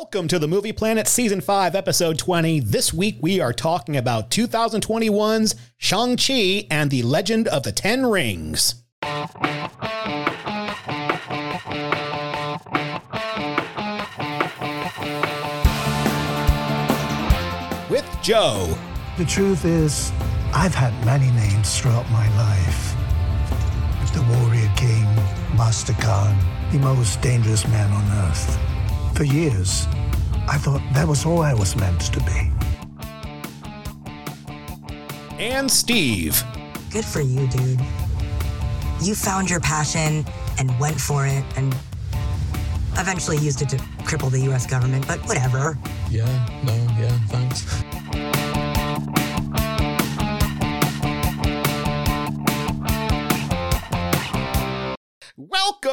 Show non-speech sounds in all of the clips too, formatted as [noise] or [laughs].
Welcome to the Movie Planet Season 5, Episode 20. This week we are talking about 2021's Shang-Chi and the Legend of the Ten Rings. With Joe. The truth is, I've had many names throughout my life. The Warrior King, Master Khan, the most dangerous man on earth. For years, I thought that was all I was meant to be. And Steve. Good for you, dude. You found your passion and went for it and eventually used it to cripple the US government, but whatever. Yeah, no, yeah, thanks.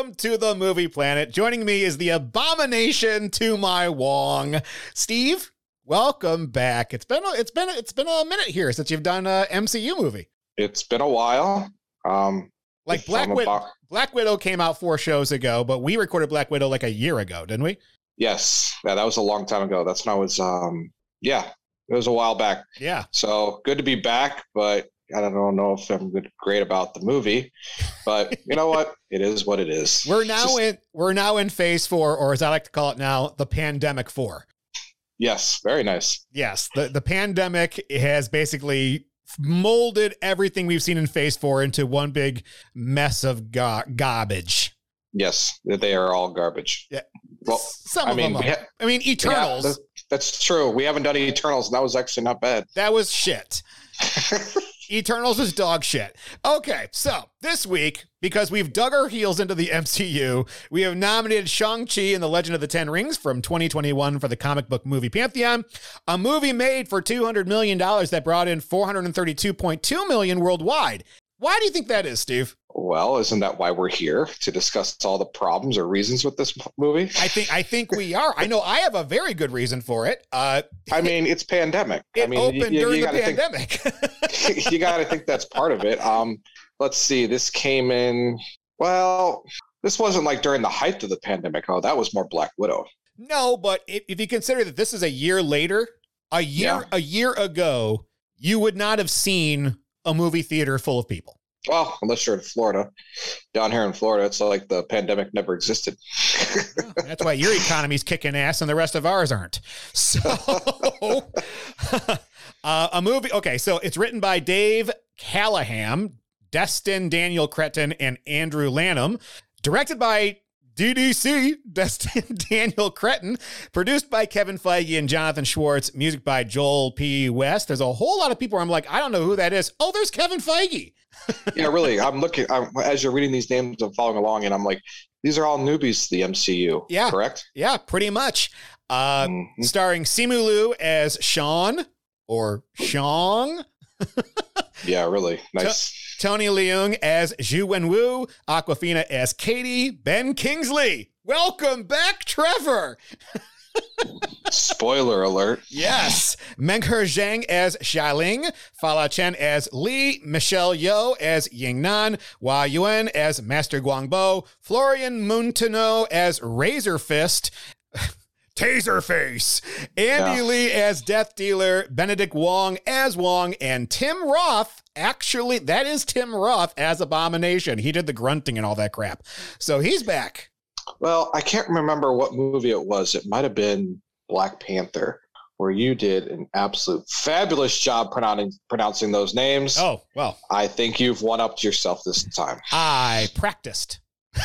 Welcome to the Movie Planet. Joining me is the abomination to my Wong, Steve. Welcome back. It's been a, it's been a, it's been a minute here since you've done a MCU movie. It's been a while. Um, Like Black Widow. about- Black Widow came out four shows ago, but we recorded Black Widow like a year ago, didn't we? yes, yeah, that was a long time ago. That's when I was. Um, yeah, it was a while back. Yeah. So good to be back, but I don't know if I'm great about the movie. But you know what? It is what it is. We're now Just- in we're now in phase four, or as I like to call it now, the pandemic four. Yes, very nice. Yes, the the pandemic has basically molded everything we've seen in phase four into one big mess of gar- garbage. Yes, they are all garbage. Yeah. Well, Some I of mean, them. Are. ha- I mean, Eternals. that- that's true. We haven't done Eternals, and that was actually not bad. that was shit. [laughs] Eternals is dog shit. Okay, so this week, because we've dug our heels into the [laughs] MCU, we have nominated Shang-Chi and the Legend of the Ten Rings from 2021 for the comic book movie Pantheon, a movie made for $200 million that brought in 432.2 million worldwide. Why do you think that is, Steve? Well, isn't that why we're here to discuss all the problems or reasons with this movie? I think I think we are. I know I have a very good reason for it. Uh, I mean, it's pandemic. it I mean, opened you, during [laughs] you the pandemic. think you got to think that's part of it. Um, let's see. This came in. Well, this wasn't like during the height of the pandemic. Oh, that was more Black Widow. No, but if, if you consider that this is a year later, a year Yeah. a year ago, you would not have seen a movie theater full of people. Well, unless you're in Florida. Down here in Florida, it's like the pandemic never existed. That's why your economy's kicking ass and the rest of ours aren't. So, [laughs] uh, a movie. Okay, so it's written by Dave Callaham, Destin Daniel Cretton, and Andrew Lanham. Directed by DDC, Destin [laughs] Daniel Cretton. Produced by Kevin Feige and Jonathan Schwartz. Music by Joel P. West. There's a whole lot of people I'm like, I don't know who that is. Oh, there's Kevin Feige. [laughs] yeah, really. I'm looking I'm, as you're reading these names. I'm following along, and I'm like, these are all newbies to the MCU. Yeah. correct. Yeah, pretty much. Uh, Mhm. starring Simu Liu as Sean or Shang, [laughs] Yeah, really nice. Tony Leung as Xu Wenwu, Awkwafina as Katie, Ben Kingsley. Welcome back, Trevor. Spoiler alert. Yes. Menghe Zhang as Xialing, Fala Chen as Li, Michelle Yeoh as Ying Nan, Hua Yuan as Master Guangbo, Florian Munteanu as Razor Fist, Taser Face, Andy Yeah. Lee as Death Dealer, Benedict Wong as Wong, and Tim Roth. Actually, that is Tim Roth as Abomination. He did the grunting and all that crap. So he's back. Well, I can't remember what movie it was. It might have been Black Panther, where you did an absolute fabulous job pronouncing pronouncing those names. Oh, well, I think you've one upped yourself this time. I practiced. [laughs] [laughs]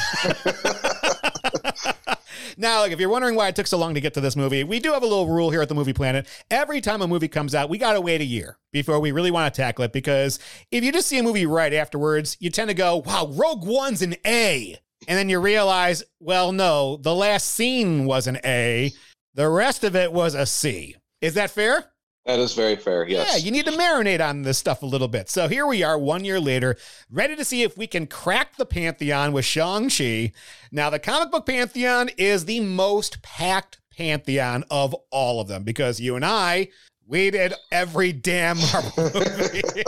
now, if you're wondering why it took so long to get to this movie, we do have a little rule here at the Movie Planet. Every time a movie comes out, we got to wait a year before we really want to tackle it because if you just see a movie right afterwards, you tend to go, wow, Rogue One's an A. And then you realize, well, no, the last scene was an A, the rest of it was a C. Is that fair? That is very fair. Yes. Yeah, you need to marinate on this stuff a little bit. So here we are, one year later, ready to see if we can crack the Pantheon with Shang-Chi. Now, the comic book Pantheon is the most packed Pantheon of all of them because you and I, we did every damn Marvel [laughs] movie. [laughs]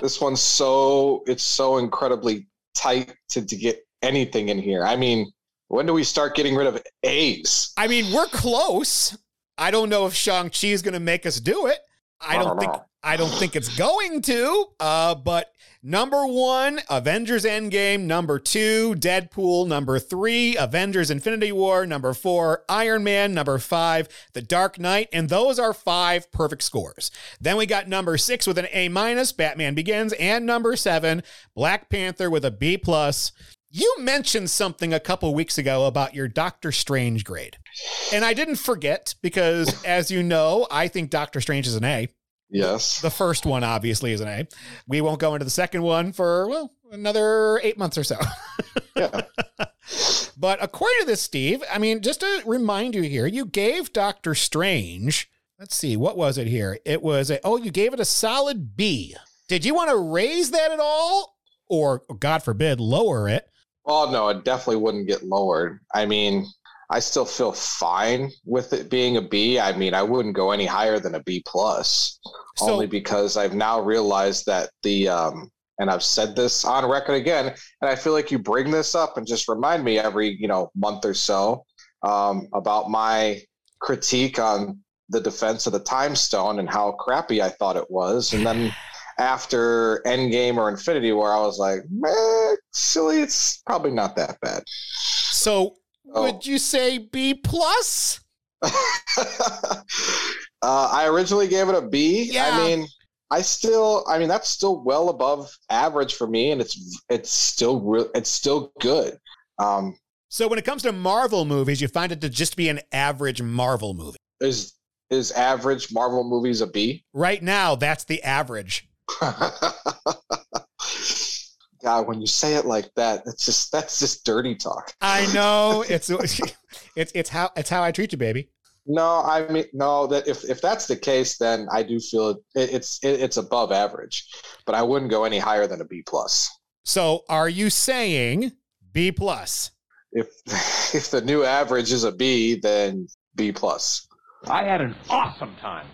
this one's so it's so incredibly tight to, to get anything in here. I mean, When do we start getting rid of A's? I mean, we're close. I don't know if Shang Chi is going to make us do it. I don't think I don't think it's going to. Uh, but number one, Avengers Endgame. Number two, Deadpool. Number three, Avengers Infinity War. Number four, Iron Man. Number five, The Dark Knight. And those are five perfect scores. Then we got number six with an A minus, Batman Begins, and number seven, Black Panther with a B plus. You mentioned something a couple weeks ago about your Doctor Strange grade. And I didn't forget because, [laughs] as you know, I think Doctor Strange is an A. Yes. The first one, obviously, is an A. We won't go into the second one for, well, another eight months or so. Yeah. [laughs] but according to this, Steve, I mean, just to remind you here, you gave Doctor Strange, let's see, what was it here? It was a, oh, you gave it a solid B. Did you want to raise that at all? Or, God forbid, lower it? Oh no, it definitely wouldn't get lowered. I mean, I still feel fine with it being a B. I mean, I wouldn't go any higher than a B plus, So- only because I've now realized that the um, and I've said this on record again, and I feel like you bring this up and just remind me every you know month or so um, about my critique on the defense of the Time Stone and how crappy I thought it was, and then [sighs] [laughs] after Endgame or Infinity War, I was like, man, silly, it's probably not that bad. So, Oh. would you say B plus? [laughs] uh, I originally gave it a B. Yeah. I mean, I still, I mean, that's still well above average for me, and it's it's still real, it's still good. Um, So, when it comes to Marvel movies, you find it to just be an average Marvel movie. is is average Marvel movies a B? Right now, that's the average. [laughs] God, when you say it like that, that's just that's just dirty talk. I know [laughs] it's [laughs] it's it's how it's how I treat you, baby. No, I mean no. That if if that's the case, then I do feel it, it's it, it's above average, but I wouldn't go any higher than a B plus. So, are you saying B plus? If if the new average is a B, then B plus. I had an awesome time.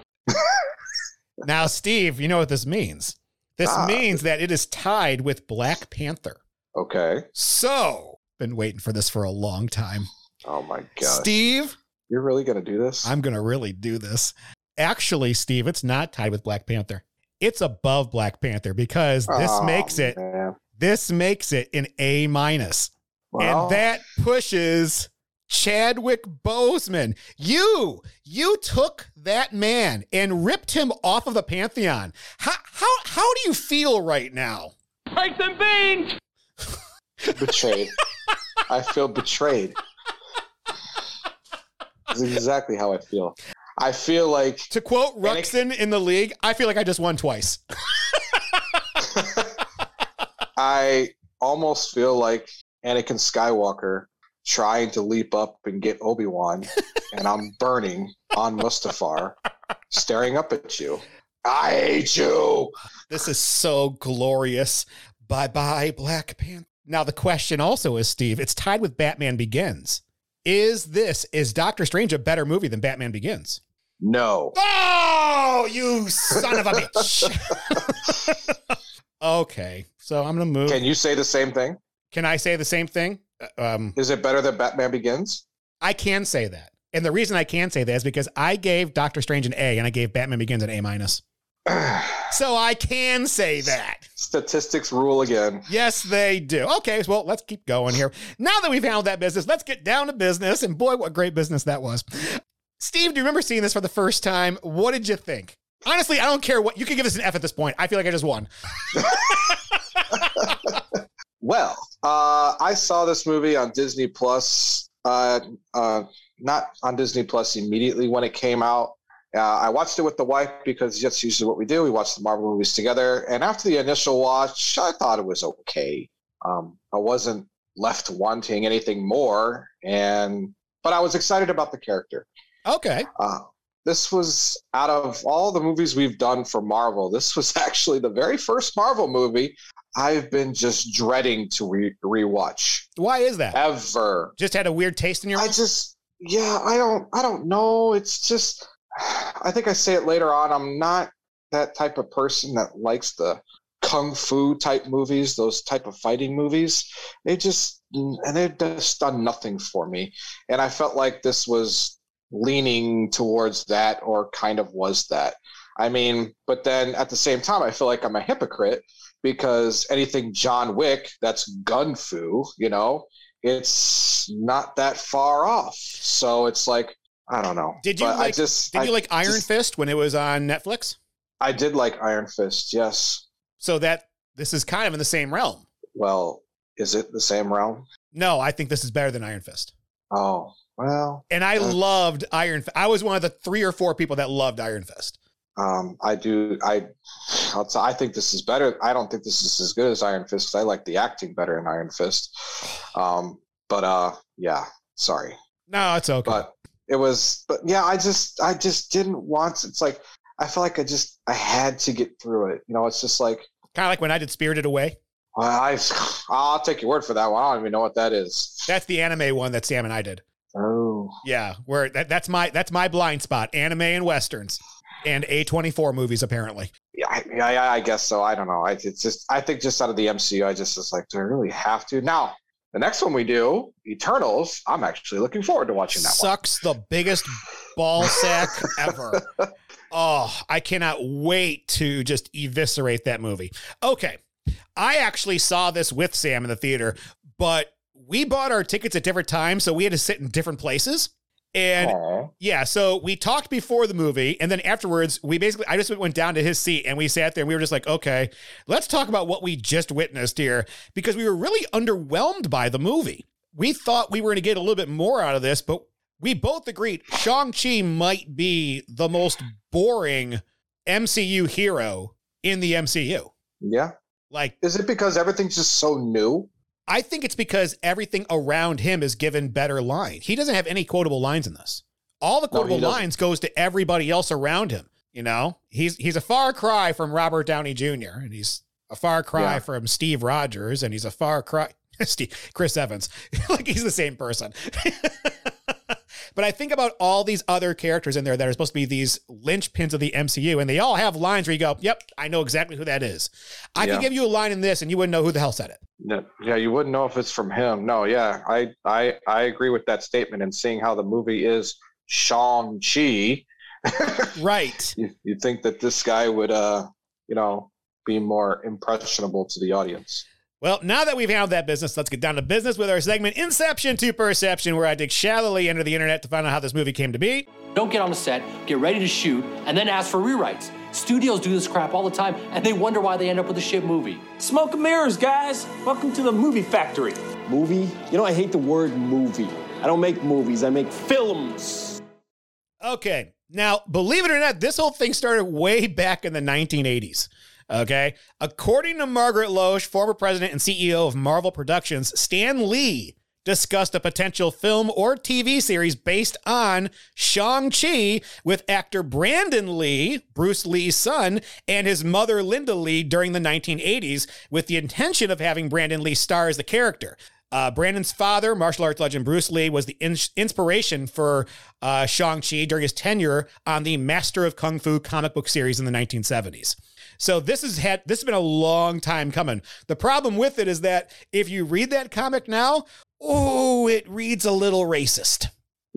Now, Steve, you know what this means. This Ah. means that it is tied with Black Panther. Okay. So, been waiting for this for a long time. Oh my god. Steve, You're really gonna do this? I'm going to really do this. Actually, Steve, it's not tied with Black Panther. It's above Black Panther because this Oh, makes it man. this makes it an A minus. Well, and that pushes Chadwick Boseman. You, you took that man and ripped him off of the pantheon. How how how do you feel right now? Rice and beans! betrayed. I feel betrayed. That's exactly how I feel. I feel like To quote And it- Ruxin in the league, I feel like I just won twice. [laughs] I almost feel like Anakin Skywalker trying to leap up and get Obi Wan, and I'm burning on Mustafar, staring up at you. I hate you. This is so glorious. Bye bye, Black Panther. Now the question also is, Steve, it's tied with Batman Begins. Is this is Doctor Strange a better movie than Batman Begins? No. Oh, you son of a bitch. [laughs] okay, so I'm gonna move. Can you say the same thing? Can I say the same thing? Um, Is it better than Batman Begins? I can say that, and the reason I can say that is because I gave Doctor Strange an A, and I gave Batman Begins an A minus. [sighs] So I can say that. Statistics rule again. Yes, they do. Okay, well, let's keep going here. Now that we've handled that business, let's get down to business. And boy, what great business that was. Steve, do you remember seeing this for the first time? What did you think? Honestly, I don't care what you can give us an F at this point. I feel like I just won. [laughs] [laughs] Well, uh, I saw this movie on Disney Plus. Uh, uh, not on Disney Plus immediately when it came out. Uh, I watched it with the wife because that's usually what we do. We watch the Marvel movies together. And after the initial watch, I thought it was okay. Um, I wasn't left wanting anything more, and but I was excited about the character. Okay. Uh, this was out of all the movies we've done for Marvel. This was [laughs] actually the very first Marvel movie I've been just dreading to re- rewatch Why is that? ever. Just had a weird taste in your I just, yeah, I don't, I don't know. It's just, I think I say it later on. I'm not that type of person that likes the kung fu type movies, those type of fighting movies. They just and they've just done nothing for me. And I felt like this was leaning towards that or kind of was that. I mean, but then at the same time, I feel like I'm a hypocrite because anything John Wick that's gun fu, you know, it's not that far off. So it's like I don't know. Did you But like? I just did I you like Iron just- Fist when it was on Netflix? I did like Iron Fist. Yes. So that this is kind of in the same realm. Well, is it the same realm? No, I think this is better than Iron Fist. Oh well. And I Uh. loved Iron. Fist. I was one of the three or four people that loved Iron Fist. Um, I do. I, I think this is better. I don't think this is as good as Iron Fist. I like the acting better in Iron Fist. Um, but uh, yeah. Sorry, No, it's okay. but it was. But yeah, I just, I just didn't want. It's like I feel like I just, I had to get through it. You know, it's just like kind of like when I did Spirited Away. I, I'll take your word for that one. I don't even know what that is. That's the anime one that Sam and I did. Oh, Yeah, where that, that's my that's my blind spot. Anime and westerns, and A twenty four movies apparently. yeah, I-. I guess so. I don't know. I, it's just, I think just out of the MCU, I just was like, do I really have to now? The next one we do, Eternals. I'm actually looking forward to watching that one. Sucks the biggest ball [laughs] sack ever. Oh, I cannot wait to just eviscerate that movie. Okay. I actually saw this with Sam in the theater, but we bought our tickets at different times, so we had to sit in different places. And Aw. yeah, so we talked before the movie, and then afterwards, we basically, I just went down to his seat and we sat there and we were just like, okay, let's talk about what we just witnessed here because we were really underwhelmed by the movie. We thought we were going to get a little bit more out of this, but we both agreed Shang-Chi might be the most boring MCU hero in the MCU. Yeah. Like, Is it because everything's just so new? I think it's because everything around him is given better line. He doesn't have any quotable lines in this. All the quotable doesn't. lines goes to everybody else around him. You know, he's he's a far cry from Robert Downey Jr. and he's a far cry Yeah. from Steve Rogers and he's a far cry [laughs] Steve Chris Evans. [laughs] like he's the same person. [laughs] but I think about all these other characters in there that are supposed to be these linchpins of the MCU, and they all have lines where you go, "Yep, I know exactly who that is." I Yeah. could give you a line in this, and you wouldn't know who the hell said it. Yeah, yeah, you wouldn't know if it's from him. No, yeah, I, I, I agree with that statement. And seeing how the movie is Shang Chi, [laughs] Right. you you think that this guy would, uh, you know, be more impressionable to the audience. Well, now that we've handled that business, let's get down to business with our segment Inception to Perception, where I dig shallowly into the internet to find out how this movie came to be. Don't get on the set, get ready to shoot, and then ask for rewrites. Studios do this crap all the time, and they wonder why they end up with a shit movie. Smoke and mirrors, guys. Welcome to the movie factory. Movie? You know, I hate the word movie. I don't make movies, I make films. Okay. Now, believe it or not, this whole thing started way back in the 1980s. Okay. According to Margaret Loesch, former president and CEO of Marvel Productions, Stan Lee discussed a potential film or TV series based on Shang-Chi with actor Brandon Lee, Bruce Lee's son, and his mother Linda Lee during the 1980s with the intention of having Brandon Lee star as the character. Uh, Brandon's father, martial arts legend Bruce Lee, was the in- inspiration for uh, Shang-Chi during his tenure on the Master of Kung Fu comic book series in the 1970s. So this has had this has been a long time coming. The problem with it is that if you read that comic now, oh, it reads a little racist.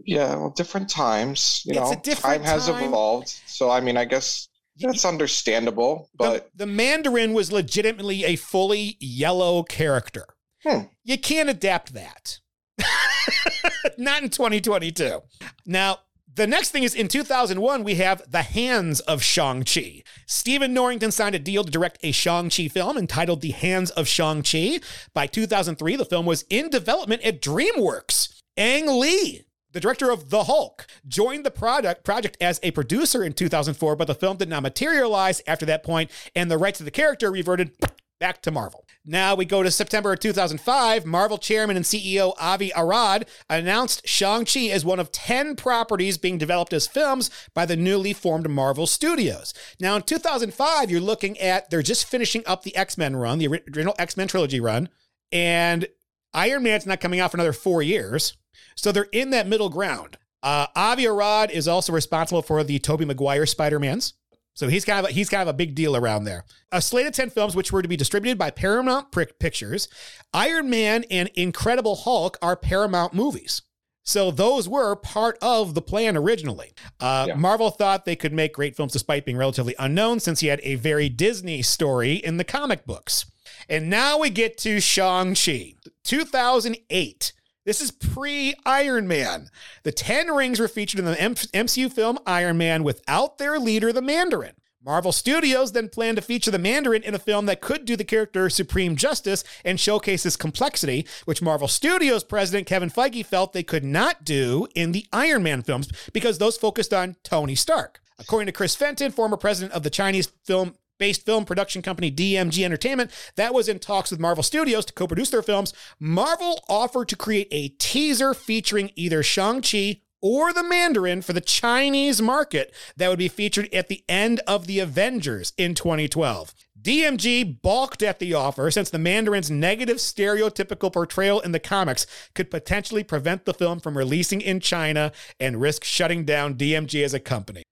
Yeah, well, different times. You It's know, a different time has time. evolved. So I mean, I guess that's understandable. But the, the Mandarin was legitimately a fully yellow character. Hmm. You can't adapt that. [laughs] Not in 2022. Now, the next thing is in 2001, we have The Hands of Shang-Chi. Stephen Norrington signed a deal to direct a Shang-Chi film entitled The Hands of Shang-Chi. By 2003, the film was in development at DreamWorks. Ang Lee, the director of The Hulk, joined the product project as a producer in 2004, but the film did not materialize after that point, and the rights to the character reverted back to Marvel. Now we go to September of 2005. Marvel chairman and CEO Avi Arad announced Shang-Chi as one of 10 properties being developed as films by the newly formed Marvel Studios. Now in 2005, you're looking at, they're just finishing up the X-Men run, the original X-Men trilogy run, and Iron Man's not coming out for another four years. So they're in that middle ground. Uh, Avi Arad is also responsible for the Tobey Maguire Spider-Mans. So he's kind of a, he's kind of a big deal around there. A slate of 10 films which were to be distributed by Paramount Pictures. Iron Man and Incredible Hulk are Paramount movies. So those were part of the plan originally. Uh, yeah. Marvel thought they could make great films despite being relatively unknown since he had a very Disney story in the comic books. And now we get to Shang-Chi, 2008. This is pre Iron Man. The 10 rings were featured in the MCU film Iron Man without their leader, the Mandarin. Marvel Studios then planned to feature the Mandarin in a film that could do the character supreme justice and showcase his complexity, which Marvel Studios president Kevin Feige felt they could not do in the Iron Man films because those focused on Tony Stark. According to Chris Fenton, former president of the Chinese film based film production company DMG Entertainment that was in talks with Marvel Studios to co produce their films, Marvel offered to create a teaser featuring either Shang-Chi or the Mandarin for the Chinese market that would be featured at the end of The Avengers in 2012. DMG balked at the offer since the Mandarin's negative stereotypical portrayal in the comics could potentially prevent the film from releasing in China and risk shutting down DMG as a company.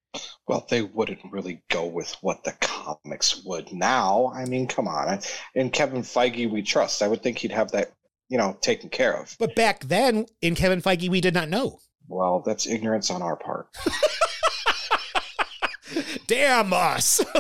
Well, they wouldn't really go with what the comics would now. I mean, come on. In Kevin Feige, we trust. I would think he'd have that, you know, taken care of. But back then, in Kevin Feige, we did not know. Well, that's ignorance on our part. [laughs] Damn us. [laughs]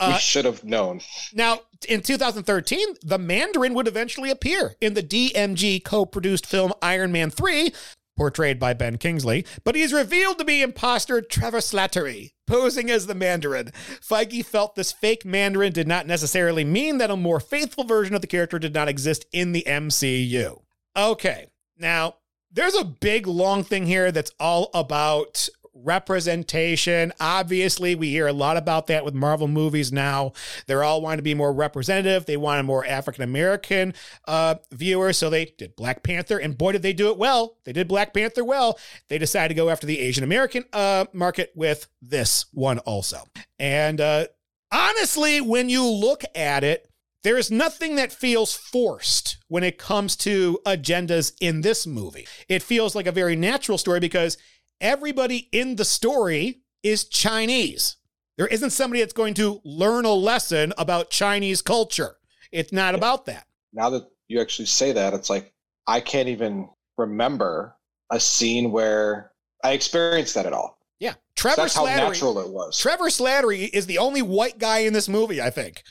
Uh, we should have known. Now, in 2013, the Mandarin would eventually appear in the DMG co produced film Iron Man 3, portrayed by Ben Kingsley, but he's revealed to be imposter Trevor Slattery, posing as the Mandarin. Feige felt this fake Mandarin did not necessarily mean that a more faithful version of the character did not exist in the MCU. Okay, now there's a big long thing here that's all about representation. Obviously, we hear a lot about that with Marvel movies now. They're all wanting to be more representative. They want a more African American uh, viewer. So they did Black Panther, and boy, did they do it well. They did Black Panther well. They decided to go after the Asian American uh, market with this one also. And uh, honestly, when you look at it, there is nothing that feels forced when it comes to agendas in this movie. It feels like a very natural story because everybody in the story is Chinese. There isn't somebody that's going to learn a lesson about Chinese culture. It's not about that. Now that you actually say that, it's like I can't even remember a scene where I experienced that at all. Yeah, Trevor That's Slattery, how natural it was. Trevor Slattery is the only white guy in this movie, I think.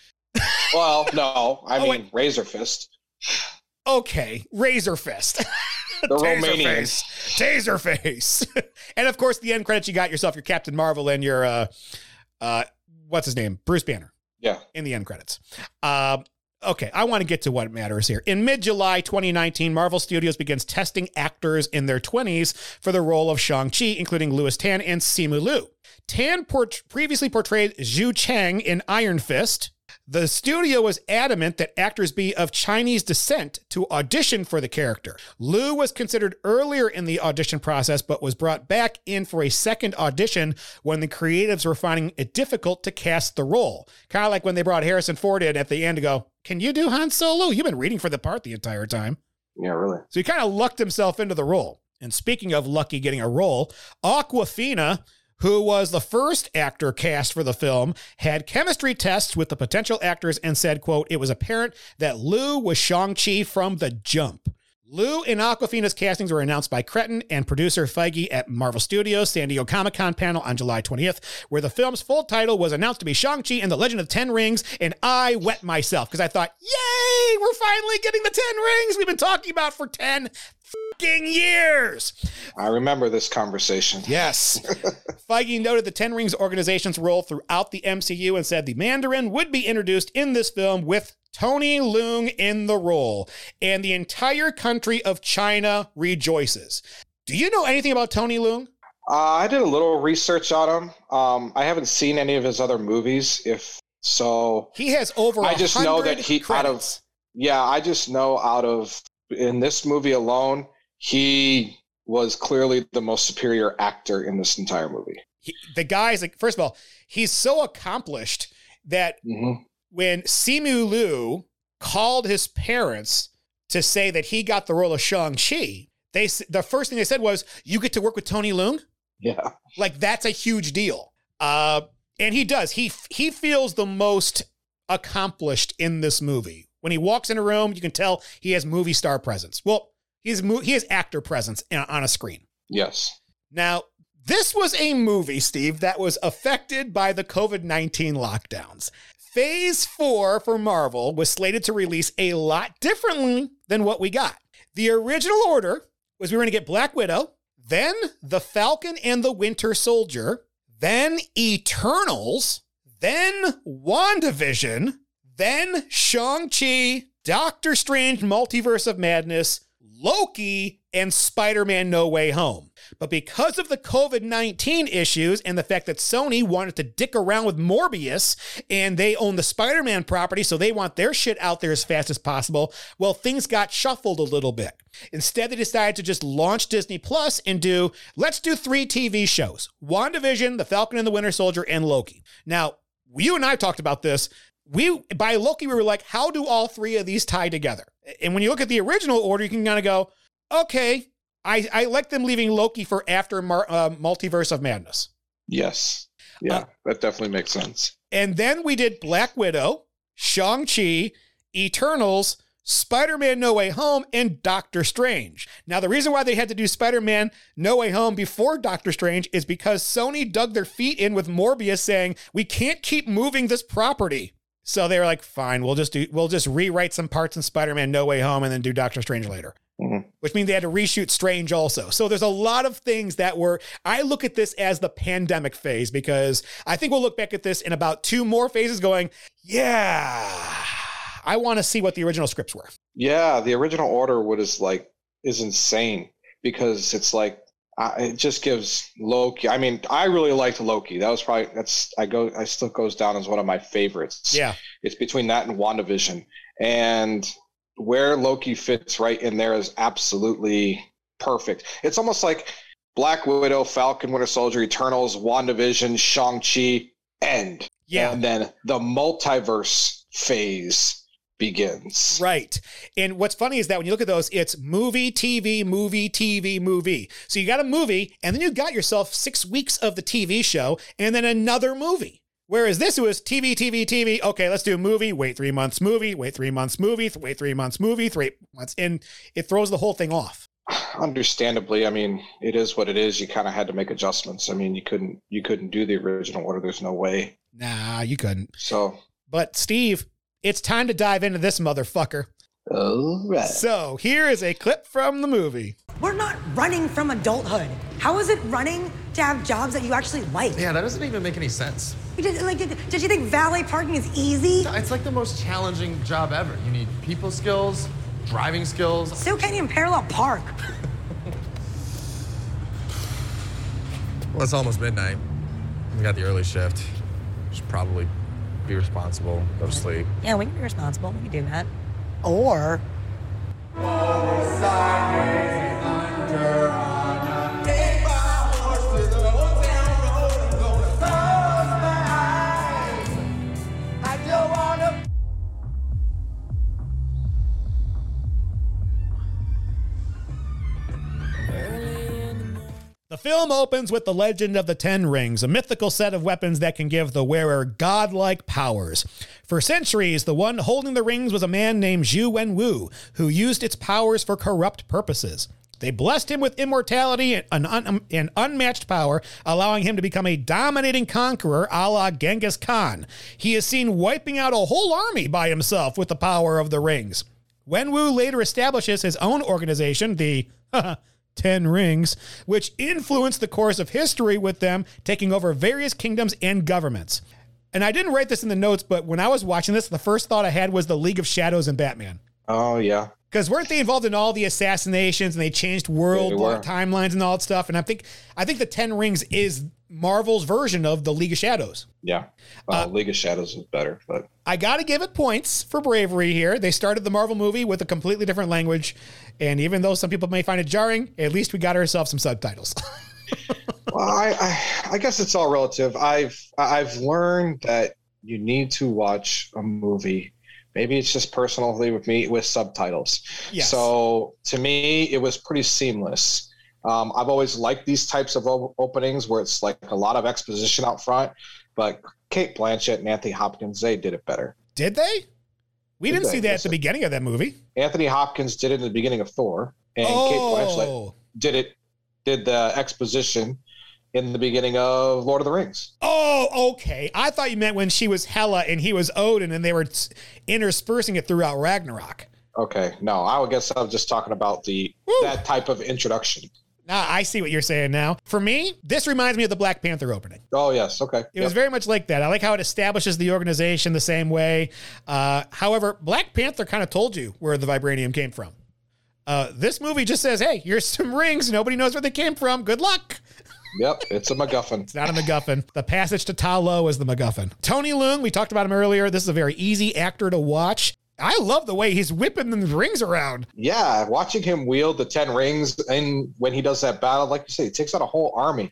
well, no, I [laughs] oh, mean wait. Razor Fist. Okay, Razor Fist. [laughs] [laughs] the Romanian face. Taser face. [laughs] and of course, the end credits, you got yourself your Captain Marvel and your, uh, uh, what's his name? Bruce Banner. Yeah. In the end credits. Uh, okay, I want to get to what matters here. In mid July 2019, Marvel Studios begins testing actors in their 20s for the role of Shang-Chi, including Lewis Tan and Simu Liu. Tan port- previously portrayed Zhu Cheng in Iron Fist. The studio was adamant that actors be of Chinese descent to audition for the character. Liu was considered earlier in the audition process, but was brought back in for a second audition when the creatives were finding it difficult to cast the role. Kind of like when they brought Harrison Ford in at the end to go, Can you do Han Solo? You've been reading for the part the entire time. Yeah, really. So he kind of lucked himself into the role. And speaking of Lucky getting a role, Awkwafina who was the first actor cast for the film, had chemistry tests with the potential actors and said, quote, it was apparent that Liu was Shang-Chi from the jump. Liu and Awkwafina's castings were announced by Cretton and producer Feige at Marvel Studios San Diego Comic Con panel on July 20th, where the film's full title was announced to be Shang-Chi and the Legend of Ten Rings, and I wet myself because I thought, yay, we're finally getting the Ten Rings we've been talking about for 10 fucking years. I remember this conversation. Yes. [laughs] Feige noted the Ten Rings organization's role throughout the MCU and said the Mandarin would be introduced in this film with Tony Leung in the role, and the entire country of China rejoices. Do you know anything about Tony Leung? Uh, I did a little research on him. Um, I haven't seen any of his other movies. If so, he has over. I just know that he credits. out of. Yeah, I just know out of in this movie alone, he was clearly the most superior actor in this entire movie. He, the guy's like, first of all, he's so accomplished that mm-hmm. when Simu Liu called his parents to say that he got the role of Shang Chi, they the first thing they said was, "You get to work with Tony Leung." Yeah, like that's a huge deal. Uh, And he does. He he feels the most accomplished in this movie. When he walks in a room, you can tell he has movie star presence. Well, he has mo- he has actor presence in- on a screen. Yes. Now, this was a movie, Steve, that was affected by the COVID 19 lockdowns. Phase four for Marvel was slated to release a lot differently than what we got. The original order was we were going to get Black Widow, then The Falcon and the Winter Soldier, then Eternals, then WandaVision, then Shang-Chi, Doctor Strange Multiverse of Madness, Loki, and Spider Man No Way Home. But because of the COVID 19 issues and the fact that Sony wanted to dick around with Morbius and they own the Spider Man property, so they want their shit out there as fast as possible, well, things got shuffled a little bit. Instead, they decided to just launch Disney Plus and do let's do three TV shows WandaVision, The Falcon and the Winter Soldier, and Loki. Now, you and I talked about this. We by Loki, we were like, how do all three of these tie together? And when you look at the original order, you can kind of go, okay, I, I like them leaving Loki for after Mar- uh, Multiverse of Madness. Yes. Yeah, Uh, that definitely makes sense. And then we did Black Widow, Shang-Chi, Eternals, Spider Man No Way Home, and Doctor Strange. Now, the reason why they had to do Spider Man No Way Home before Doctor Strange is because Sony dug their feet in with Morbius saying, we can't keep moving this property. So they were like, fine, we'll just do, we'll just rewrite some parts in Spider Man No Way Home and then do Doctor Strange later. Mhm. Which means they had to reshoot Strange also. So there's a lot of things that were, I look at this as the pandemic phase because I think we'll look back at this in about two more phases going, yeah, I want to see what the original scripts were. Yeah, the original order would is like is insane because it's like uh, it just gives Loki. I mean, I really liked Loki. That was probably that's I go I still goes down as one of my favorites. Yeah. it's between that and WandaVision, and where Loki fits right in there is absolutely perfect. It's almost like Black Widow, Falcon, Winter Soldier, Eternals, WandaVision, Shang Chi, end. Yeah. and then the multiverse phase begins. Right. And what's funny is that when you look at those, it's movie, TV, movie, TV, movie. So you got a movie, and then you got yourself six weeks of the TV show, and then another movie. Whereas this was TV, TV, TV. Okay, let's do a movie. Wait three months, movie. Wait three months, movie. Wait three months, movie. Three months, and it throws the whole thing off. understandably i mean it is what it is you kind of had to make adjustments i mean you couldn't you couldn't do the original order there's no way Nah, you couldn't. so But Steve, it's time to dive into this motherfucker. all right So here is a clip from the movie. We're not running from adulthood. How is it running to have jobs that you actually like? Yeah, that doesn't even make any sense. You Did, like, did, did you think valet parking is easy? It's like the most challenging job ever. You need people skills, driving skills. So can you in parallel park? Well, it's almost midnight. We got the early shift. Should probably be responsible, go to sleep. Yeah, we can be responsible. We can do that. Or The film opens with the legend of the Ten Rings, a mythical set of weapons that can give the wearer godlike powers. For centuries, the one holding the rings was a man named Xu Wenwu, who used its powers for corrupt purposes. They blessed him with immortality and, un- um, un- and unmatched power, allowing him to become a dominating conqueror a la Genghis Khan. He is seen wiping out a whole army by himself with the power of the rings. Wenwu later establishes his own organization, the [laughs] Ten Rings, which influenced the course of history with them taking over various kingdoms and governments. And I didn't write this in the notes, but when I was watching this, the first thought I had was the League of Shadows and Batman. Oh yeah Because weren't they involved in all the assassinations and they changed world timelines and all that stuff? And I think I think the Ten Rings is Marvel's version of the League of Shadows. yeah uh, league of shadows is better but I got to give it points for bravery here. They started the Marvel movie with a completely different language. And even though some people may find it jarring, at least we got ourselves some subtitles. [laughs] well, I, I i guess it's all relative i've i've learned that you need to watch a movie maybe it's just personally with me with subtitles Yes. so to me it was pretty seamless Um, I've always liked these types of openings where it's like a lot of exposition out front, but Cate Blanchett and Anthony Hopkins, they did it better. Did they? We Did didn't they? see that at the beginning of that movie. Anthony Hopkins did it in the beginning of Thor, and Cate Blanchett Oh, did it, did the exposition in the beginning of Lord of the Rings. oh, okay. I thought you meant when she was Hela and he was Odin, and they were s- interspersing it throughout Ragnarok. Okay, no, I would guess I was just talking about the Woo. that type of introduction. Now I see what you're saying now. For me, this reminds me of the Black Panther opening. Oh yes, okay. It was very much like that. I like how it establishes the organization the same way. Uh, however, Black Panther kind of told you where the vibranium came from. Uh, this movie just says, "Hey, here's some rings. Nobody knows where they came from. Good luck." [laughs] Yep, it's a MacGuffin. It's not a MacGuffin. The passage to Ta Lo is the MacGuffin. Tony Leung, we talked about him earlier. This is a very easy actor to watch. I love the way he's whipping the rings around. Yeah, watching him wield the ten rings and when he does that battle, like you say, he takes out a whole army.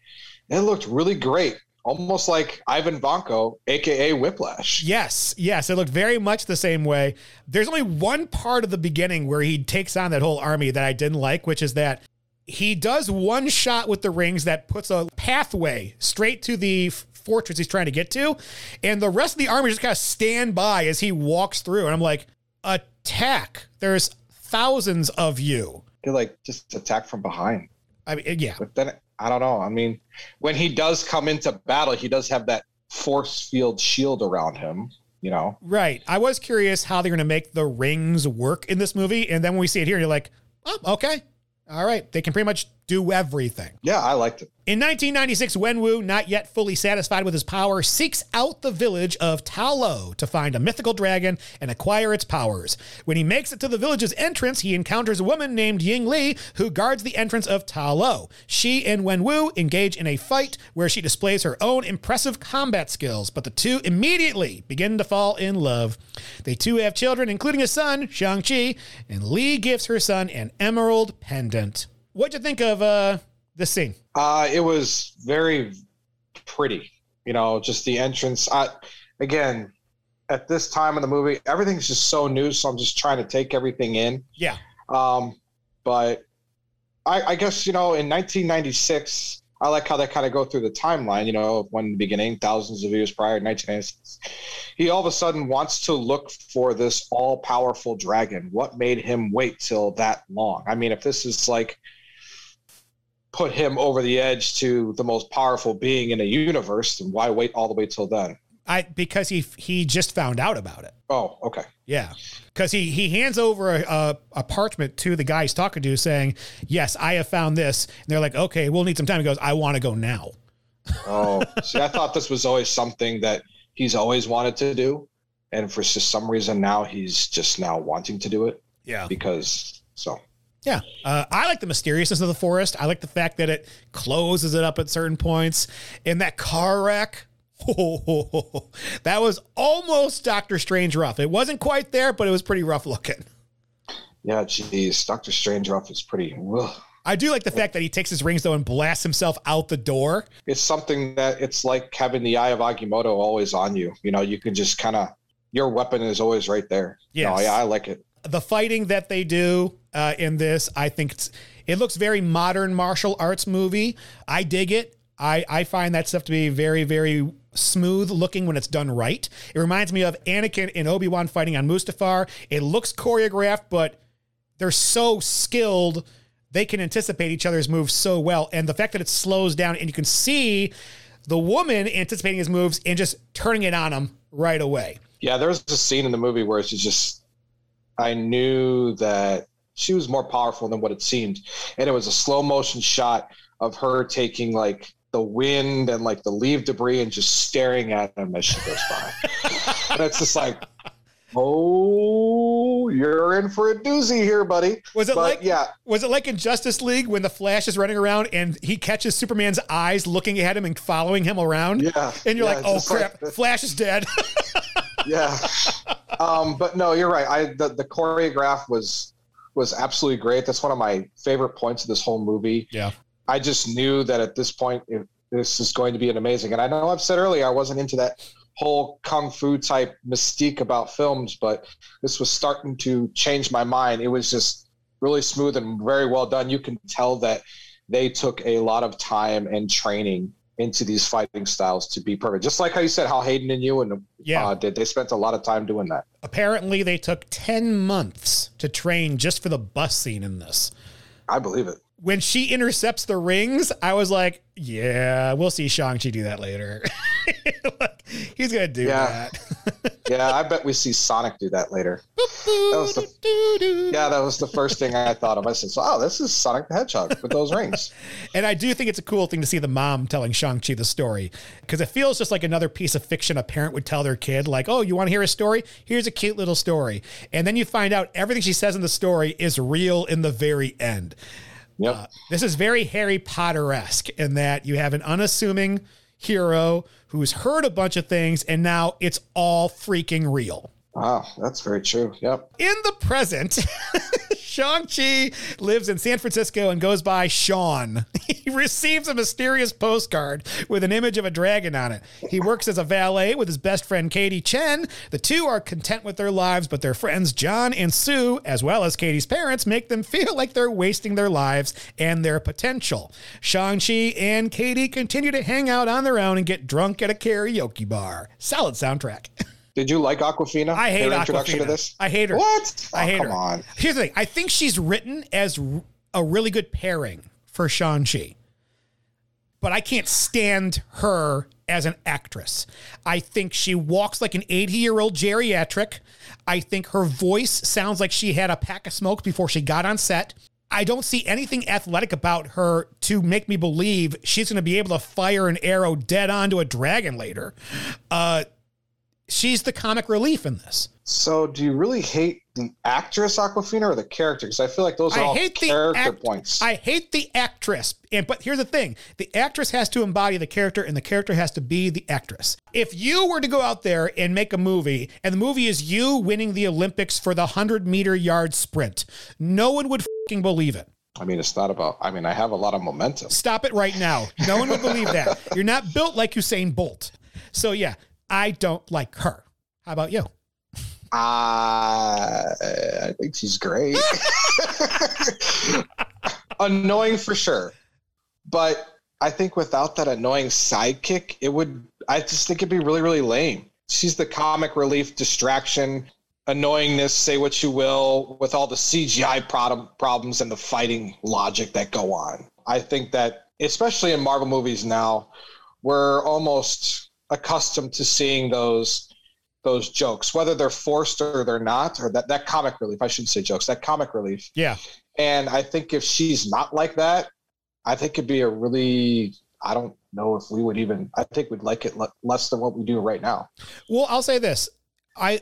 It looked really great, almost like Ivan Vanko, aka Whiplash. Yes, yes, it looked very much the same way. There's only one part of the beginning where he takes on that whole army that I didn't like, which is that he does one shot with the rings that puts a pathway straight to the f- fortress he's trying to get to, and the rest of the army just kind of stand by as he walks through. And I'm like, attack! There's thousands of you. They're like just attack from behind. I mean, yeah, But then I don't know. I mean, when he does come into battle, he does have that force field shield around him. You know, right. I was curious how they're going to make the rings work in this movie, and then when we see it here, you're like, oh, okay, all right, they can pretty much do everything. yeah, I liked it. In 1996, Wenwu, not yet fully satisfied with his power, seeks out the village of Ta Lo to find a mythical dragon and acquire its powers. When he makes it to the village's entrance, he encounters a woman named Ying Li who guards the entrance of Ta Lo. She and Wenwu engage in a fight where she displays her own impressive combat skills, but the two immediately begin to fall in love. They two have children, including a son, Shang-Chi, and Li gives her son an emerald pendant. What'd you think of uh, this scene? Uh, it was very pretty. You know, just the entrance. I, again, at this time in the movie, everything's just so new. So I'm just trying to take everything in. Yeah. Um, but I, I guess you know, in 1996, I like how they kind of go through the timeline. You know, when the beginning, thousands of years prior, 1996, he all of a sudden wants to look for this all-powerful dragon. What made him wait till that long? I mean, if this is like put him over the edge to the most powerful being in a universe, then why wait all the way till then? I because he he just found out about it. Oh, okay. Yeah, because he he hands over a, a, a parchment to the guy he's talking to, saying, "Yes, I have found this." And they're like, "Okay, we'll need some time." He goes, "I want to go now." Oh, see, I thought this was always something that he's always wanted to do, and for some reason now he's just now wanting to do it Yeah, because so. Yeah. Uh, I like the mysteriousness of the forest. I like the fact that it closes it up at certain points. And that car wreck. [laughs] that was almost Doctor Strange rough. It wasn't quite there, but it was pretty rough looking. Yeah, geez, Doctor Strange rough is pretty. Ugh. I do like the fact that he takes his rings though and blasts himself out the door. It's something that it's like having the eye of Agamotto always on you. You know, you can just kind of your weapon is always right there. Yes. No, yeah, I like it. the fighting that they do uh, in this, I think it looks very modern martial arts movie. I dig it. I I find that stuff to be very very smooth looking when it's done right. It reminds me of Anakin and Obi Wan fighting on Mustafar. It looks choreographed, but they're so skilled. They can anticipate each other's moves so well, and the fact that it slows down and you can see the woman anticipating his moves and just turning it on him right away. Yeah, there was a scene in the movie where she just, I knew that she was more powerful than what it seemed, and it was a slow motion shot of her taking like the wind and like the leaf debris and just staring at him as she goes by. [laughs] and it's just like, oh, you're in for a doozy here, buddy. Was it But, like yeah, Was it like in Justice League when the Flash is running around and he catches Superman's eyes looking at him and following him around? Yeah, And you're yeah, like, oh crap, like- Flash is dead. [laughs] yeah. um, but no, you're right. I the, the choreograph was was absolutely great. That's one of my favorite points of this whole movie. Yeah. I just knew that at this point, if this is going to be an amazing. And I know I've said earlier I wasn't into that whole kung fu type mystique about films, but this was starting to change my mind. It was just really smooth and very well done. You can tell that they took a lot of time and training into these fighting styles to be perfect. Just like how you said how Hayden and you and Yeah. uh, did. They spent a lot of time doing that. Apparently, they took 10 months to train just for the bus scene in this. I believe it. When she intercepts the rings, I was like, yeah, we'll see Shang-Chi do that later. [laughs] Like, he's going to do Yeah. that. [laughs] Yeah, I bet we see Sonic do that later. That was the, yeah, that was the first thing I thought of. I said, "Oh, this is Sonic the Hedgehog with those rings." [laughs] And I do think it's a cool thing to see the mom telling Shang-Chi the story because it feels just like another piece of fiction a parent would tell their kid, like, oh, you want to hear a story? Here's a cute little story. And then you find out everything she says in the story is real in the very end. Yep. Uh, this is very Harry Potter esque in that you have an unassuming hero who's heard a bunch of things and now it's all freaking real. Wow, that's very true. Yep. In the present, [laughs] Shang-Chi lives in San Francisco and goes by Sean. [laughs] He receives a mysterious postcard with an image of a dragon on it. He works as a valet with his best friend Katie Chen. The two are content with their lives, but their friends John and Sue, as well as Katie's parents, make them feel like they're wasting their lives and their potential. Shang-Chi and Katie continue to hang out on their own and get drunk at a karaoke bar. Solid soundtrack. [laughs] Did you like Awkwafina? I hate Her introduction Awkwafina. to this. I hate her. What? I Oh, hate come her. on. Here's the thing. I think she's written as a really good pairing for Shang-Chi. But I can't stand her as an actress. I think she walks like an 80-year-old geriatric. I think her voice sounds like she had a pack of smokes before she got on set. I don't see anything athletic about her to make me believe she's going to be able to fire an arrow dead onto a dragon later. Uh, she's the comic relief in this. So, do you really hate the actress Awkwafina or the character? Because I feel like those are I all hate the character act- points. I hate the actress. And but here's the thing: the actress has to embody the character, and the character has to be the actress. If you were to go out there and make a movie, and the movie is you winning the Olympics for the hundred meter yard sprint, no one would fucking believe it. I mean, it's not about. I mean, I have a lot of momentum. Stop it right now. No one would believe that. [laughs] You're not built like Usain Bolt. So yeah, I don't like her. How about you? Uh, I think she's great. [laughs] annoying for sure, but I think without that annoying sidekick, it would. I just think it'd be really, really lame. She's the comic relief, distraction, annoyingness. Say what you will, with all the CGI problem, problems and the fighting logic that go on. I think that, especially in Marvel movies now, we're almost accustomed to seeing those those jokes, whether they're forced or they're not, or that, that comic relief. I shouldn't say jokes, that comic relief. Yeah. And I think if she's not like that, I think it'd be a really, I don't know if we would even, I think we'd like it le- less than what we do right now. Well, I'll say this. I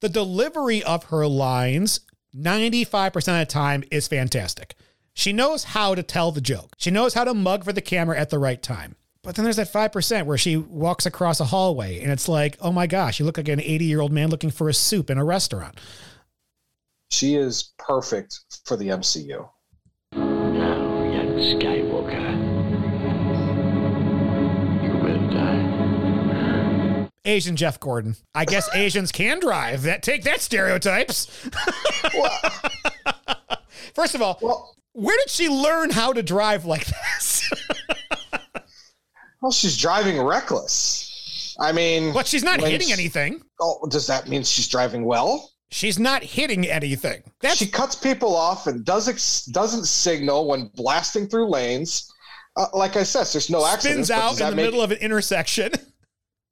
the delivery of her lines 95% of the time is fantastic. She knows how to tell the joke. She knows how to mug for the camera at the right time. But then there's that 5% where she walks across a hallway and it's like, "Oh my gosh, you look like an 80-year-old man looking for a soup in a restaurant." She is perfect for the MCU. Now, young Skywalker. You will die. Asian Jeff Gordon. I guess [laughs] Asians can drive. That take that stereotypes. [laughs] First of all, Well, where did she learn how to drive like this? [laughs] well, she's driving reckless. I mean, but she's not hitting she- anything. Oh, does that mean she's driving well? She's not hitting anything. That's she cuts people off and doesn't doesn't signal when blasting through lanes. Uh, like I said, there's no accidents. spins out in the make- middle of an intersection. [laughs]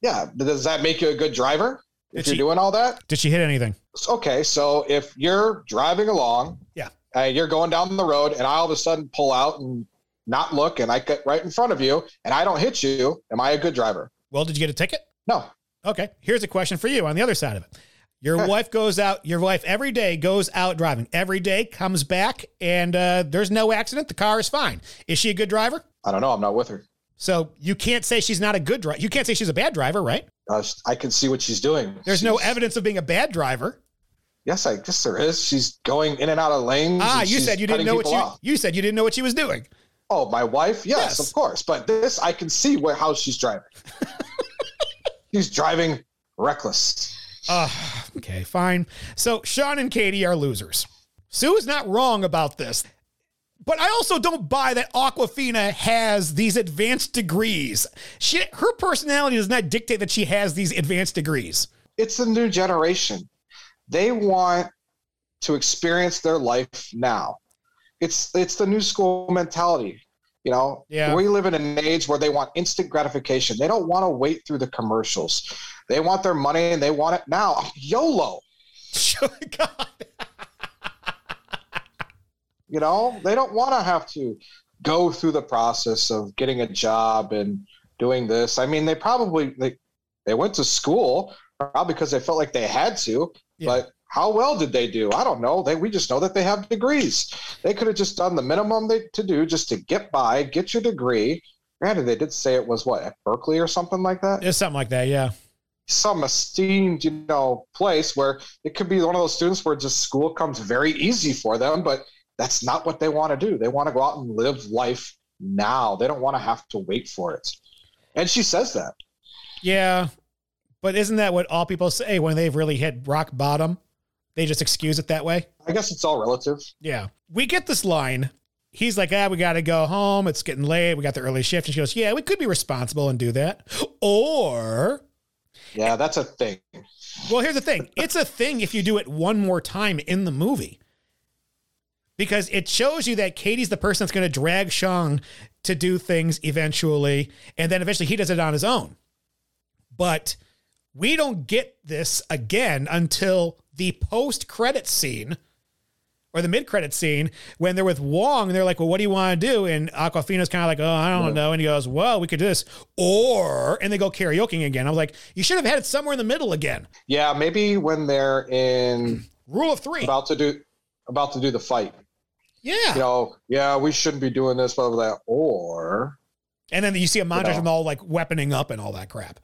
Yeah, does that make you a good driver if Did you're doing all that? Did she hit anything? Okay, so if you're driving along, Yeah. and you're going down the road, and I all of a sudden pull out and not look, and I get right in front of you, and I don't hit you, am I a good driver? Well, did you get a ticket? No. Okay. Here's a question for you on the other side of it. Your wife goes out, your wife every day goes out driving. Every day comes back and uh, there's no accident. The car is fine. Is she a good driver? I don't know. I'm not with her. So you can't say she's not a good driver. You can't say she's a bad driver, right? Uh, I can see what she's doing. There's no evidence of being a bad driver. Yes, I guess there is. She's going in and out of lanes. Ah, you said you didn't know what you off. you said you didn't know what she was doing. Oh, my wife? Yes, Yes. of course. But this, I can see where how she's driving. [laughs] she's driving reckless. Uh, okay, fine. So Sean and Katie are losers. Sue is not wrong about this. But I also don't buy that Awkwafina has these advanced degrees. She, her personality does not dictate that she has these advanced degrees. It's a new generation. They want to experience their life now. It's it's the new school mentality. You know, Yeah. we live in an age where they want instant gratification. They don't want to wait through the commercials. They want their money and they want it now. YOLO. [laughs] Oh God. You know, they don't want to have to go through the process of getting a job and doing this. I mean, they probably they, they went to school probably because they felt like they had to, but how well did they do? I don't know. They we just know that they have degrees. They could have just done the minimum they to do just to get by, get your degree. Granted, they did say it was what at Berkeley or something like that. It's something like that, yeah. Some esteemed, you know, place where it could be one of those students where just school comes very easy for them, but that's not what they want to do. They want to go out and live life now. They don't want to have to wait for it. And she says that. Yeah. But isn't that what all people say when they've really hit rock bottom? They just excuse it that way? I guess it's all relative. Yeah. We get this line. He's like, ah, we got to go home. It's getting late. We got the early shift. And she goes, yeah, we could be responsible and do that. Or, Yeah, that's a thing. well, here's the thing it's a thing if you do it one more time in the movie. Because it shows you that Katie's the person that's going to drag Shang to do things eventually. And then eventually he does it on his own. But we don't get this again until the post credit scene or the mid credit scene when they're with Wong and they're like, Well, what do you want to do? And Awkwafina's kind of like, Oh, I don't know. And he goes, Well, we could do this. Or, and they go karaoke again. I was like, You should have had it somewhere in the middle again. Yeah, maybe when they're in Rule of three. about to do about to do the fight. Yeah. You know, yeah, we shouldn't be doing this, blah blah blah. Or And then you see a montage know. of them all like weaponing up and all that crap.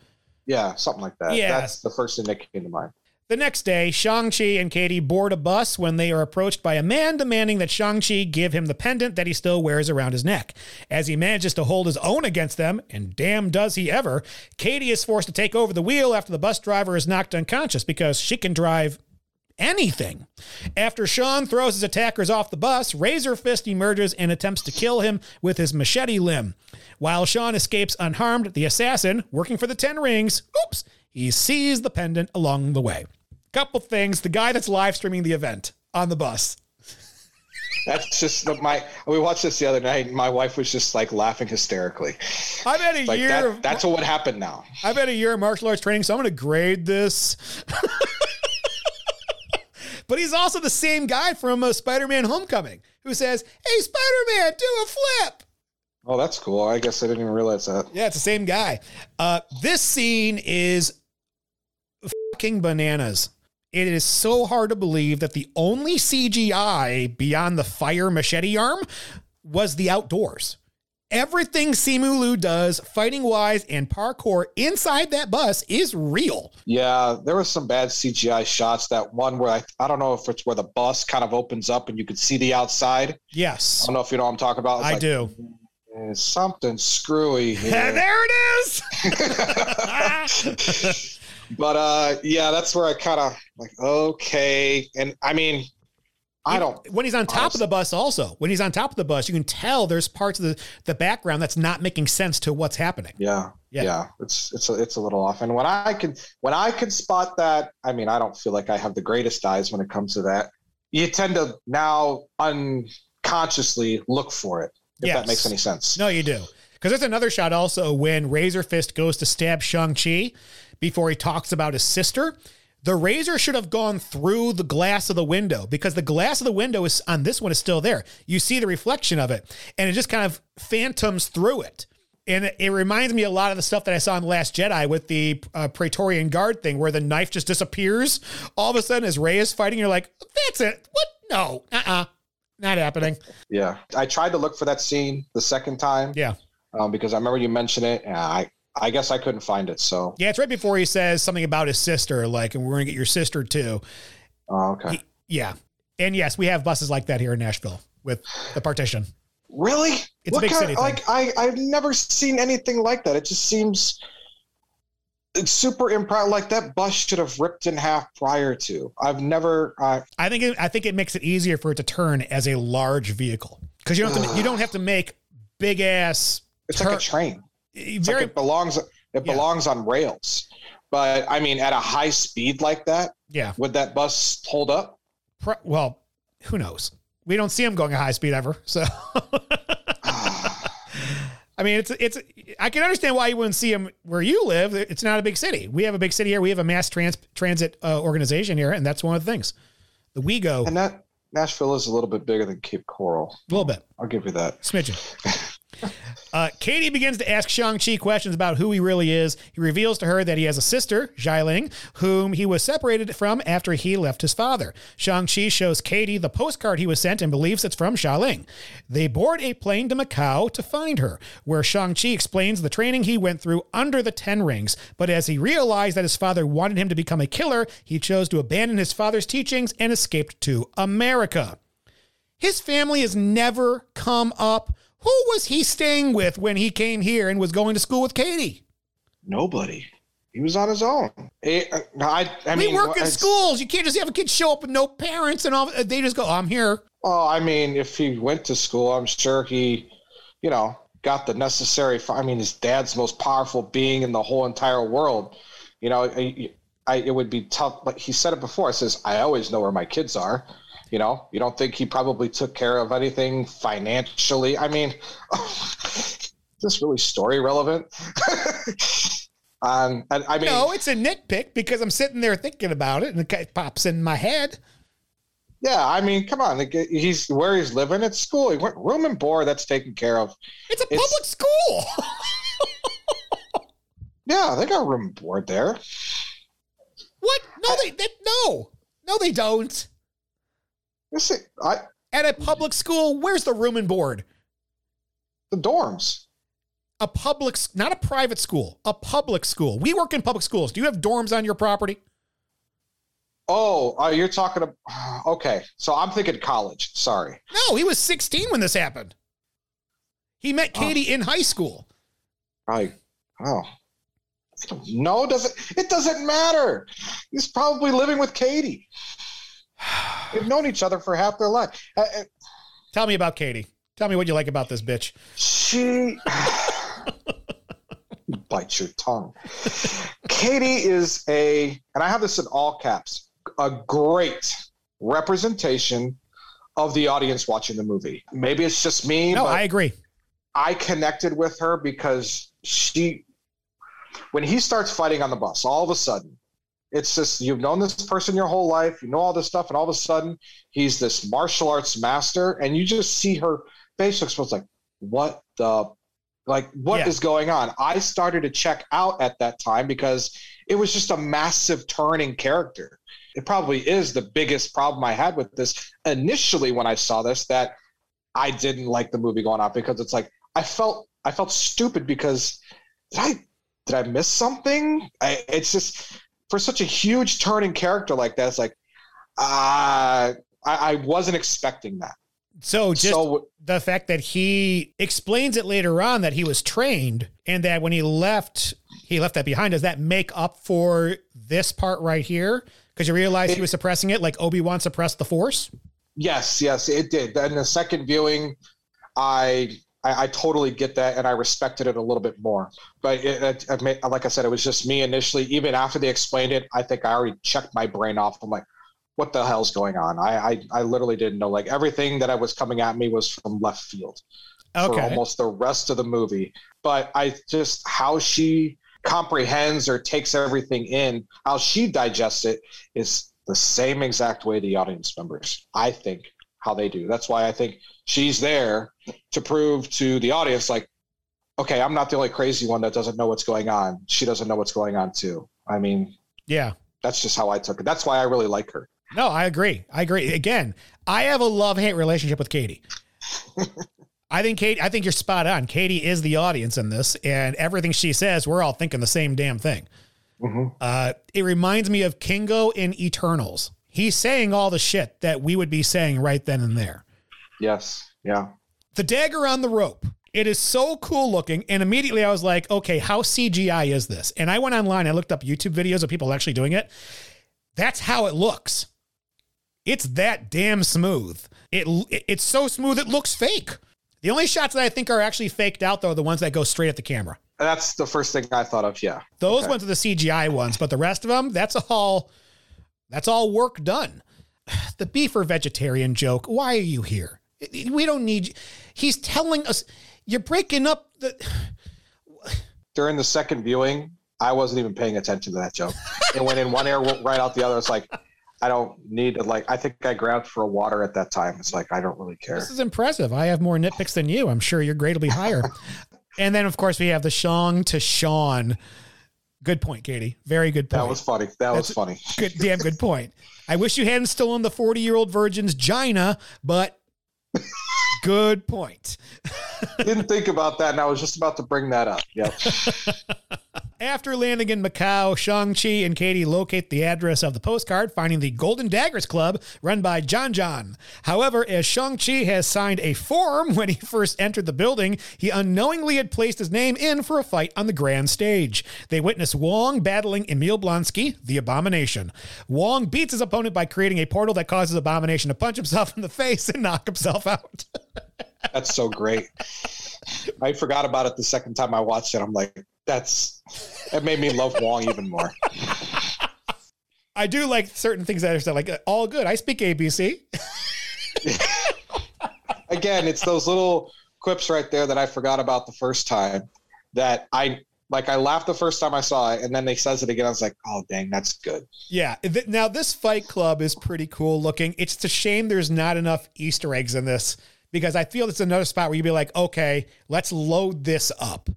yeah, something like that. Yeah. That's the first thing that came to mind. The next day, Shang-Chi and Katie board a bus when they are approached by a man demanding that Shang-Chi give him the pendant that he still wears around his neck. As he manages to hold his own against them, and damn does he ever, Katie is forced to take over the wheel after the bus driver is knocked unconscious because she can drive anything. After Sean throws his attackers off the bus, Razor Fist emerges and attempts to kill him with his machete limb. While Sean escapes unharmed, the assassin, working for the Ten Rings, oops, he sees the pendant along the way. Couple things. The guy that's live streaming the event on the bus. That's just the- my. We watched this the other night. And my wife was just like laughing hysterically. I've had a Like year that, of that's what would happen now. I've had a year of martial arts training, so I'm going to grade this. [laughs] but he's also the same guy from uh, Spider-Man: Homecoming who says, "Hey, Spider-Man, do a flip." Oh, that's cool. I guess I didn't even realize that. Yeah, it's the same guy. Uh, this scene is fucking bananas. It is so hard to believe that the only CGI beyond the fire machete arm was the outdoors. Everything Simu Liu does, fighting wise and parkour inside that bus, is real. Yeah, there was some bad CGI shots. That one where I, I don't know if it's where the bus kind of opens up and you could see the outside. Yes. I don't know if you know what I'm talking about. It's I like, do. Something screwy [laughs] here. there it is. [laughs] [laughs] but uh, yeah, that's where I kind of like okay. And I mean, I don't. when he's on top of the bus also when he's on top of the bus you can tell there's parts of the, the background that's not making sense to what's happening Yeah, Yeah. yeah, It's it's a, it's a little off. And when I can when I can spot that, I mean, I don't feel like I have the greatest eyes when it comes to that. You tend to now unconsciously look for it. If Yes. that makes any sense. no you do because there's another shot also when razor fist goes to stab shang-chi before he talks about his sister the razor should have gone through the glass of the window because the glass of the window is on this one is still there you see the reflection of it and it just kind of phantoms through it and it, it reminds me a lot of the stuff that I saw in The Last Jedi with the uh, Praetorian Guard thing, where the knife just disappears all of a sudden as Rey is fighting. You're like, that's it. What? No, uh uh Not happening. Yeah, I tried to look for that scene the second time. Yeah. um, because I remember you mentioned it, and I I guess I couldn't find it. So Yeah, it's right before he says something about his sister, like, and we're going to get your sister too. oh, okay, Yeah. And yes, we have buses like that here in Nashville with the partition. really? It's a big kind city thing. Like I I've never seen anything like that. It just seems. It's super improper. Like that bus should have ripped in half prior to. I've never. Uh, I think it, I think it makes it easier for it to turn as a large vehicle because you don't have to, you don't have to make big ass. It's like a train. Very like it belongs. It Yeah. belongs on rails. But I mean, at a high speed like that, yeah. would that bus hold up? Pro- well, who knows? We don't see him going at high speed ever. So, [sighs] I mean, it's it's. I can understand why you wouldn't see him where you live. It's not a big city. We have a big city here. We have a mass trans transit uh, organization here, and that's one of the things. The WeGo, And that Nashville is a little bit bigger than Cape Coral. a little bit. I'll give you that. Smidgen. [laughs] Uh, Katie begins to ask Shang-Chi questions about who he really is. He reveals to her that he has a sister, Xialing, whom he was separated from after he left his father. Shang-Chi shows Katie the postcard he was sent and believes it's from Xialing. They board a plane to Macau to find her, where Shang-Chi explains the training he went through under the Ten Rings. But as he realized that his father wanted him to become a killer, he chose to abandon his father's teachings and escaped to America. His family has never come up. Who was he staying with when he came here and was going to school with Katie? Nobody. He was on his own. Eh, I, I we mean, work in schools. You can't just have a kid show up with no parents and all. They just go, "I'm here." Oh, I mean, if he went to school, I'm sure he, you know, got the necessary. I mean, his dad's the most powerful being in the whole entire world. You know, I, I, it would be tough. But he said it before. It says, "I always know where my kids are." You know, you don't think he probably took care of anything financially? I mean, [laughs] is this really story relevant? [laughs] um, and I mean, no, it's a nitpick because I'm sitting there thinking about it and it pops in my head. yeah, I mean, come on. He's where he's living at school. He went room and board. That's taken care of. It's a It's- public school. [laughs] Yeah, they got room and board there. what? No, they, they no, no, they don't. Listen, I At a public school, where's the room and board? the dorms. A public, not a private school, a public school. We work in public schools. Do you have dorms on your property? Oh, uh, you're talking about. [sighs] Okay, so I'm thinking college. Sorry. No, he was 16 when this happened. He met Katie in high school. I. Oh. No, doesn't it doesn't matter. He's probably living with Katie. [sighs] [sighs] They've known each other for half their life. Uh, uh, Tell me about Katie. Tell me what you like about this bitch. She [laughs] bite your tongue. Katie is a, and I have this in all caps, a great representation of the audience watching the movie. Maybe it's just me, No, I agree. I connected with her because she, when he starts fighting on the bus, all of a sudden, it's just you've known this person your whole life, you know all this stuff, and all of a sudden he's this martial arts master, and you just see her face exposed like, what the, like, what is Yeah. going on? I started to check out at that time because it was just a massive turning character. It probably is the biggest problem I had with this initially when I saw this that I didn't like the movie going off because it's like I felt I felt stupid because did I did I miss something? I, it's just for such a huge turning character like that. It's like uh, I, I wasn't expecting that. So just so the fact that he explains it later on that he was trained and that when he left, he left that behind. Does that make up for this part right here? Because you realize he was suppressing it like Obi Wan suppressed the Force. Yes, yes, it did. Then the second viewing, I, I I totally get that, and I respected it a little bit more. But it, it, it like I said, it was just me initially. Even after they explained it, I think I already checked my brain off. I'm like, what the hell's going on? I I, I literally didn't know. Like everything that I was coming at me was from left field for almost the rest of the movie. But I just how she comprehends or takes everything in, how she digests it is the same exact way the audience members, I think, how they do. That's why I think she's there to prove to the audience, like, okay, I'm not the only crazy one that doesn't know what's going on. She doesn't know what's going on too. I mean, Yeah. that's just how I took it. That's why I really like her. No, I agree. I agree. Again, I have a love hate relationship with Katie. [laughs] I think Katie, I think you're spot on. Katie is the audience in this, and everything she says, we're all thinking the same damn thing. Uh, it reminds me of Kingo in Eternals. He's saying all the shit that we would be saying right then and there. Yes. Yeah. The dagger on the rope. It is so cool looking. And immediately I was like, okay, how CGI is this? And I went online, I looked up YouTube videos of people actually doing it. That's how it looks. It's that damn smooth. It it's so smooth it looks fake. The only shots that I think are actually faked out though are the ones that go straight at the camera. That's the first thing I thought of. Yeah. Those Okay. ones are the CGI ones, but the rest of them, that's all that's all work done. [sighs] The beef or vegetarian joke, why are you here? We don't need He's telling us you're breaking up the [sighs] During the second viewing, I wasn't even paying attention to that joke. it went in one ear, went right out the other. It's like, I don't need to like. I think I grabbed for a water at that time. It's like I don't really care. This is impressive. I have more nitpicks than you. I'm sure your grade will be higher. [laughs] and then of course we have the Shong to Sean. Good point, Katie. Very good point. That was funny. That was funny. Good, damn good point. I wish you hadn't stolen the 40 year old virgin's Gina, but good point. Didn't think about that, and I was just about to bring that up. Yep. [laughs] After landing in Macau, Shang-Chi and Katie locate the address of the postcard, finding the Golden Daggers Club run by Jon Jon. However, as Shang-Chi has signed a form [laughs] when he first entered the building, he unknowingly had placed his name in for a fight on the grand stage. They witness Wong battling Emil Blonsky, the Abomination. Wong beats his opponent by creating a portal that causes Abomination to punch himself [laughs] in the face and knock himself out. [laughs] That's so great. I forgot about it the second time I watched it. I'm like, that's it made me love Wong even more. I do like certain things that are still like all good. I speak ABC. [laughs] Again, it's those little quips right there that I forgot about the first time that I like I laughed the first time I saw it and then they says it again. I was like, oh dang, that's good. Yeah. Now this Fight Club is pretty cool looking. It's a shame there's not enough Easter eggs in this because I feel it's another spot where you'd be like, okay, let's load this up.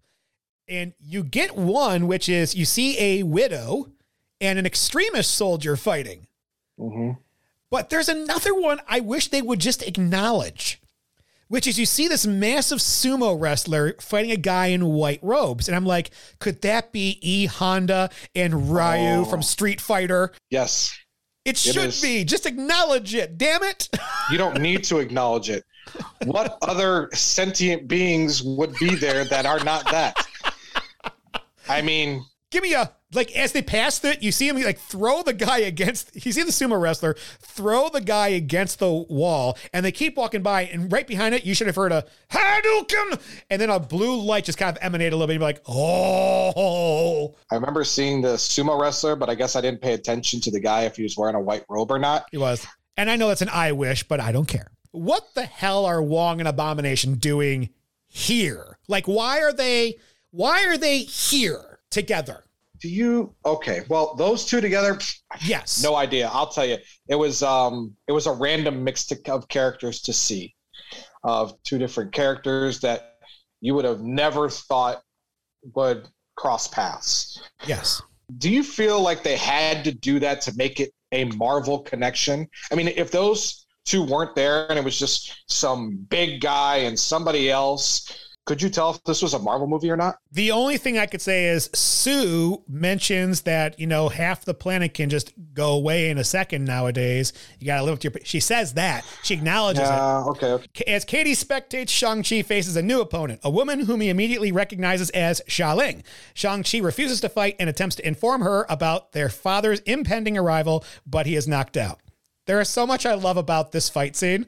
And you get one, which is you see a widow and an extremist soldier fighting. Mm-hmm. But there's another one I wish they would just acknowledge, which is you see this massive sumo wrestler fighting a guy in white robes. And I'm like, could that be E Honda and Ryu Oh. from Street Fighter? Yes. It should is. be. Just acknowledge it. Damn it. [laughs] You don't need to acknowledge it. What other sentient beings would be there that are not that? I mean, Give me a like as they pass it, you see him like throw the guy against you see the sumo wrestler throw the guy against the wall and they keep walking by and right behind it you should have heard a Hadouken and then a blue light just kind of emanate a little bit and be like, oh I remember seeing the sumo wrestler, but I guess I didn't pay attention to the guy if he was wearing a white robe or not. He was. And I know that's an I wish, but I don't care. What the hell are Wong and Abomination doing here? Like, why are they why are they here together? Do you okay? Well, those two together, Yes. no idea. I'll tell you, it was um, it was a random mix to- of characters to see, of two different characters that you would have never thought would cross paths. Yes. Do you feel like they had to do that to make it a Marvel connection? I mean, if those two weren't there and it was just some big guy and somebody else, could you tell if this was a Marvel movie or not? The only thing I could say is Sue mentions that, you know, half the planet can just go away in a second nowadays. You got to live with your. She says that. She acknowledges it. Yeah, okay, okay. As Katie spectates, Shang-Chi faces a new opponent, a woman whom he immediately recognizes as Xialing. Shang-Chi refuses to fight and attempts to inform her about their father's impending arrival, but he is knocked out. There is so much I love about this fight scene.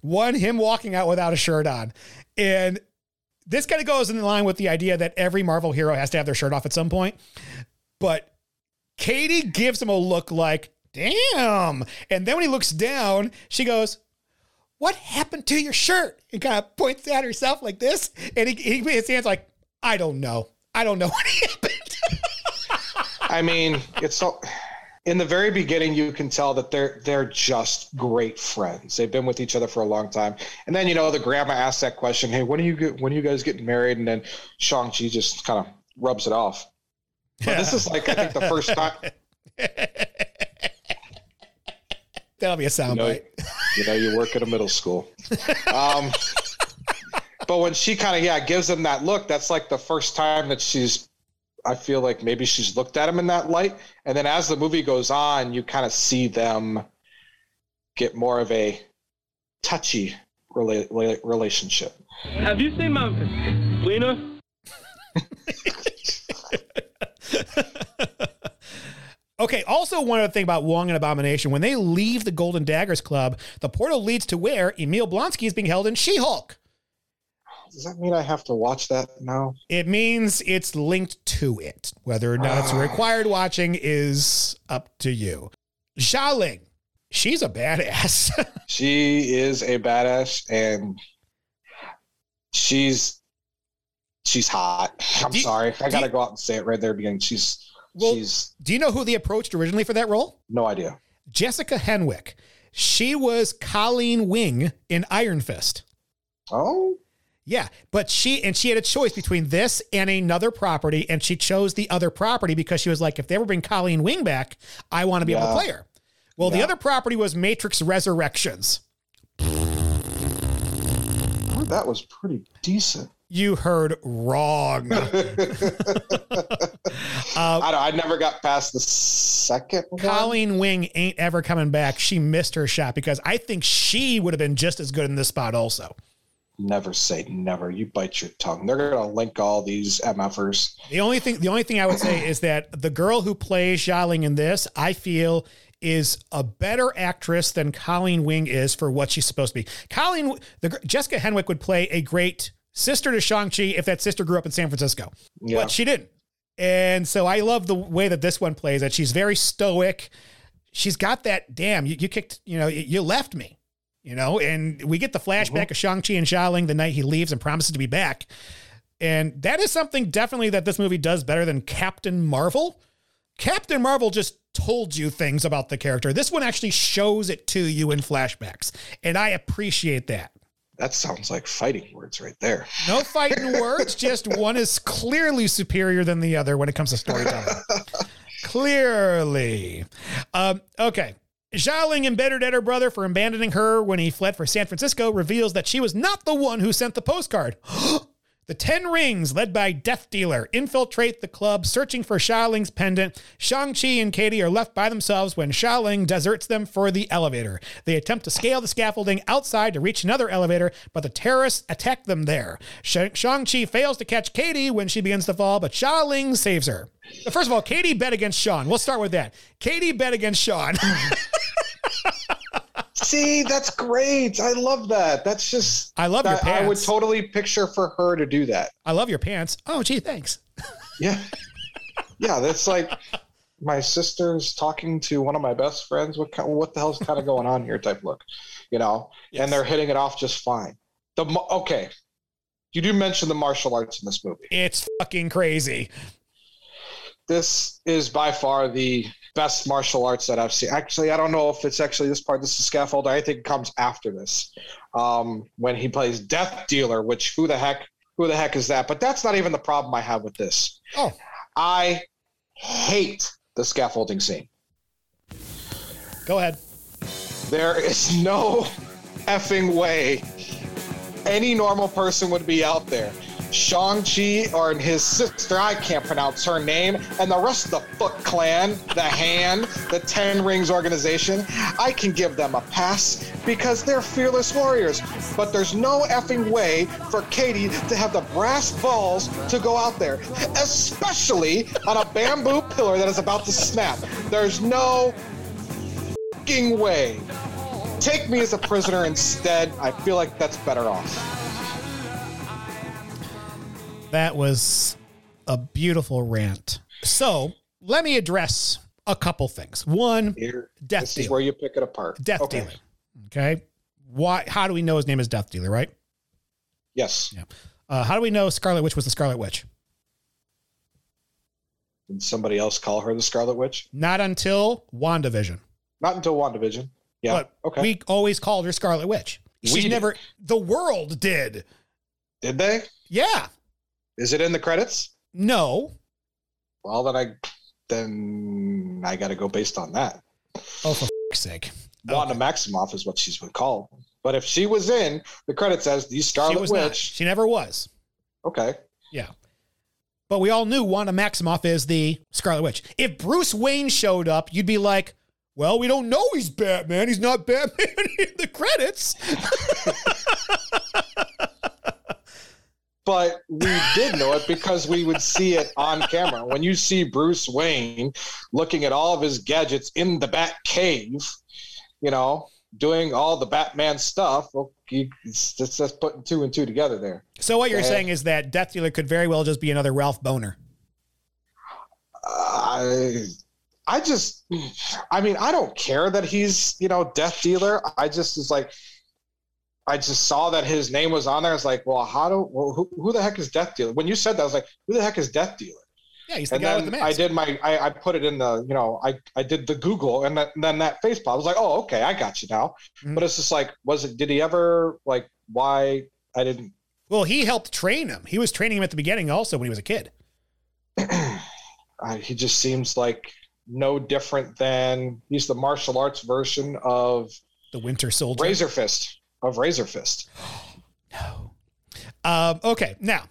One, him walking out without a shirt on. And this kind of goes in line with the idea that every Marvel hero has to have their shirt off at some point. But Katie gives him a look like, damn. And then when he looks down, she goes, what happened to your shirt? And kind of points at herself like this. And he, he his hands like, I don't know. I don't know [laughs] what happened. I mean, it's so. In the very beginning, you can tell that they're they're just great friends. They've been with each other for a long time. And then you know the grandma asks that question, "Hey, when are you get, when are you guys getting married?" And then Shang Chi just kind of rubs it off. But this is like I think the first time. [laughs] That'll be a You know, soundbite. you know, you work at a middle school. Um, [laughs] but when she kind of yeah gives him that look, that's like the first time that she's. I feel like maybe she's looked at him in that light, and then as the movie goes on, you kind of see them get more of a touchy rela- rela- relationship. Have you seen my wiener? Okay, also one other thing about Wong and Abomination. When they leave the Golden Daggers Club, the portal leads to where Emil Blonsky is being held in She-Hulk. Does that mean I have to watch that now? It means it's linked to it. Whether or not it's ah. required watching is up to you. Xialing, she's a badass. [laughs] She is a badass, and she's she's hot. I'm you- sorry, I gotta you- go out and say it right there. at Beginning, she's Well- she's Do you know who they approached originally for that role? no idea. Jessica Henwick. She was Colleen Wing in Iron Fist. Oh, Yeah, but she and she had a choice between this and another property, and she chose the other property because she was like, if they ever bring Colleen Wing back, I want to be able to Yeah. play her. Well, the other property was Matrix Resurrections. that was pretty decent. You heard wrong. [laughs] Uh, I don't. I never got past the second. one. Colleen Wing ain't ever coming back. She missed her shot because I think she would have been just as good in this spot also. Never say never. You bite your tongue. They're gonna link all these mfers. The only thing the only thing I would say is that the girl who plays Xialing in this, I feel is a better actress than Colleen Wing is for what she's supposed to be. Colleen the Jessica Henwick would play a great sister to Shang-Chi if that sister grew up in San Francisco. Yeah. But she didn't. And so I love the way that this one plays that she's very stoic. She's got that damn you, you kicked, you know, you, you left me. You know, and we get the flashback of Shang-Chi and Xialing the night he leaves and promises to be back. And that is something definitely that this movie does better than Captain Marvel. Captain Marvel just told you things about the character. This one actually shows it to you in flashbacks. And I appreciate that. That sounds like fighting words right there. No fighting words, [laughs] just one is clearly superior than the other when it comes to storytelling. [laughs] clearly. Um, okay. Xialing, embittered at her brother for abandoning her when he fled for San Francisco, reveals that she was not the one who sent the postcard. [gasps] [gasps] the Ten Rings, led by Death Dealer, infiltrate the club searching for Xialing's pendant. Shang-Chi and Katie are left by themselves when Xialing deserts them for the elevator. They attempt to scale the scaffolding outside to reach another elevator, but the terrorists attack them there. Shang-Chi fails to catch Katie when she begins to fall, but Xialing saves her. First of all, Katie bet against Sean. We'll start with that. Katie bet against Sean. [laughs] See, that's great. I love that. That's just. I love your that- I would totally picture for her to do that. I love your pants. Oh, gee, thanks. Yeah. Yeah, that's like my sister's talking to one of my best friends. What kind, what the hell's kind of going on here? Type look, you know, and they're hitting it off just fine. The okay, you do mention the martial arts in this movie. It's fucking crazy. This is by far the best martial arts that I've seen. Actually, I don't know if it's actually this part. This is scaffold. I think it comes after this, um, when he plays Death Dealer. Which who the heck? Who the heck is that? But that's not even the problem I have with this. Oh, I hate the scaffolding scene. go ahead. There is no [laughs] effing way any normal person would be out there. Shang-Chi or his sister, I can't pronounce her name, and the rest of the Foot Clan, the Hand, the Ten Rings organization, I can give them a pass because they're fearless warriors. But there's no effing way for Katie to have the brass balls to go out there, especially on a bamboo pillar that is about to snap. There's no way. Take me as a prisoner instead. I feel like that's better off. That was a beautiful rant. So let me address a couple things. One, Here, Death this is where you pick it apart. Death Okay. Dealer. Okay. Why? How do we know his name is Death Dealer? Right. Yes. Yeah. Uh, how do we know Scarlet Witch was the Scarlet Witch? Did somebody else call her the Scarlet Witch? Not until WandaVision. Not until WandaVision. Yeah. But okay. we always called her Scarlet Witch. We She did. never. The world did. Did they? Yeah. Is it in the credits? No. Well, then I then I got to go based on that. Oh, for f- sake. Wanda Maximoff is what she's been called. But if she was in the credit says the She Scarlet was Witch, not. She never was. okay. Yeah. But we all knew Wanda Maximoff is the Scarlet Witch. If Bruce Wayne showed up, you'd be like, well, we don't know he's Batman. He's not Batman [laughs] in the credits. [laughs] but we did know it because we would see it on camera. When you see Bruce Wayne looking at all of his gadgets in the Bat Cave, you know, doing all the Batman stuff, oh, well, you, it's, just putting two and two together there. So what you're Yeah. saying is that Death Dealer could very well just be another Ralph Boner. I, I just, I mean, I don't care that he's, you know, Death Dealer. I just is like, I just saw that his name was on there. I was like, well, how do, well, who, who the heck is Death Dealer? When you said that, I was like, who the heck is Death Dealer? Yeah, he's the and guy with the mask. I did my, I, I put it in the, you know, I, I did the Google and, that, and then that face pop. I was like, oh, okay, I got you now. Mhm. But it's just like, was it, did he ever, like, why I didn't, Well, he helped train him. He was training him at the beginning also when he was a kid. [clears throat] I, he just seems like no different than, he's the martial arts version of The Winter Soldier. Razor Fist, of Razor Fist. [gasps] No. Um, okay, now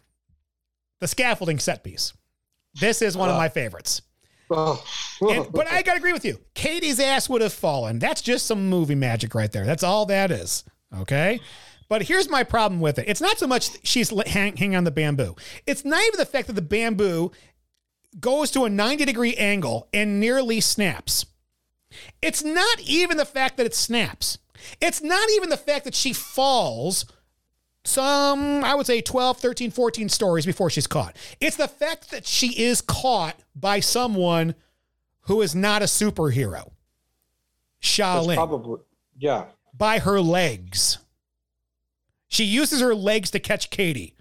the scaffolding set piece. This is one of Uh. my favorites. Oh. And- but I gotta agree with you. Katie's ass would have fallen. That's just some movie magic right there. That's all that is. Okay. But here's my problem with it. It's not so much she's hang, hanging on the bamboo. It's not even the fact that the bamboo goes to a 90 degree angle and nearly snaps. It's not even the fact that it snaps. It's not even the fact that she falls some, I would say 12, 13, 14 stories before she's caught. It's the fact that she is caught by someone who is not a superhero. That's Xialing. probably, yeah. by her legs. She uses her legs to catch Katie.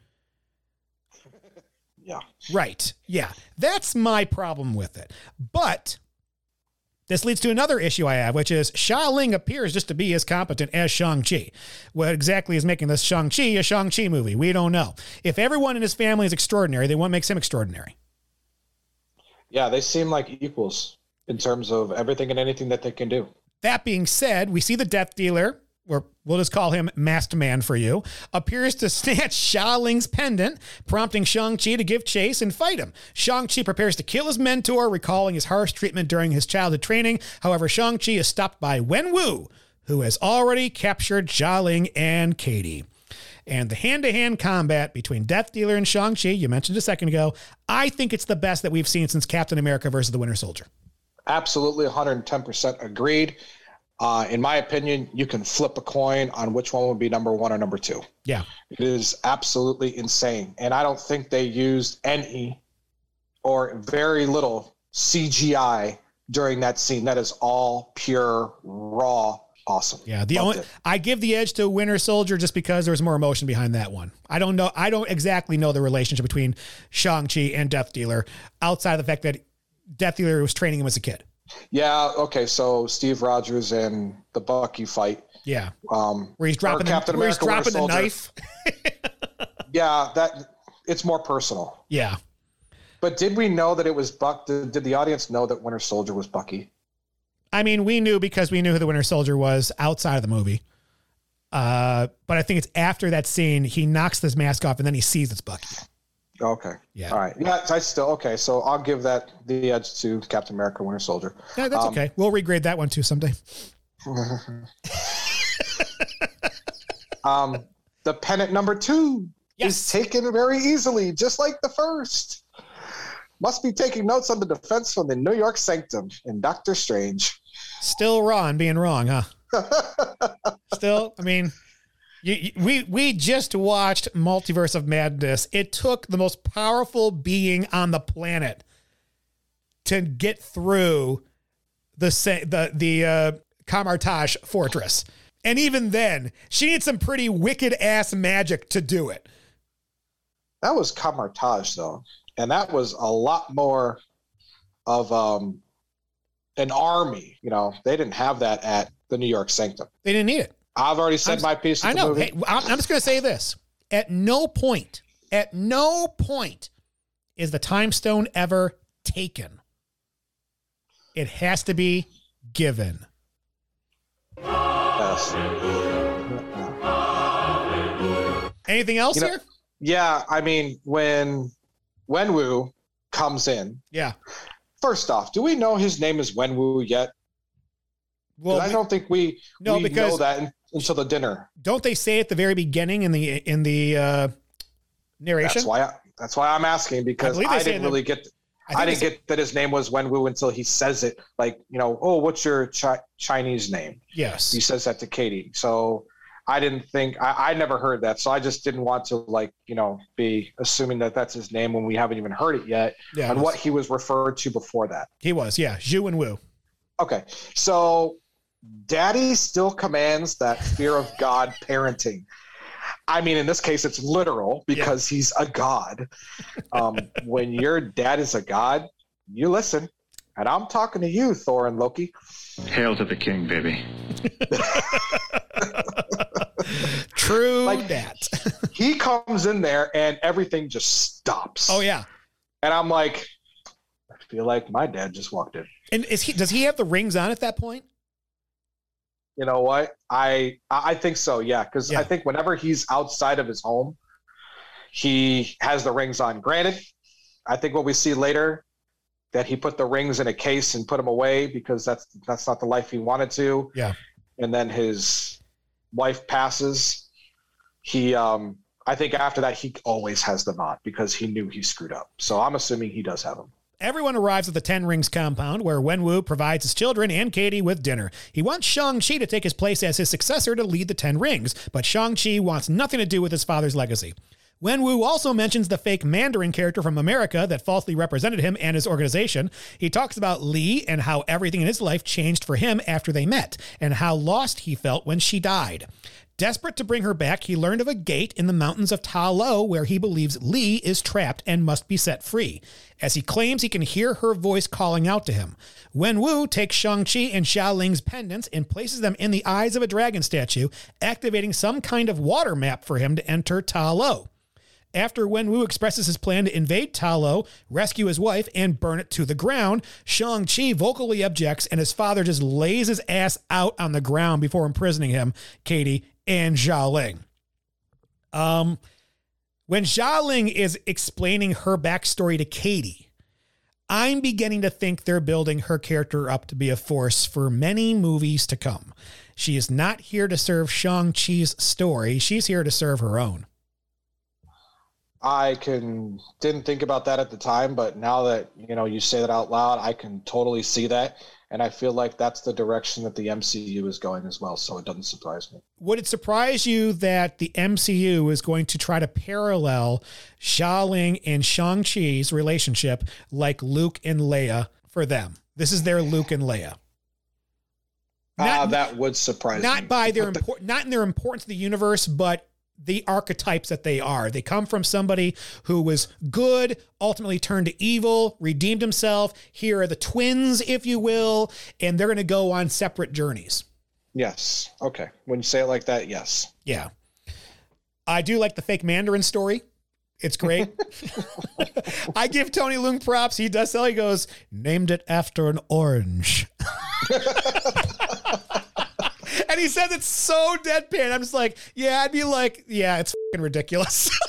Yeah. Right. Yeah. That's my problem with it. But this leads to another issue I have, which is Xialing appears just to be as competent as Shang-Chi. What exactly is making this Shang-Chi a Shang-Chi movie? We don't know. If everyone in his family is extraordinary, then what makes him extraordinary? Yeah, they seem like equals in terms of everything and anything that they can do. That being said, we see the Death Dealer, or we'll just call him Masked Man for you, appears to [laughs] snatch Xialing's pendant, prompting Shang-Chi to give chase and fight him. Shang-Chi prepares to kill his mentor, recalling his harsh treatment during his childhood training. However, Shang-Chi is stopped by Wen Wu, who has already captured Xialing and Katie. And the hand-to-hand combat between Death Dealer and Shang-Chi, you mentioned a second ago, I think it's the best that we've seen since Captain America versus the Winter Soldier. Absolutely 110% agreed. Uh, in my opinion, you can flip a coin on which one would be number one or number two. Yeah. It is absolutely insane. And I don't think they used any or very little CGI during that scene. That is all pure, raw, awesome. Yeah, the Loved only it. I give the edge to Winter Soldier just because there was more emotion behind that one. I don't know. I don't exactly know the relationship between Shang Chi and Death Dealer outside of the fact that Death Dealer was training him as a kid. Yeah. Okay. So Steve Rogers and the Bucky fight. Yeah, Um, where he's dropping the, Captain where he's dropping the knife. [laughs] Yeah, that it's more personal. Yeah, But did we know that it was Buck? Did, did the audience know that Winter Soldier was Bucky? I mean, we knew because we knew who the Winter Soldier was outside of the movie. Uh, but I think it's after that scene he knocks this mask off and then he sees it's Bucky. Okay. Yeah. All right. Yeah, I still okay. So I'll give that the edge to Captain America: Winter Soldier. Yeah, that's Um, okay. We'll regrade that one too someday. [laughs] um, the pennant number two Yes. is taken very easily, just like the first. Must be taking notes on the defense from the New York Sanctum and Doctor Strange. Still and being wrong, huh? [laughs] Still, I mean, you, we we just watched Multiverse of Madness. It took the most powerful being on the planet to get through the the the uh, Kamar-Taj fortress, and even then, she needs some pretty wicked ass magic to do it. That was Kamar-Taj though, and that was a lot more of um, an army. You know, they didn't have that at the New York Sanctum. They didn't need it. I've already said I'm- my piece. Of I the know. movie. Hey, I'm I'm just going to say this: at no point, at no point, is the time stone ever taken. It has to be given. Yes. Anything else You know- here? Yeah, I mean, when Wenwu comes in, Yeah. first off, do we know his name is Wenwu yet? Well, I don't think we No, we because- know that until the dinner. don't they say at the very beginning in the in the uh, narration. That's why I, that's why I'm asking because they I, didn't in the- really get I I, didn't get that his name was Wenwu until he says it like, you know, oh, what's your chi- Chinese name? yes. He says that to Katie. So I didn't think I, I never heard that. So I just didn't want to like, you know, be assuming that that's his name when we haven't even heard it yet Yeah. and what he was referred to before that. he was. Yeah. Xu Wenwu. Okay. So daddy still commands that fear of God parenting. I mean, in this case, it's literal because he's a god. Um, when your dad is a god, you listen. And I'm talking to you, Thor and Loki. Hail to the king, baby. [laughs] True Like- that. [laughs] He comes in there and everything just stops. oh yeah. And I'm like, I feel like my dad just walked in. And is he? Does he have the rings on at that point? You know what? I I think so, yeah. Because Yeah. I think whenever he's outside of his home, he has the rings on. Granted, I think what we see later that he put the rings in a case and put them away because that's that's not the life he wanted to. Yeah. And then his wife passes. He um I think after that he always has them on because he knew he screwed up. So I'm assuming he does have them. Everyone arrives at the Ten Rings compound where Wenwu provides his children and Katie with dinner. He wants Shang-Chi to take his place as his successor to lead the Ten Rings, but Shang-Chi wants nothing to do with his father's legacy. Wenwu also mentions the fake Mandarin character from America that falsely represented him and his organization. He talks about Lee and how everything in his life changed for him after they met, and how lost he felt when she died. Desperate to bring her back, he learned of a gate in the mountains of Ta Lo where he believes Lee is trapped and must be set free, as he claims he can hear her voice calling out to him. Wenwu takes Shang-Chi and Xialing's pendants and places them in the eyes of a dragon statue, activating some kind of water map for him to enter Ta Lo. After Wenwu expresses his plan to invade Ta Lo, rescue his wife, and burn it to the ground, Shang-Chi vocally objects and his father just lays his ass out on the ground before imprisoning him, Katie, and Xialing. Um, when Xialing is explaining her backstory to Katie, I'm beginning to think they're building her character up to be a force for many movies to come. She is not here to serve Shang-Chi's story, she's here to serve her own. I can didn't think about that at the time, but now that you know you say that out loud, I can totally see that, and I feel like that's the direction that the MCU is going as well. So it doesn't surprise me. Would it surprise you that the MCU is going to try to parallel Xialing and Shang-Chi's relationship like Luke and Leia for them? This is their Luke and Leia. Uh, Not- that would surprise me. Not by their [laughs] import, not in their importance to the universe, but the archetypes that they are. They come from somebody who was good, ultimately turned to evil, redeemed himself. Here are the twins, if you will, and they're going to go on separate journeys. yes. Okay. When you say it like that, yes. Yeah. I do like the fake Mandarin story. It's great. [laughs] I give Tony Leung props. He does tell, he goes, named it after an orange. [laughs] and he says it's so deadpan. I'm just like, yeah, I'd be like, yeah, it's ridiculous. [laughs]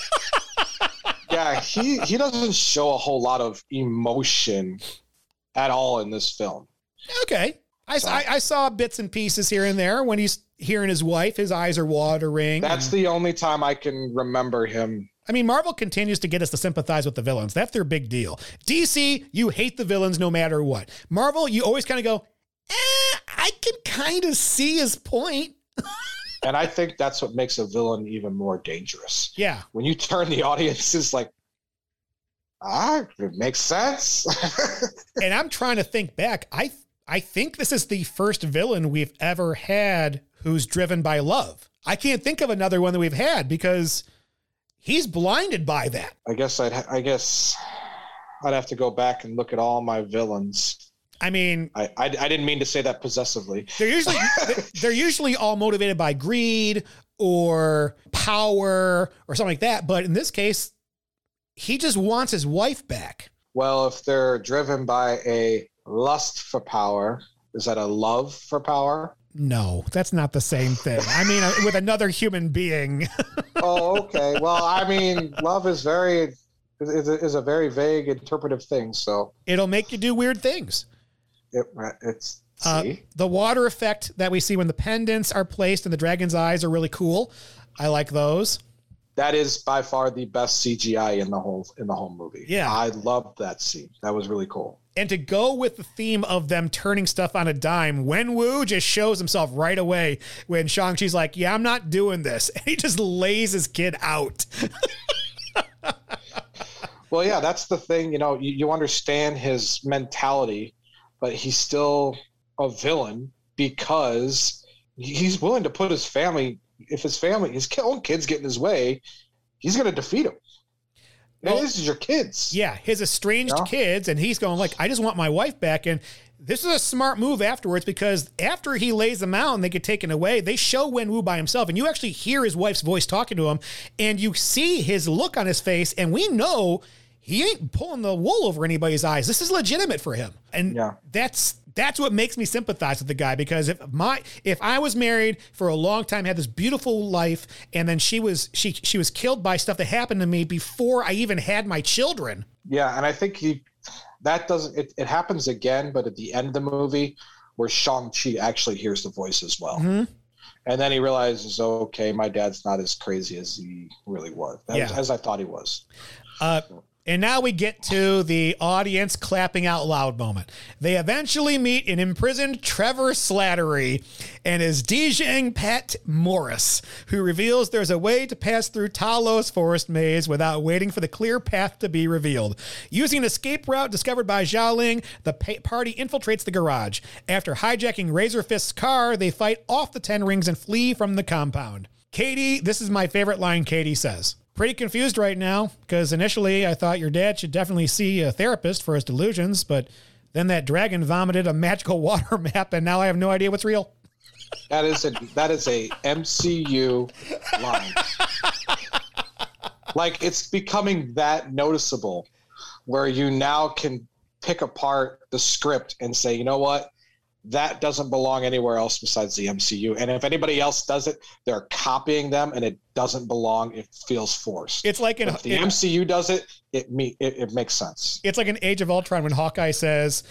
Yeah, he he doesn't show a whole lot of emotion at all in this film. okay. I, I, I saw bits and pieces here and there when he's hearing his wife, his eyes are watering. That's the only time I can remember him. I mean, Marvel continues to get us to sympathize with the villains. That's their big deal. DC, you hate the villains no matter what. Marvel, you always kind of go, eh, I can kind of see his point. [laughs] And I think that's what makes a villain even more dangerous. Yeah. When you turn the audience is like, ah, it makes sense. [laughs] and I'm trying to think back. I I think this is the first villain we've ever had who's driven by love. I can't think of another one that we've had because he's blinded by that. I guess I'd I guess I'd have to go back and look at all my villains. I mean, I, I, I didn't mean to say that possessively. they're usually [laughs] they're usually all motivated by greed or power or something like that, but in this case, he just wants his wife back. Well, if they're driven by a lust for power, is that a love for power? No, that's not the same thing. I mean, uh, with another human being. [laughs] oh, okay. Well, I mean, love is very is, is a very vague interpretive thing. So It'll make you do weird things. It, it's Uh, the water effect that we see when the pendants are placed and the dragon's eyes are really cool. I like those. that is by far the best CGI in the whole in the whole movie. Yeah. I loved that scene. That was really cool. And to go with the theme of them turning stuff on a dime, Wenwu just shows himself right away when Shang-Chi's like, Yeah, I'm not doing this. [laughs] And he just lays his kid out. [laughs] Well, yeah, that's the thing. You know, you, you understand his mentality, but he's still a villain because he's willing to put his family. If his family, his own kids get in his way, he's going to defeat him. Well- this is your kids. Yeah, his estranged Yeah. kids, and he's going like, I just want my wife back. And this is a smart move afterwards because after he lays them out and they get taken away, they show Wenwu by himself, and you actually hear his wife's voice talking to him, and you see his look on his face, and we know he ain't pulling the wool over anybody's eyes. This is legitimate for him, and Yeah. that's that's what makes me sympathize with the guy because if my if I was married for a long time, had this beautiful life, and then she was she she was killed by stuff that happened to me before I even had my children. Yeah, and I think he that doesn't it, it happens again, but at the end of the movie where Shang-Chi actually hears the voice as well. Mhm. And then he realizes, okay, my dad's not as crazy as he really was, as, Yeah. as I thought he was. Uh, and now we get to the audience clapping out loud moment. They eventually meet an imprisoned Trevor Slattery and his Dijiang pet Morris, who reveals there's a way to pass through Ta Lo's forest maze without waiting for the clear path to be revealed. Using an escape route discovered by Xialing, the party infiltrates the garage. After hijacking Razorfist's car, they fight off the Ten Rings and flee from the compound. Katie, this is my favorite line Katie says. Pretty confused right now because initially I thought your dad should definitely see a therapist for his delusions, but then that dragon vomited a [laughs] magical water map and now I have no idea what's real. That is a that is a MCU line. like it's becoming that noticeable where you now can pick apart the script and say, you know what? That doesn't belong anywhere else besides the MCU. And if anybody else does it, they're copying them and it doesn't belong. It feels forced. It's like in if the it- MCU does it, it me it, it makes sense. It's like an Age of Ultron when Hawkeye says,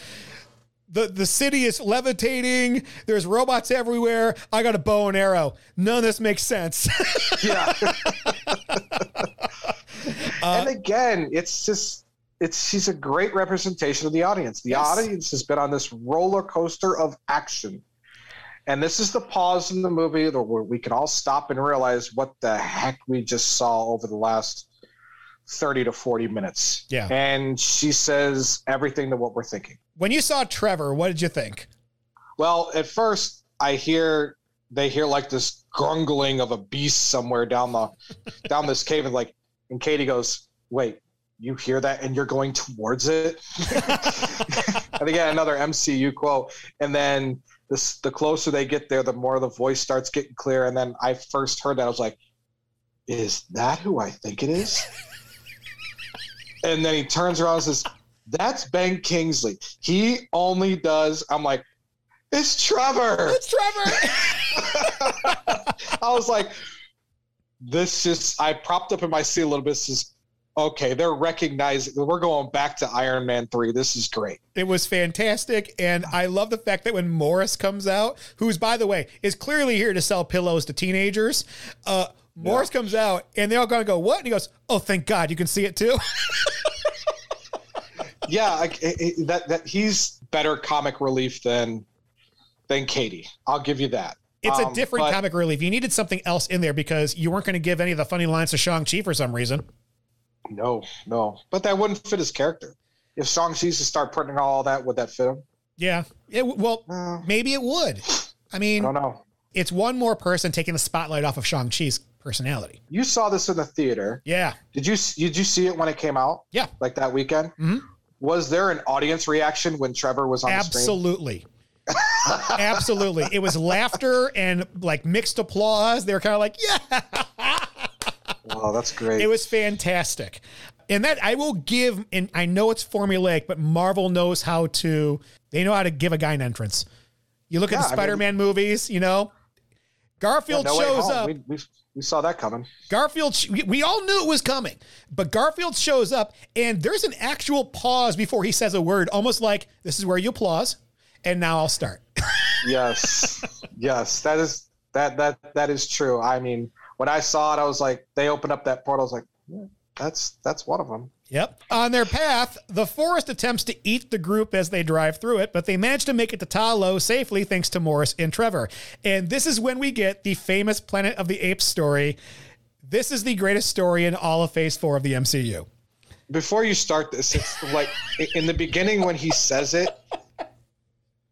the, the city is levitating. There's robots everywhere. I got a bow and arrow. None of this makes sense. Yeah. [laughs] Uh, and again, it's just it's she's a great representation of the audience. The Yes. audience has been on this roller coaster of action. And this is the pause in the movie where we can all stop and realize what the heck we just saw over the last 30 to 40 minutes. Yeah. And she says everything to what we're thinking. when you saw Trevor, what did you think? Well, at first I hear they hear like this grungling of a beast somewhere down the down this cave and like and Katie goes, "Wait, you hear that and you're going towards it?" [laughs] [laughs] and again another MCU quote and then this the closer they get there the more the voice starts getting clear and then I first heard that I was like, "Is that who I think it is?" [laughs] and then he turns around and says, "That's Ben Kingsley. He only does." I'm like, "It's Trevor." It's Trevor. I was like, this just, I propped up in my seat a little bit. This is, okay, they're recognizing, we're going back to Iron Man 3. This is great. It was fantastic. And I love the fact that when Morris comes out, who's, by the way, is clearly here to sell pillows to teenagers, uh, Morris comes out and they're all going to go, What? And he goes, Oh, thank God you can see it too. [laughs] Yeah, I, I- that, that he's better comic relief than, than Katie. I'll give you that. It's a Um, different but- comic relief. You needed something else in there because you weren't going to give any of the funny lines to Shang-Chi for some reason. No, no, but that wouldn't fit his character. If Shang-Chi's to start putting all that, would that fit him? Yeah. It, well, Uh, maybe it would. I I mean, don't know. it's one more person taking the spotlight off of Shang-Chi's personality. You saw this in the theater. Yeah. Did you did you see it when it came out? Yeah. Like that weekend? Mhm. Was there an audience reaction when Trevor was on the screen? Absolutely. Absolutely. It was laughter and like mixed applause. They were kind of like, yeah. [laughs] Oh, that's great. It was fantastic. And that I will give, and I know it's formulaic, but Marvel knows how to, they know how to give a guy an entrance. You look Yeah, at the Spider Man movies, you know, Garfield No shows up. We, we, we saw that coming. Garfield, we, we all knew it was coming, but Garfield shows up and there's an actual pause before he says a word, almost like this is where you applause, and now I'll start. [laughs] Yes, yes, that is that that that is true. I mean, when I saw it, I was like, they opened up that portal. I was like, yeah, that's that's one of them. Yep. On their path, the forest attempts to eat the group as they drive through it, but they manage to make it to Ta Lo safely thanks to Morris and Trevor. And this is when we get the famous Planet of the Apes story. This is the greatest story in all of Phase 4 of the MCU. Before you start this, it's like [laughs] in the beginning when he says it,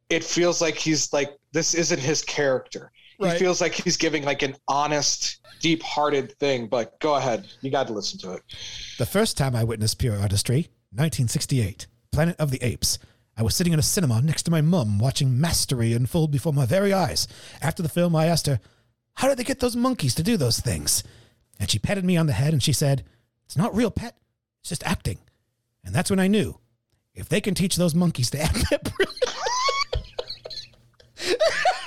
it feels like he's like this isn't his character. Right. He feels like he's giving like an honest, deep-hearted thing. But go ahead, you got to listen to it. The first time I witnessed pure artistry, 1968, Planet of the Apes. I was sitting in a cinema next to my mum watching mastery unfold before my very eyes. After the film, I asked her, How did they get those monkeys to do those things? And she patted me on the head and she said, It's not real, pet. It's just acting. And that's when I knew if they can teach those monkeys to act [laughs] that brilliant. [laughs]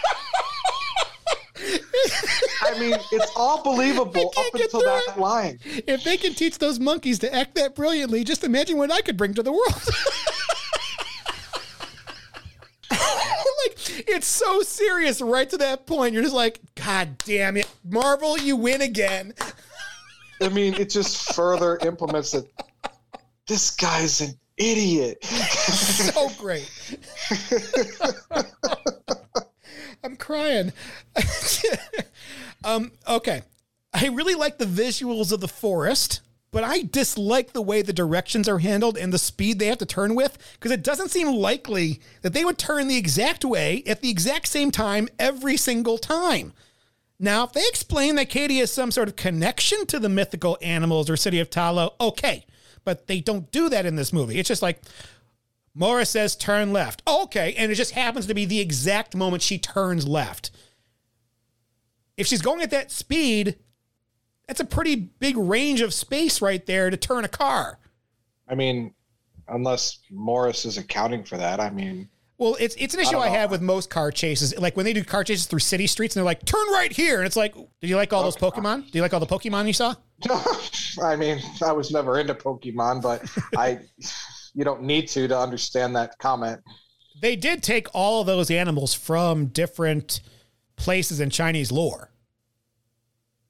I mean, it's all believable up until that it. line. If they can teach those monkeys to act that brilliantly, just imagine what I could bring to the world. [laughs] like it's so serious right to that point. You're just like, God damn it, Marvel, you win again. I mean, it just further implements it. This guy's an idiot. [laughs] so great. [laughs] I'm crying. [laughs] um, okay. I really like the visuals of the forest, but I dislike the way the directions are handled and the speed they have to turn with because it doesn't seem likely that they would turn the exact way at the exact same time every single time. Now, if they explain that Katie has some sort of connection to the mythical animals or city of Ta Lo, okay. But they don't do that in this movie. It's just like, Morris says turn left. Oh, okay. And it just happens to be the exact moment she turns left. If she's going at that speed, that's a pretty big range of space right there to turn a car. I mean, unless Morris is accounting for that, I mean, Well, it's it's an issue don't I, have with most car chases. Like when they do car chases through city streets and they're like, turn right here. And it's like, did you like all those Pokemon? Do you like all the Pokemon you saw? [laughs] I mean, I was never into Pokemon, but [laughs] I, you don't need to to understand that comment. They did take all of those animals from different places in Chinese lore.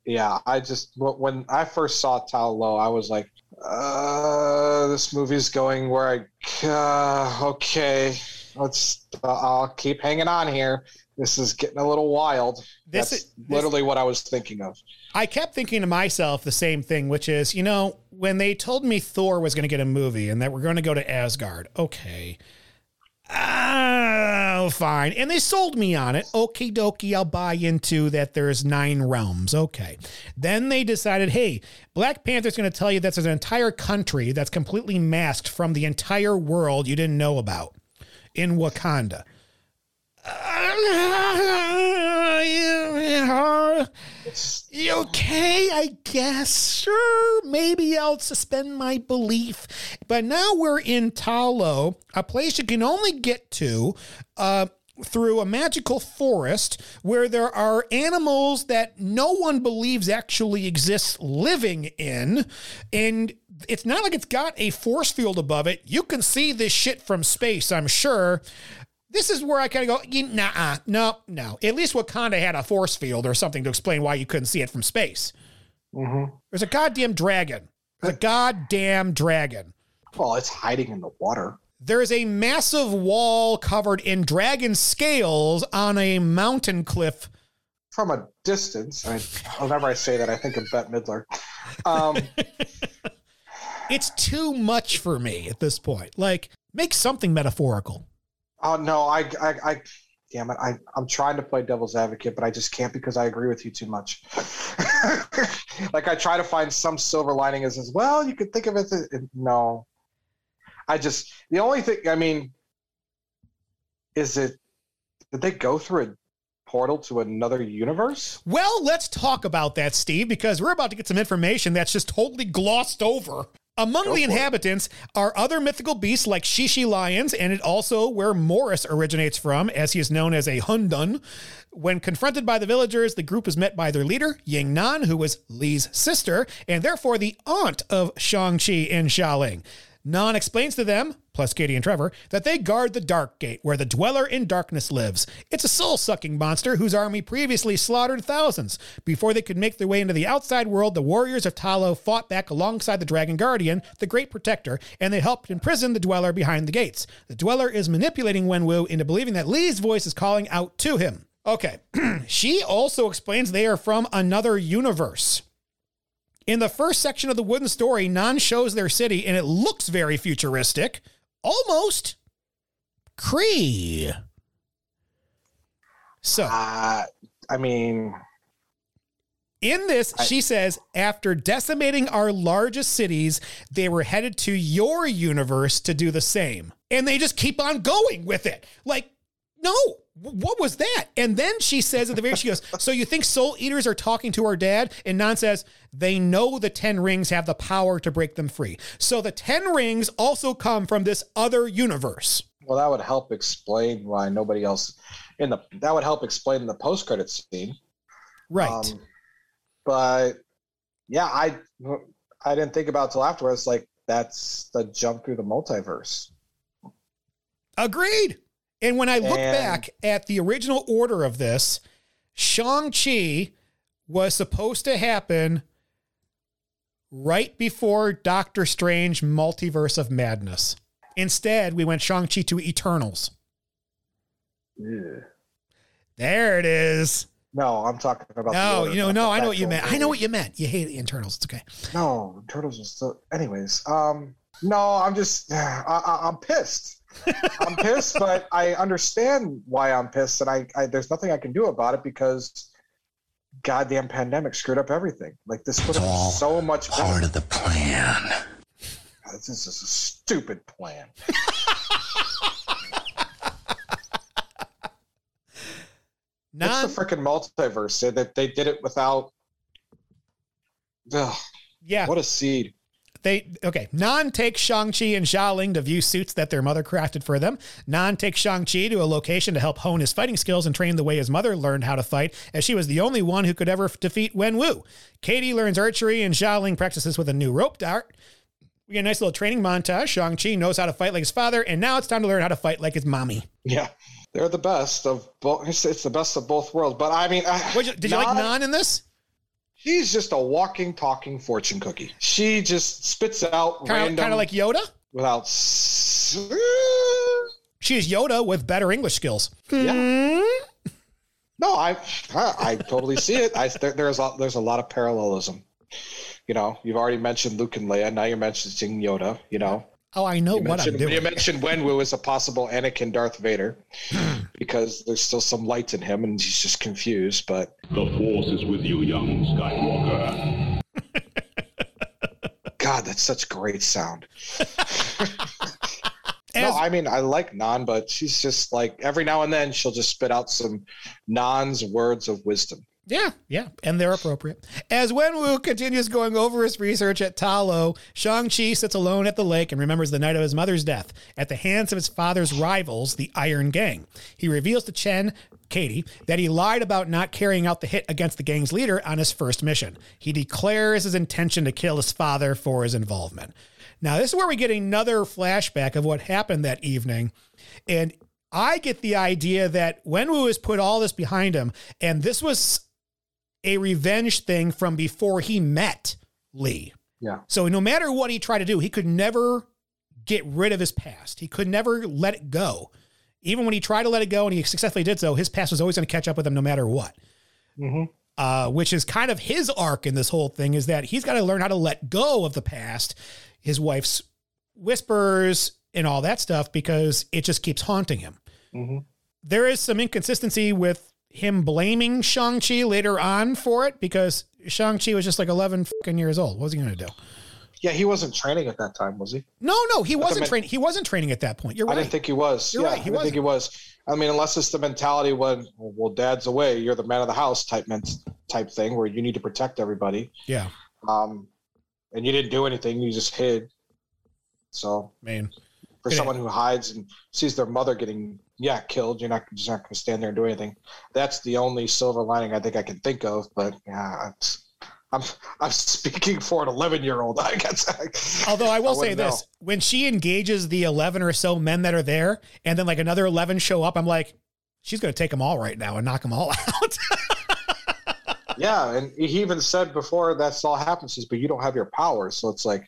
Yeah, I just when I first saw Ta Lo, I was like, uh, this movie's going where I, uh, okay, let's, uh, I'll keep hanging on here. This is getting a little wild. This That's is- this- literally what I was thinking of. I kept thinking to myself the same thing, which is, you know, when they told me Thor was going to get a movie and that we're going to go to Asgard, okay. Oh, fine. And they sold me on it. Okie dokie, I'll buy into that there's nine realms. Okay. Then they decided, hey, Black Panther's going to tell you that there's an entire country that's completely masked from the entire world you didn't know about in Wakanda. Okay, I guess. Sure, maybe I'll suspend my belief. But now we're in Ta Lo, a place you can only get to uh, through a magical forest where there are animals that no one believes actually exist living in. And it's not like it's got a force field above it. You can see this shit from space, I'm sure. This is where I kind of go, nah, no, no. At least Wakanda had a force field or something to explain why you couldn't see it from space. There's a goddamn dragon. There's a goddamn dragon. Well, it's hiding in the water. There is a massive wall covered in dragon scales on a mountain cliff. From a distance, I, whenever I say that, I think of Bette Midler. Um, [laughs] It's too much for me at this point. Like, make something metaphorical. Oh no, I, I, I damn it, I, I'm trying to play devil's advocate, but I just can't because I agree with you too much. [laughs] like I try to find some silver lining as, as well. You could think of it as no. I just the only thing I mean is it did they go through a portal to another universe? Well, let's talk about that, Steve, because we're about to get some information that's just totally glossed over. Among Go the for it. inhabitants are other mythical beasts like Shishi lions, and it also where Morris originates from, as he is known as a Hundun. When confronted by the villagers, the group is met by their leader, Ying Nan, who was Li's sister, and therefore the aunt of Shang-Chi and Xialing. Nan explains to them, plus Katie and Trevor, that they guard the Dark Gate, where the Dweller in Darkness lives. It's a soul sucking monster whose army previously slaughtered thousands. Before they could make their way into the outside world, the warriors of Ta Lo fought back alongside the Dragon Guardian, the Great Protector, and they helped imprison the Dweller behind the gates. The Dweller is manipulating Wenwu into believing that Lee's voice is calling out to him. Okay, [clears throat] she also explains they are from another universe. In the first section of the wooden story, Nan shows their city and it looks very futuristic, almost Kree. So, Uh, I mean, in this, she says, after decimating our largest cities, they were headed to your universe to do the same. And they just keep on going with it. Like, no, what was that? And then she says at the very, she goes, so you think soul eaters are talking to our dad? And Nan says, they know the 10 rings have the power to break them free. So the 10 rings also come from this other universe. well, that would help explain why nobody else in the that would help explain the post credit scene. Right. Um, but yeah, I I didn't think about it till afterwards. Like that's the jump through the multiverse. Agreed. And when I look And- back at the original order of this, Shang-Chi was supposed to happen right before Doctor Strange Multiverse of Madness. Instead, we went Shang-Chi to Eternals. There it is. No, I'm talking about. No, you know, no, I know what you meant. I know what you meant. You hate the Eternals. It's okay. No, turtles are still. Anyways, um, no, I'm just, [sighs] I, I, I'm pissed. I'm pissed, but I understand why I'm pissed, and I, I, there's nothing I can do about it because goddamn pandemic screwed up everything. Like this would have been so much better. Part of the plan. This is a stupid plan. Non, [laughs] it's the freaking multiverse. Eh, that they, they did it without. Ugh, yeah. what a seed. They okay. Nan takes Shang-Chi and Xialing to view suits that their mother crafted for them. Nan takes Shang-Chi to a location to help hone his fighting skills and train the way his mother learned how to fight, as she was the only one who could ever defeat Wenwu. Katie learns archery and Xialing practices with a new rope dart. We get a nice little training montage. Shang-Chi knows how to fight like his father, and now it's time to learn how to fight like his mommy. Yeah, they're the best of both. It's, the best of both worlds. But I mean, I, you- did you like Nan- Nan in this? She's just a walking, talking fortune cookie. She just spits out Kind of, random, kind of like Yoda. without. She's Yoda with better English skills. Yeah. Hmm? No, I, I, I totally see it. I there, there's a, there's a lot of parallelism. You know, you've already mentioned Luke and Leia. Now you're mentioning Yoda. You know, Oh, I know you what I'm mentioned, doing. you mentioned Wenwu as a possible Anakin Darth Vader [sighs] because there's still some light in him and he's just confused. But The Force is with you, young Skywalker. [laughs] God, that's such great sound. [laughs] As- no, I mean I like Nan, but she's just like every now and then she'll just spit out some Nan's words of wisdom. Yeah, yeah, and they're appropriate. As Wenwu continues going over his research at Ta Lo, Shang-Chi sits alone at the lake and remembers the night of his mother's death at the hands of his father's rivals, the Iron Gang. He reveals to Chen, Katie, that he lied about not carrying out the hit against the gang's leader on his first mission. He declares his intention to kill his father for his involvement. Now, this is where we get another flashback of what happened that evening. And I get the idea that Wenwu has put all this behind him, and this was a revenge thing from before he met Lee. Yeah. So no matter what he tried to do, he could never get rid of his past. He could never let it go. Even when he tried to let it go and he successfully did so, his past was always going to catch up with him no matter what. Mm-hmm. Uh, which is kind of his arc in this whole thing is that he's got to learn how to let go of the past, his wife's whispers and all that stuff because it just keeps haunting him. Mm-hmm. There is some inconsistency with him blaming Shang-Chi later on for it because Shang-Chi was just like 11 fucking years old. What was he going to do? Yeah, he wasn't training at that time, was he? No, no, he wasn't training. He wasn't training at that point. You're right. I didn't think he was. You're yeah, right, he I didn't think he was. I mean, unless it's the mentality when, well, dad's away, you're the man of the house type ment- type thing where you need to protect everybody. yeah, Um, and you didn't do anything; you just hid. So, man. for Good someone who hides and sees their mother getting yeah killed, you're not just not going to stand there and do anything. That's the only silver lining I think I can think of. But yeah, it's, I'm I'm speaking for an 11 year old. [laughs] I guess. Although I will say wouldn't this, when she engages the 11 or so men that are there, and then like another 11 show up, I'm like, she's going to take them all right now and knock them all [laughs] out. yeah, and he even said before that's all happens is, but you don't have your powers, so it's like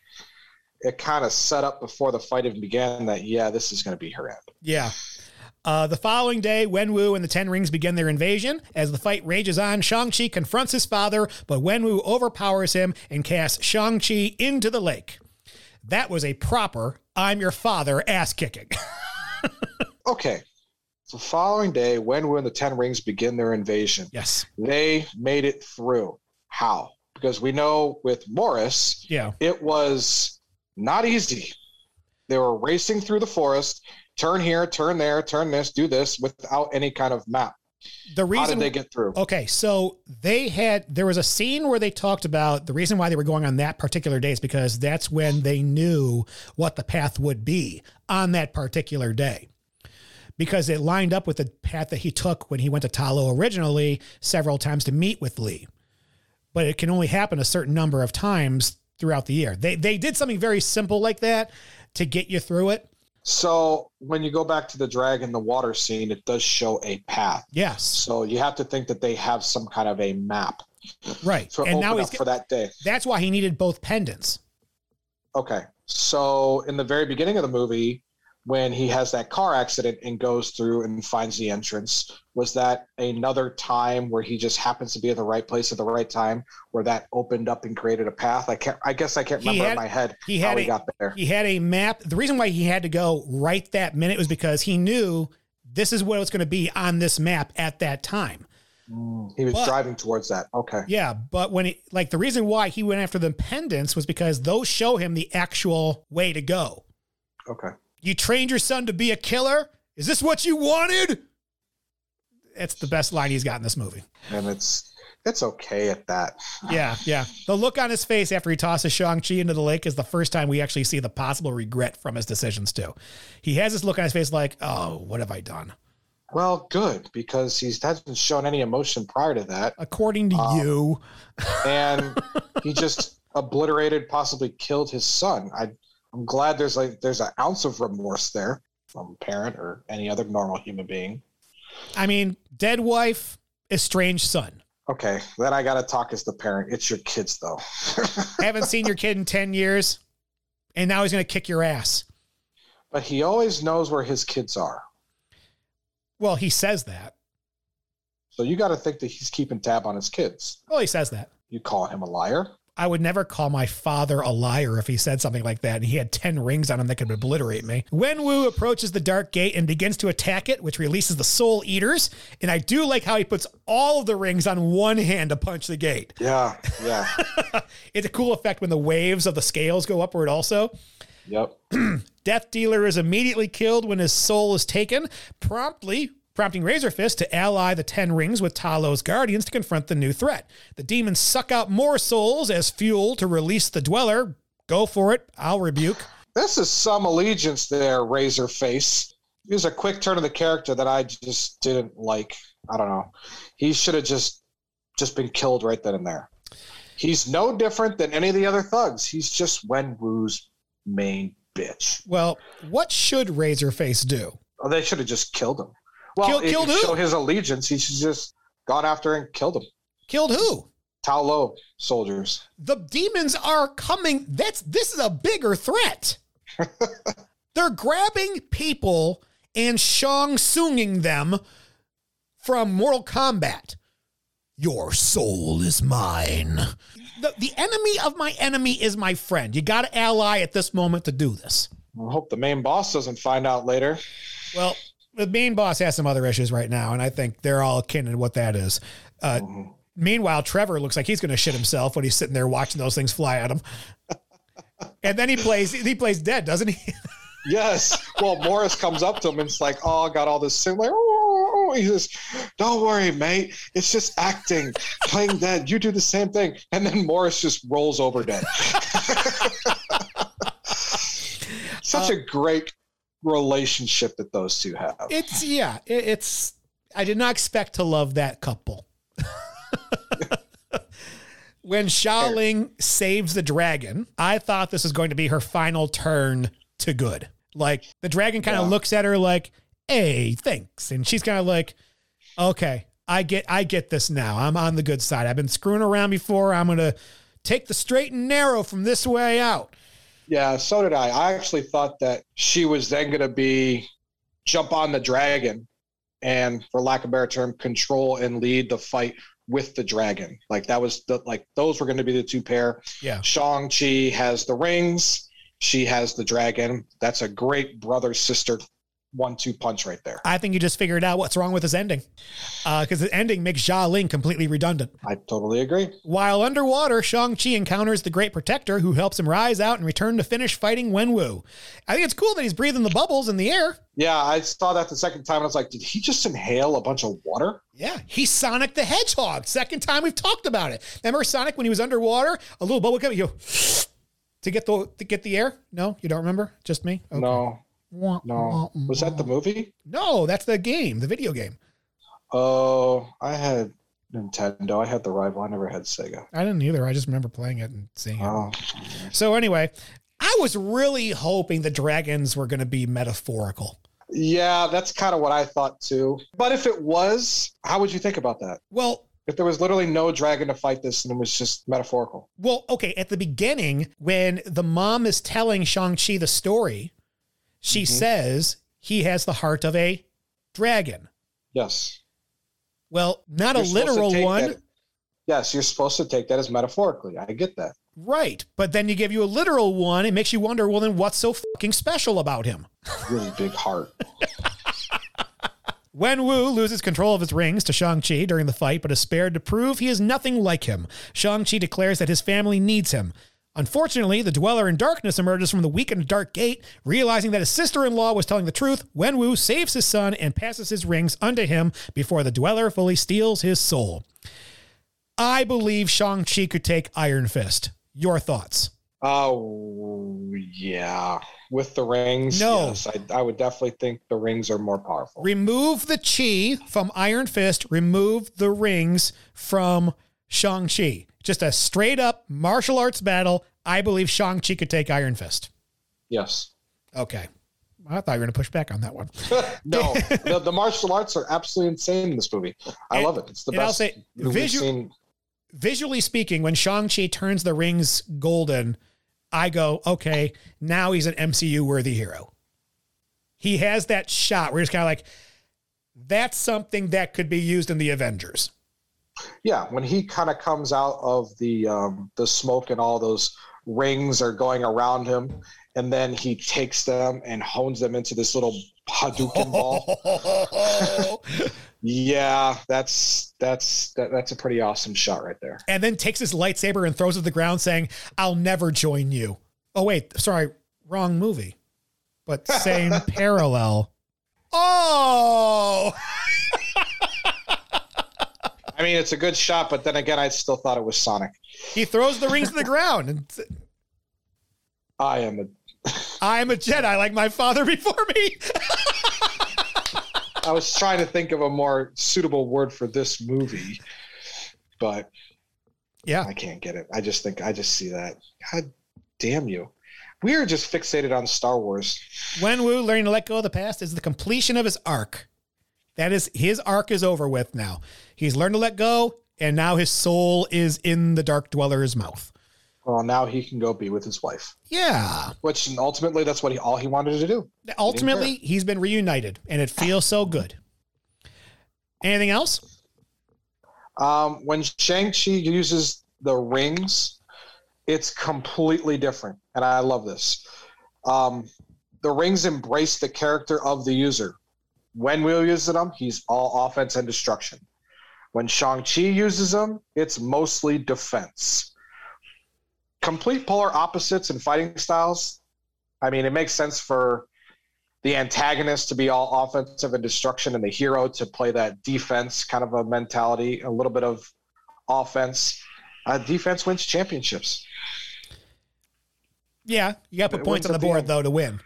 it kind of set up before the fight even began that yeah, this is going to be her end. yeah. Uh, the following day, Wenwu and the Ten Rings begin their invasion. As the fight rages on, Shang-Chi confronts his father, but Wenwu overpowers him and casts Shang-Chi into the lake. That was a proper I'm your father ass kicking. [laughs] Okay. The following day, Wenwu and the Ten Rings begin their invasion. yes. They made it through. How? Because we know with Morris, Yeah. it was not easy. They were racing through the forest, turn here, turn there, turn this, do this without any kind of map. The How reason did they get through? Okay, so they had there was a scene where they talked about the reason why they were going on that particular day is because that's when they knew what the path would be on that particular day. Because it lined up with the path that he took when he went to Ta Lo originally several times to meet with Lee. But it can only happen a certain number of times throughout the year. They they did something very simple like that to get you through it. So when you go back to the dragon, the water scene, it does show a path. Yes. So you have to think that they have some kind of a map Right. and now he's for that day. that's why he needed both pendants. Okay. So in the very beginning of the movie, when he has that car accident and goes through and finds the entrance, was that another time where he just happens to be at the right place at the right time, where that opened up and created a path? I can't. I guess I can't He remember had- in my head he how had he a- got there. He had a map. The reason why he had to go right that minute was because he knew this is what it was going to be on this map at that time. Mm, he was But- driving towards that. Okay. Yeah, but when it like the reason why he went after the pendants was because those show him the actual way to go. Okay. You trained your son to be a killer? Is this what you wanted? That's the best line he's got in this movie. And it's it's okay at that. Yeah, yeah. The look on his face after he tosses Shang-Chi into the lake is the first time we actually see the possible regret from his decisions, too. He has this look on his face like, oh, what have I done? Well, good because he hasn't shown any emotion prior to that, According to Um, you. and he just [laughs] obliterated, possibly killed his son. I, I'm glad there's like there's an ounce of remorse there from a parent or any other normal human being. I mean, dead wife, estranged son. Okay, then I gotta talk as the parent. It's your kids though. [laughs] I Haven't seen your kid in 10 years, and now he's going to kick your ass. but he always knows where his kids are. Well, he says that. So you got to think that he's keeping tab on his kids. Well, he says that. You call him a liar? I would never call my father a liar if he said something like that and he had 10 rings on him that could obliterate me. Wenwu approaches the dark gate and begins to attack it, which releases the soul eaters. And I do like how he puts all of the rings on one hand to punch the gate. Yeah, yeah, [laughs] It's a cool effect when the waves of the scales go upward, also. yep. [clears throat] Death Dealer is immediately killed when his soul is taken, promptly prompting Razorfist to ally the Ten Rings with Ta Lo's guardians to confront the new threat. The demons suck out more souls as fuel to release the Dweller. Go for it. I'll rebuke. This is some allegiance there, Razor Face. Was a quick turn of the character that I just didn't like. I don't know. He should have just just been killed right then and there. He's no different than any of the other thugs. He's just Wenwu's main bitch. Well, what should Razorface do? Oh, they should have just killed him. Well, Kill- if killed who? show his allegiance. He should just gone after and killed him. Killed who? Ta Lo soldiers. The demons are coming. That's this is a bigger threat. [laughs] They're grabbing people and Shang Tsunging them from Mortal Kombat. Your soul is mine. The, the enemy of my enemy is my friend. You got to ally at this moment to do this. I hope the main boss doesn't find out later. Well, the main boss has some other issues right now, and I think they're all akin to what that is. Uh, Meanwhile, Trevor looks like he's going to shit himself when he's sitting there watching those things fly at him. [laughs] and then he plays he plays dead, doesn't he? [laughs] Yes. Well, Morris comes up to him and it's like, oh, I got all this. Like, oh, he says, don't worry, mate. It's just acting, playing dead. You do the same thing. And then Morris just rolls over dead. [laughs] Such a great relationship that those two have. It's yeah, it, it's I did not expect to love that couple. [laughs] when Xialing saves the dragon, I thought this was going to be her final turn to good. Like the dragon kind of Yeah. looks at her like, "Hey, thanks," and she's kind of like, "Okay, I get, I get this now. I'm on the good side. I've been screwing around before. I'm gonna take the straight and narrow from this way out." Yeah, so did I. I actually thought that she was then going to be jump on the dragon and, for lack of a better term, control and lead the fight with the dragon. Like that was the like those were going to be the two pair. Yeah. Shang Chi has the rings. She has the dragon. That's a great brother sister one-two punch right there. I think you just figured out what's wrong with this ending, uh, because the ending makes Xialing completely redundant. I totally agree. While underwater, Shang-Chi encounters the Great Protector, who helps him rise out and return to finish fighting Wenwu. I think it's cool that he's breathing the bubbles in the air. Yeah, I saw that the second time. and I was like, did he just inhale a bunch of water? Yeah, he's Sonic the Hedgehog. Second time we've talked about it. Remember Sonic when he was underwater? A little bubble coming, you go to get the to get the air. No, you don't remember? Just me. Okay. No, Wah, no. wah, Was that the movie? No, that's the game, the video game. Oh, I had Nintendo. I had the rival. I never had Sega. I didn't either. I just remember playing it and seeing it. Oh, So anyway, I was really hoping the dragons were going to be metaphorical. yeah, that's kind of what I thought too. But if it was, how would you think about that? Well, If there was literally no dragon to fight this and it was just metaphorical. Well, okay, at the beginning, when the mom is telling Shang-Chi the story, she Mm-hmm. says he has the heart of a dragon. Yes. Well, not You're a literal one. that- yes, you're supposed to take that as metaphorically. I get that. Right. But then you give you a literal one, it makes you wonder, well, then what's so fucking special about him? [laughs] Really big heart. [laughs] Wenwu loses control of his rings to Shang-Chi during the fight, but is spared to prove he is nothing like him. Shang-Chi declares that his family needs him. Unfortunately, the Dweller in Darkness emerges from the weakened Dark Gate. Realizing that his sister-in-law was telling the truth, Wenwu saves his son and passes his rings unto him before the Dweller fully steals his soul. I believe Shang-Chi could take Iron Fist. Your thoughts? Oh, yeah. With the rings, No. yes, I, I would definitely think the rings are more powerful. Remove the chi from Iron Fist, remove the rings from Shang-Chi. Just a straight up martial arts battle. I believe Shang-Chi could take Iron Fist. yes. Okay. I thought you were going to push back on that one. [laughs] No, [laughs] the, the martial arts are absolutely insane in this movie. I And- love it. It's the best. say, visu- seen. Visually speaking, when Shang-Chi turns the rings golden, I go, okay, now he's an MCU worthy hero. He has that shot where he's kind of like, that's something that could be used in the Avengers. Yeah, when he kind of comes out of the um, the smoke and all those rings are going around him, and then he takes them and hones them into this little Hadouken ball. [laughs] Yeah, that's that's that, that's a pretty awesome shot right there. and then takes his lightsaber and throws it to the ground, saying, I'll never join you. Oh, wait, sorry, wrong movie, but same [laughs] parallel. Oh, [laughs] I mean, it's a good shot, but then again, I still thought it was Sonic. he throws the rings to the ground. And I am a. [laughs] I am a Jedi like my father before me. I was trying to think of a more suitable word for this movie, but Yeah. I can't get it. I just think I just see that. God damn you! We are just fixated on Star Wars. Wenwu learning to let go of the past is the completion of his arc. That is, his arc is over with now. He's learned to let go, and now his soul is in the Dark Dweller's mouth. Well, now he can go be with his wife, Yeah. which ultimately that's what he all he wanted to do. Ultimately, he's been reunited, and it feels so good. Anything else? Um, when Shang Chi uses the rings, it's completely different, and I love this. Um, the rings embrace the character of the user. When Will uses them, he's all offense and destruction. When Shang Chi uses them, it's mostly defense. Complete polar opposites in fighting styles. I mean, it makes sense for the antagonist to be all offensive and destruction and the hero to play that defense kind of a mentality, a little bit of offense. Uh, defense wins championships. Yeah, you got to It put points on the board, though, to win.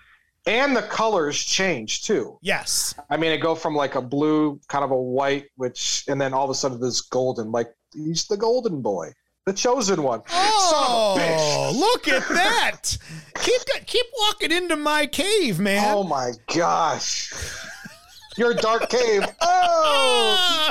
And the colors change too. Yes. I mean, it go from like a blue, kind of a white, which, and then all of a sudden this golden. Like he's the golden boy. the chosen one. Son of a oh, bitch. Oh, look at that! [laughs] keep keep walking into my cave, man. Oh my gosh. Your dark cave. Oh. Ah.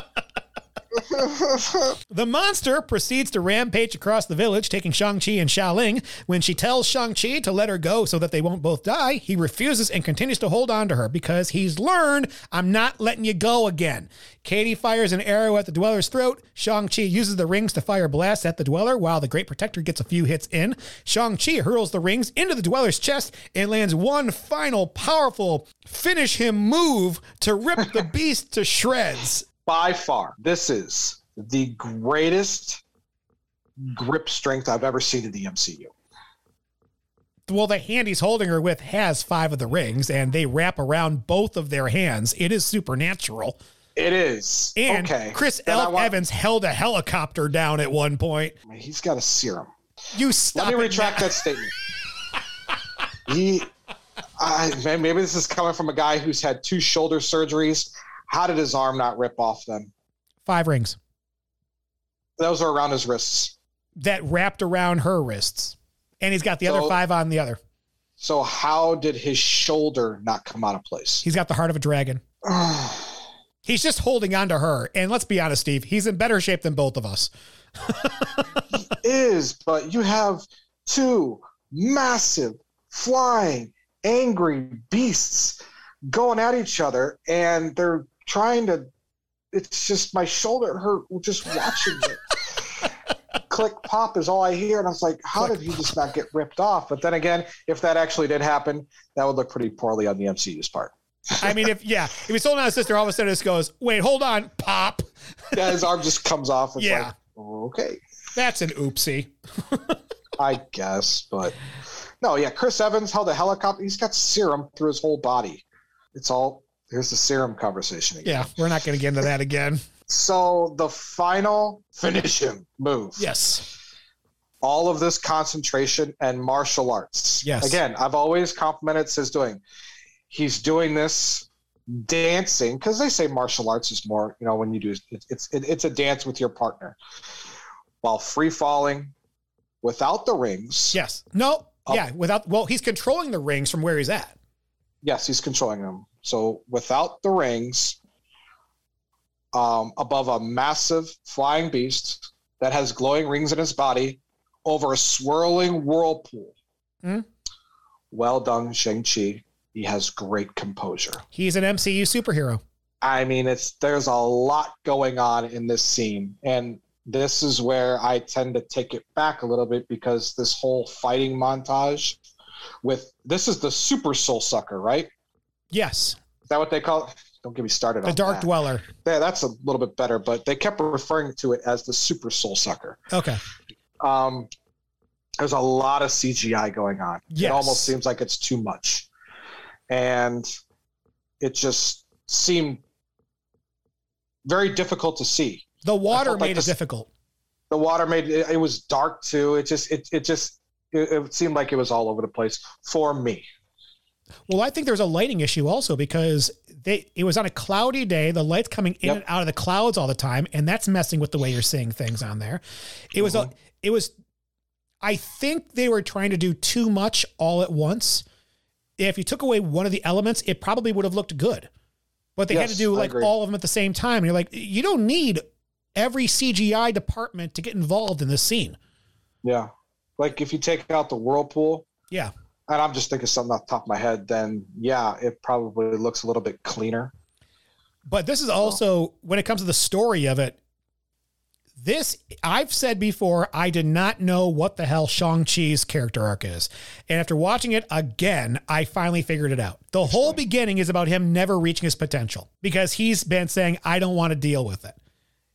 [laughs] The monster proceeds to rampage across the village, taking Shang-Chi and Xialing. When she tells Shang-Chi to let her go so that they won't both die, he refuses and continues to hold on to her because he's learned, I'm not letting you go again. Katie fires an arrow at the dweller's throat. Shang-Chi uses the rings to fire blasts at the dweller while the Great Protector gets a few hits in. Shang-Chi hurls the rings into the dweller's chest and lands one final powerful finish him move to rip the [laughs] beast to shreds. By far, this is the greatest grip strength I've ever seen in the MCU. well, the hand he's holding her with has five of the rings, and they wrap around both of their hands. It is supernatural. It is. And okay. Chris Then L. want- Evans held a helicopter down at one point. He's got a serum. You stop. Let me retract now. that statement. he, I, maybe this is coming from a guy who's had two shoulder surgeries. How did his arm not rip off then? Five rings Those are around his wrists. that wrapped around her wrists, and he's got the other five on the other. So how did his shoulder not come out of place? He's got the heart of a dragon. [sighs] He's just holding on to her. And let's be honest, Steve, he's in better shape than both of us. [laughs] He is, but you have two massive, flying, angry beasts going at each other, and they're trying to. It's just my shoulder hurt just watching it. [laughs] Click pop is all I hear, and I was like, "How did he just not get ripped off?" But then again, if that actually did happen, that would look pretty poorly on the MCU's part. I mean, if yeah, if he's holding on his sister, all of a sudden this goes, wait, hold on, pop. Yeah, his arm just comes off. It's Yeah. like, okay, That's an oopsie. [laughs] I guess, but no, yeah. Chris Evans held a helicopter. He's got serum through his whole body. It's all here's the serum conversation again. Yeah, we're not going to get into that again. So the final finish him move. Yes. All of this concentration and martial arts. Yes. Again, I've always complimented his doing. He's doing this dancing because they say martial arts is more, you know, when you do it's it's it, it's a dance with your partner while free falling without the rings. Yes. No. Oh. Yeah. Without. Well, he's controlling the rings from where he's at. Yes, he's controlling them. So without the rings, um, above a massive flying beast that has glowing rings in his body over a swirling whirlpool. Hmm. Well done, Shang-Chi. He has great composure. He's an MCU superhero. I mean, it's there's a lot going on in this scene, and this is where I tend to take it back a little bit because this whole fighting montage with this is the Super Soul Sucker, right? Yes. Is that what they call it? Don't get me started The on Dark that. Dweller. Yeah, that's a little bit better, but they kept referring to it as the Super Soul Sucker. Okay. Um, there's a lot of CGI going on. Yes. It almost seems like it's too much. And it just seemed very difficult to see. The water felt like made it difficult. The water made it, it was dark too. It just it it just it, it seemed like it was all over the place for me. Well, I think there's a lighting issue also because they it was on a cloudy day, the light's coming in Yep. and out of the clouds all the time, and that's messing with the way you're seeing things on there. It was a uh-huh. it was I think they were trying to do too much all at once. If you took away one of the elements, it probably would have looked good. But they had to do like all of them at the same time. And you're like, you don't need every CGI department to get involved in this scene. Yeah. Like if you take out the whirlpool, Yeah. And I'm just thinking something off the top of my head, then yeah, it probably looks a little bit cleaner. But this is also when it comes to the story of it. This I've said before, I did not know what the hell Shang-Chi's character arc is. And after watching it again, I finally figured it out. The whole beginning is about him never reaching his potential because he's been saying, I don't want to deal with it.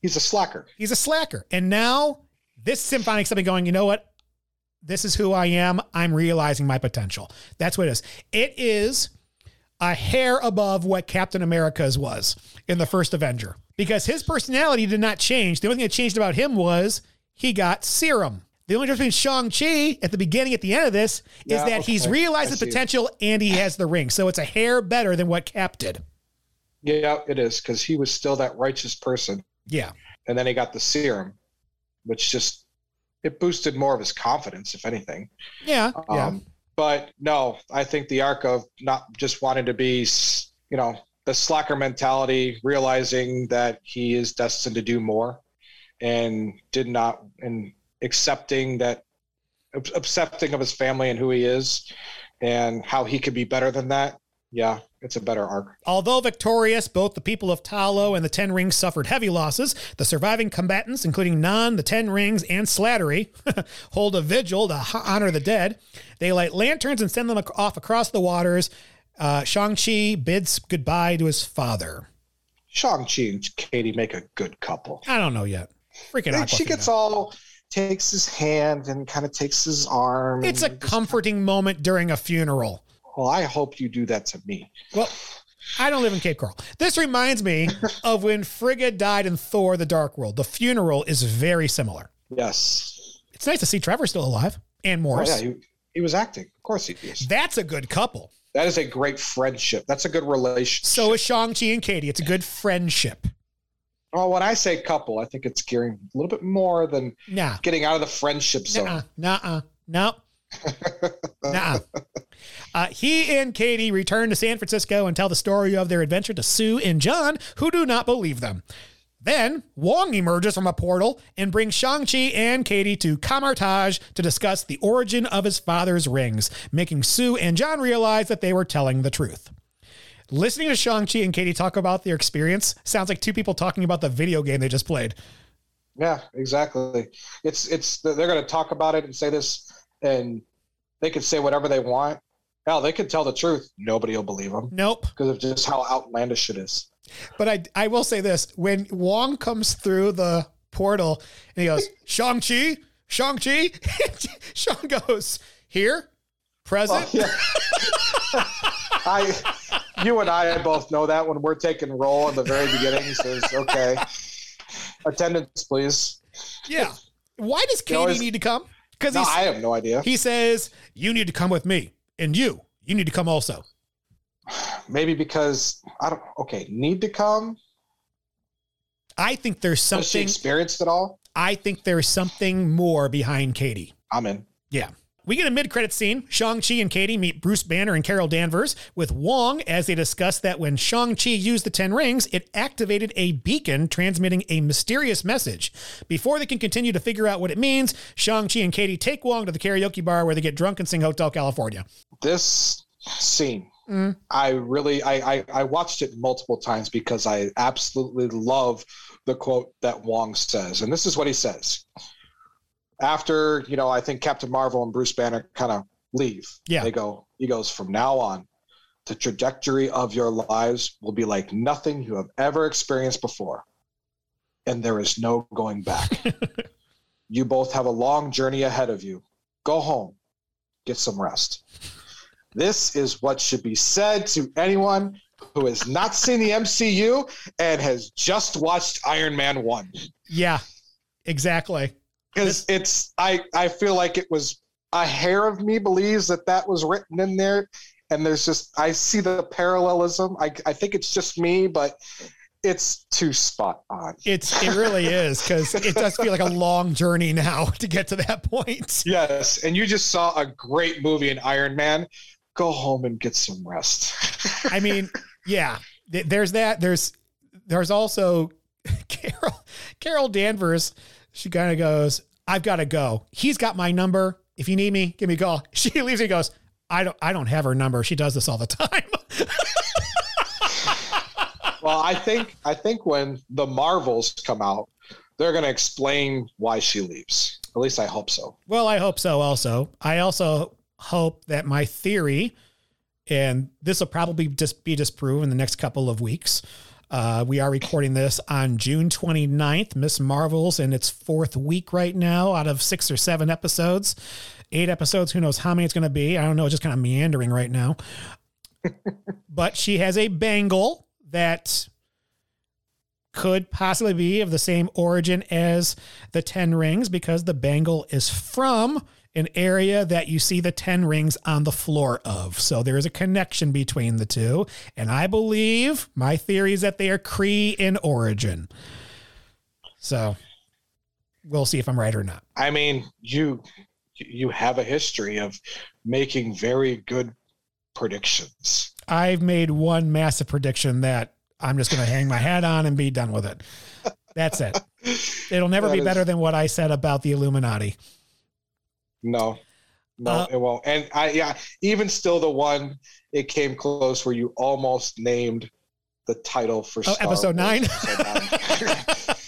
He's a slacker. He's a slacker. And now this finding something going, you know what? This is who I am. I'm realizing my potential. That's what it is. It is a hair above what Captain America's was in the first Avenger because his personality did not change. The only thing that changed about him was he got serum. The only difference between Shang-Chi at the beginning, at the end of this, is that he's realized I see. potential and he has the ring. So it's a hair better than what Cap did. Yeah, it is because he was still that righteous person, Yeah. and then he got the serum, which just it boosted more of his confidence, if anything. Yeah, yeah. Um, but no, I think the arc of not just wanting to be, you know, the slacker mentality, realizing that he is destined to do more, and did not, and accepting that, ac- accepting of his family and who he is, and how he could be better than that. Yeah, it's a better arc. Although victorious, both the people of Ta Lo and the Ten Rings suffered heavy losses. The surviving combatants, including Nan, the Ten Rings, and Slattery, [laughs] hold a vigil to honor the dead. They light lanterns and send them off across the waters. Uh, Shang-Chi bids goodbye to his father. Shang-Chi and Katie make a good couple. I don't know yet. Freaking And she gets all takes his hand and kind of takes his arm. It's a comforting moment during a funeral. Well, I hope you do that to me. Well, I don't live in Cape Coral. This reminds me [laughs] of when Frigga died in Thor: The Dark World. The funeral is very similar. Yes. It's nice to see Trevor still alive and Morris. Oh, yeah, he, he was acting. Of course he is. That's a good couple. That is a great friendship. That's a good relationship. So is Shang-Chi and Katie. It's a good friendship. well, when I say couple, I think it's gearing a little bit more than Nah. getting out of the friendship zone. Nuh-uh. Nuh-uh. No. Nuh-uh. Uh, he and Katie return to San Francisco and tell the story of their adventure to Sue and John, who do not believe them. Then Wong emerges from a portal and brings Shang-Chi and Katie to Kamar-Taj to discuss the origin of his father's rings, making Sue and John realize that they were telling the truth. Listening to Shang-Chi and Katie talk about their experience sounds like two people talking about the video game they just played. Yeah, exactly. It's it's they're going to talk about it and say this, and they could say whatever they want. Hell, they could tell the truth. Nobody will believe them Nope. because of just how outlandish it is. But I I will say this: when Wong comes through the portal and he goes, [laughs] Shang Chi, Shang Chi, [laughs] Shang goes here, present. Oh, yeah. [laughs] I, you and I both know that when we're taking roll in the very beginning he says, okay, attendance, please. yeah. Why does Katie always- need to come? Because No, I have no idea. he says you need to come with me, and you you need to come also. [sighs] Maybe because I don't. Okay, need to come. I think there's Has she something. experienced it all? I think there's something more behind Katie. I'm in. Yeah. We get a mid-credit scene. Shang-Chi and Katie meet Bruce Banner and Carol Danvers with Wong as they discuss that when Shang-Chi used the Ten Rings, it activated a beacon transmitting a mysterious message. Before they can continue to figure out what it means, Shang-Chi and Katie take Wong to the karaoke bar where they get drunk and sing Hotel California. This scene, Mm. I really, I, I, I watched it multiple times because I absolutely love the quote that Wong says, and this is what he says. After you know, I think Captain Marvel and Bruce Banner kind of leave. Yeah. they go. He goes from now on. The trajectory of your lives will be like nothing you have ever experienced before, and there is no going back. [laughs] you both have a long journey ahead of you. Go home, get some rest. This is what should be said to anyone who has not seen the MCU and has just watched Iron Man 1. Yeah, exactly. Because it's, I, I feel like it was a hair of me believes that that was written in there. And there's just, I see the parallelism. I, I think it's just me, but it's too spot on. It's it really is because it [laughs] does feel like a long journey now [laughs] to get to that point. Yes. And you just saw a great movie in Iron Man. Go home and get some rest. I mean, yeah, there's that. There's there's also [laughs] Carol Carol Danvers. She kind of goes, "I've got to go. He's got my number. If you need me, give me a call." [laughs] She leaves and goes, "I don't I don't have her number. She does this all the time." [laughs] well, I think I think when the Marvels come out, they're going to explain why she leaves. At least I hope so. well, I hope so. Also, I also hope that my theory, and this will probably just be disproven in the next couple of weeks. Uh, we are recording this on June 29th. Miss Marvel's in its fourth week right now out of six or seven episodes. Eight episodes, who knows how many it's going to be. I don't know, it's just kind of meandering right now. [laughs] but she has a bangle that could possibly be of the same origin as the Ten Rings because the bangle is from an area that you see the Ten Rings on the floor of. So there is a connection between the two. And I believe my theory is that they are Kree in origin. So we'll see if I'm right or not. I mean, you you have a history of making very good predictions. I've made one massive prediction that I'm just going to hang my hat on and be done with it. That's it. [laughs] It'll never That be is- better than what I said about the Illuminati. No, no, Uh, it won't. And I, yeah, even still, the one it came close where you almost named the title for Oh, episode nine? episode nine. [laughs] [laughs]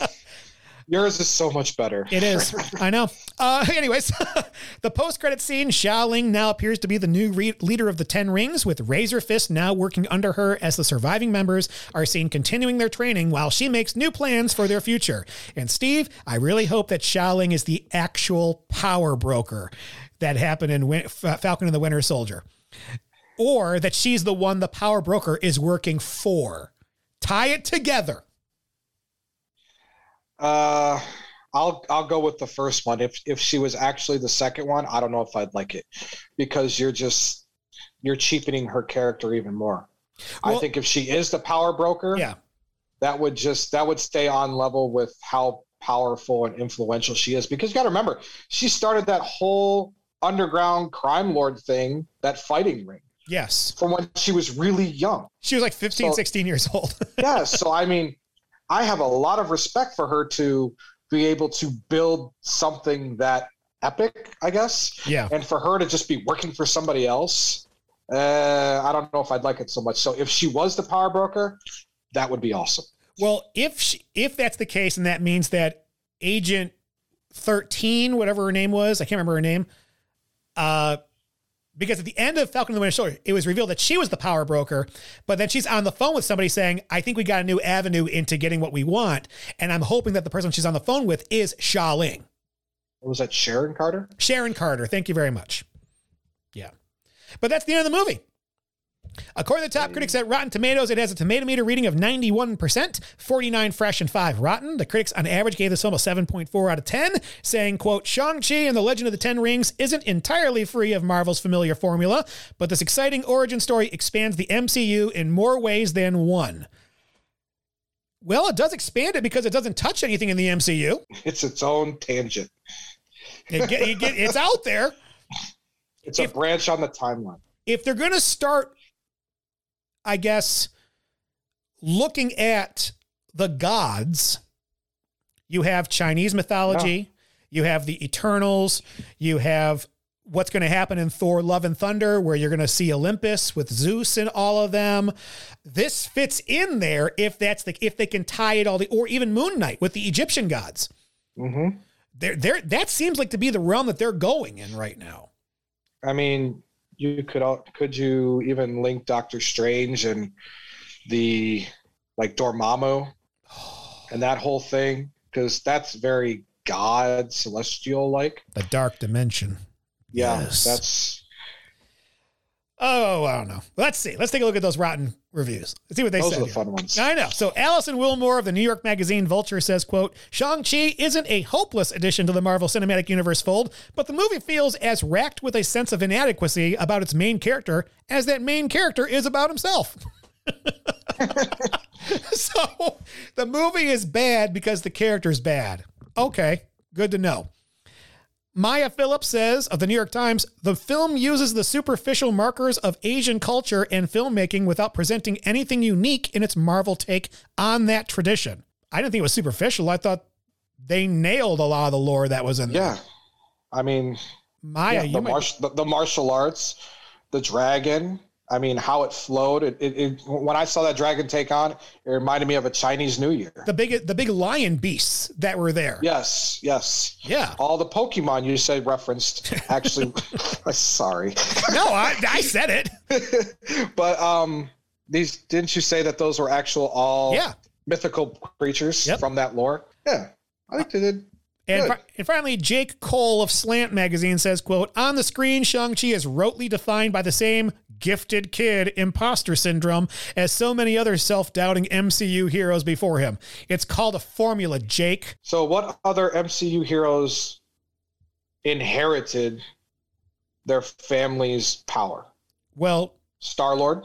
Yours is so much better. It is. [laughs] I know. Uh, [laughs] anyways, [laughs] the post-credit scene, Xialing now appears to be the new re- leader of the Ten Rings, with Razorfist now working under her as the surviving members are seen continuing their training while she makes new plans for their future. And Steve, I really hope that Xialing is the actual power broker that happened in Win- Fa- Falcon and the Winter Soldier, or that she's the one the power broker is working for. Tie it together. Uh, I'll I'll go with the first one. If if she was actually the second one, I don't know if I'd like it because you're just you're cheapening her character even more. Well- I think if she is the power broker, Yeah. that would just that would stay on level with how powerful and influential she is. Because you got to remember, she started that whole underground crime lord thing, that fighting ring, Yes. from when she was really young. She was like 15, So- 16 years old. [laughs] yeah so i mean i have a lot of respect for her to be able to build something that epic i guess. Yeah. and for her to just be working for somebody else uh, i don't know if i'd like it so much. So if she was the power broker that would be awesome. Well, if she, if that's the case, and that means that Agent Thirteen, whatever her name was, I can't remember her name, uh, because at the end of Falcon and the Winter Soldier, it was revealed that she was the power broker, but then she's on the phone with somebody saying, "I think we got a new avenue into getting what we want," and I'm hoping that the person she's on the phone with is Xialing, what was that sharon carter Sharon Carter. Thank you very much. Yeah, but that's the end of the movie. According to the top critics at Rotten Tomatoes, it has a tomato meter reading of 91%, 49 fresh and 5 rotten. The critics on average gave this film a 7.4 out of 10, saying, quote, Shang-Chi and the Legend of the Ten Rings isn't entirely free of Marvel's familiar formula, but this exciting origin story expands the MCU in more ways than one. Well, it does expand it because it doesn't touch anything in the MCU. [laughs] it's its own tangent It get, you get, it's out there. it's a branch on the timeline if they're going to start, I guess, looking at the gods, you have Chinese mythology, you have the Eternals, you have what's going to happen in Thor Love and Thunder, where you're going to see Olympus with Zeus and all of them. This fits in there if that's the if they can tie it all, the, or even Moon Knight with the Egyptian gods. mm-hmm. There, there, that seems like to be the realm that they're going in right now. I mean, you could could you even link Doctor Strange and the like Dormammu and that whole thing because that's very god celestial like. The dark dimension. Yeah, Yes. that's Oh, I don't know. Let's see. Let's take a look at those rotten reviews. Let's see what they those said. are the fun ones. I know. So Alison Willmore of the New York Magazine Vulture says, quote, Shang-Chi isn't a hopeless addition to the Marvel Cinematic Universe fold, but the movie feels as racked with a sense of inadequacy about its main character as that main character is about himself. [laughs] so the movie is bad because the character's bad. Okay, good to know. Maya Phillips says of the New York Times, the film uses the superficial markers of Asian culture and filmmaking without presenting anything unique in its Marvel take on that tradition. I didn't think it was superficial. I thought they nailed a lot of the lore that was in there. Yeah, I mean, Maya, yeah, you the, might, martial the, the martial arts, the dragon. I mean, how it flowed. It, it, it when I saw that dragon take on, it reminded me of a Chinese New Year. the big the big lion beasts that were there. Yes, yes. Yeah. All the Pokemon you said referenced actually. [laughs] [laughs] sorry, No, I, I said it. [laughs] but um, these didn't you say that those were actual all Yeah. mythical creatures Yep. from that lore? Yeah, I think they did. And, fi- and finally, Jake Cole of Slant Magazine says, quote, on the screen, Shang-Chi is rotely defined by the same gifted kid imposter syndrome as so many other self-doubting MCU heroes before him. It's called a formula, Jake. So, what other MCU heroes inherited their family's power? Well, Star Lord.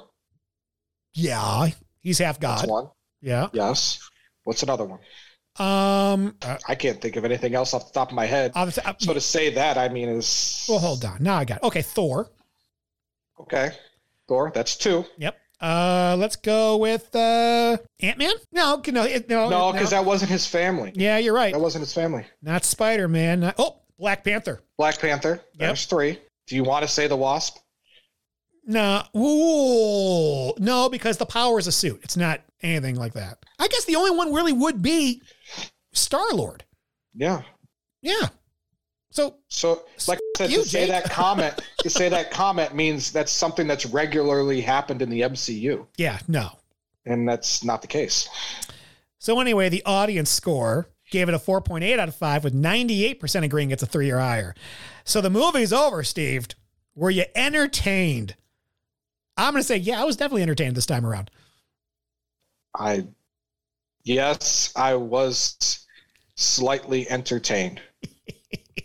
yeah, he's half That's God. one. Yeah. Yes. What's another one? Um, uh, I can't think of anything else off the top of my head. Uh, So to say that, I mean, is well, hold on. Now I got it. okay. Thor. okay. Thor, that's two. Yep. Uh, let's go with uh Ant Man. No, no, it- no, No, because that wasn't his family. yeah, you're right. That wasn't his family. Not Spider Man. Oh, Black Panther. Black Panther, there's three. Do you want to say the Wasp? No, ooh, no, because the power is a suit. It's not anything like that. I guess the only one really would be Star Lord. Yeah. Yeah. So So, like Said, you, to say that comment, to say that comment means that's something that's regularly happened in the MCU, yeah, no. and that's not the case. So anyway, the audience score gave it a 4.8 out of 5 with 98% agreeing it's a 3 or higher. So the movie's over, Steve. Were you entertained? I'm going to say, yeah, I was definitely entertained this time around. I, yes, I was slightly entertained.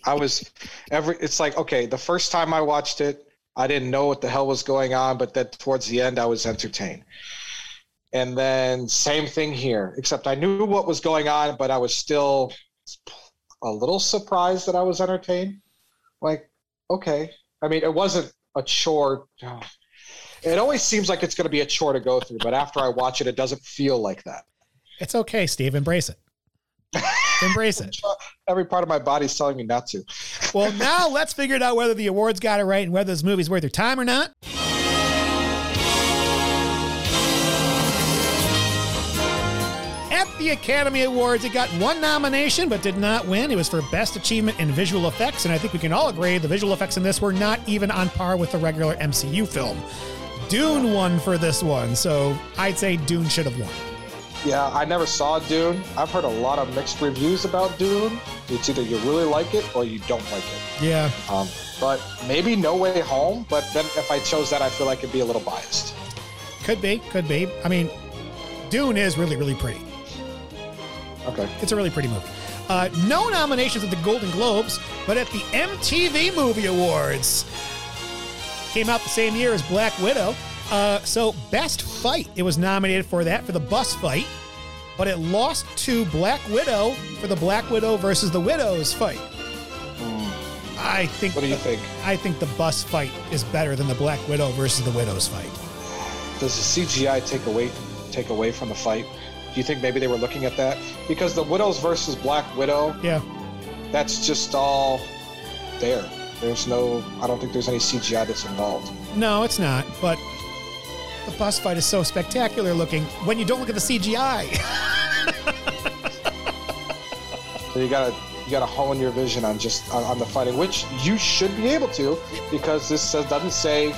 I was every. It's like okay, the first time I watched it, I didn't know what the hell was going on, but then towards the end, I was entertained. And then same thing here, except I knew what was going on, but I was still a little surprised that I was entertained. Like, okay, I mean, it wasn't a chore. [sighs] It always seems like it's going to be a chore to go through, but after I watch it, it doesn't feel like that. It's okay, Steve. Embrace it. Embrace it. [laughs] Every part of my body's telling me not to. Well, [laughs] now let's figure it out whether the awards got it right and whether this movie's worth your time or not. At the Academy Awards, it got one nomination but did not win. It was for Best Achievement in Visual Effects, and I think we can all agree the visual effects in this were not even on par with the regular MCU film. Dune won for this one, so I'd say Dune should have won. Yeah, I never saw Dune. I've heard a lot of mixed reviews about Dune. It's either you really like it or you don't like it. Yeah. Um, but maybe No Way Home. But then if I chose that, I feel like it'd be a little biased. Could be, could be. I mean, Dune is really, really pretty. Okay. It's a really pretty movie. Uh, no nominations at the Golden Globes, but at the MTV Movie Awards. Came out the same year as Black Widow. Uh, so, Best Fight. It was nominated for that for the bus fight, but it lost to Black Widow for the Black Widow versus the Widows fight. I think. What do you think? I think the bus fight is better than the Black Widow versus the Widows fight. Does the CGI take away take away from the fight? Do you think maybe they were looking at that because the Widows versus Black Widow? Yeah. That's just all there. There's no. I don't think there's any CGI that's involved. No, it's not. But the bus fight is so spectacular looking when you don't look at the CGI. So you gotta you gotta hone your vision on just on, on the fighting, which you should be able to because this says doesn't say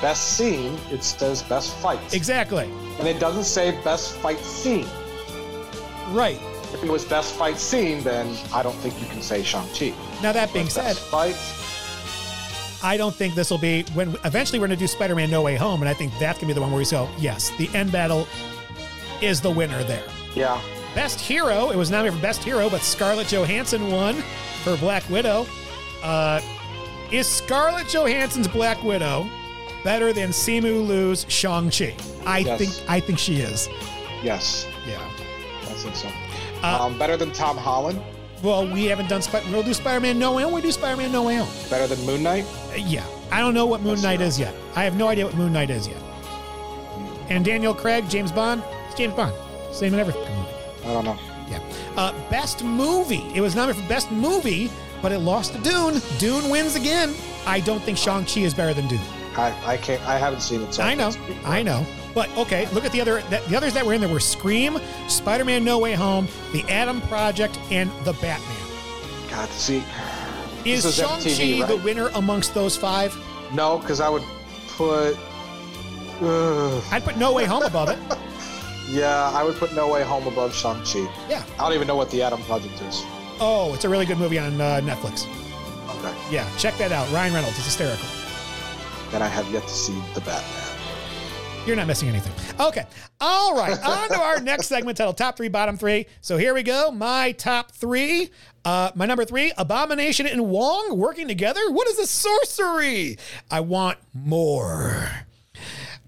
best scene, it says best fight. exactly. And it doesn't say best fight scene. Right. If it was best fight scene, then I don't think you can say Shang-Chi. Now that being said, Best fight, I don't think this will be when eventually we're going to do Spider-Man No Way Home, and I think that's going to be the one where we go, yes, the end battle is the winner there. yeah. Best Hero, it was nominated for Best Hero, but Scarlett Johansson won for Black Widow. Uh, is Scarlett Johansson's Black Widow better than Simu Liu's Shang-Chi? I Yes. think I think she is. Yes, Yeah. I think so. Uh, um, better than Tom Holland, Well, we haven't done Spider. We'll do Spider-Man No Way Home. We do Spider-Man No Way Home. better than Moon Knight. Yeah, I don't know what Moon Knight is yet. I have no idea what Moon Knight is yet. And Daniel Craig, James Bond, it's James Bond. Same in every fucking movie. I don't know. Yeah. Uh, best movie. It was nominated for best movie, but it lost to Dune. Dune wins again. I don't think Shang Chi is better than Dune. I, I can't. I haven't seen it. So I know. I know. But okay, look at the other that, the others that were in there were Scream, Spider-Man: No Way Home, The Adam Project, and The Batman. God, to see, Is, is Shang Chi MTV, the winner amongst those five? no, because I would put. Ugh. I'd put No Way Home above it. [laughs] yeah, I would put No Way Home above Shang Chi. Yeah. I don't even know what the Adam Project is. Oh, it's a really good movie on uh, Netflix. Okay. Yeah, check that out. Ryan Reynolds is hysterical. And I have yet to see the Batman. You're not missing anything. Okay. All right. On to our next segment titled Top Three, Bottom Three. So here we go. My top three. Uh, my number three, Abomination and Wong working together. What is this sorcery? I want more.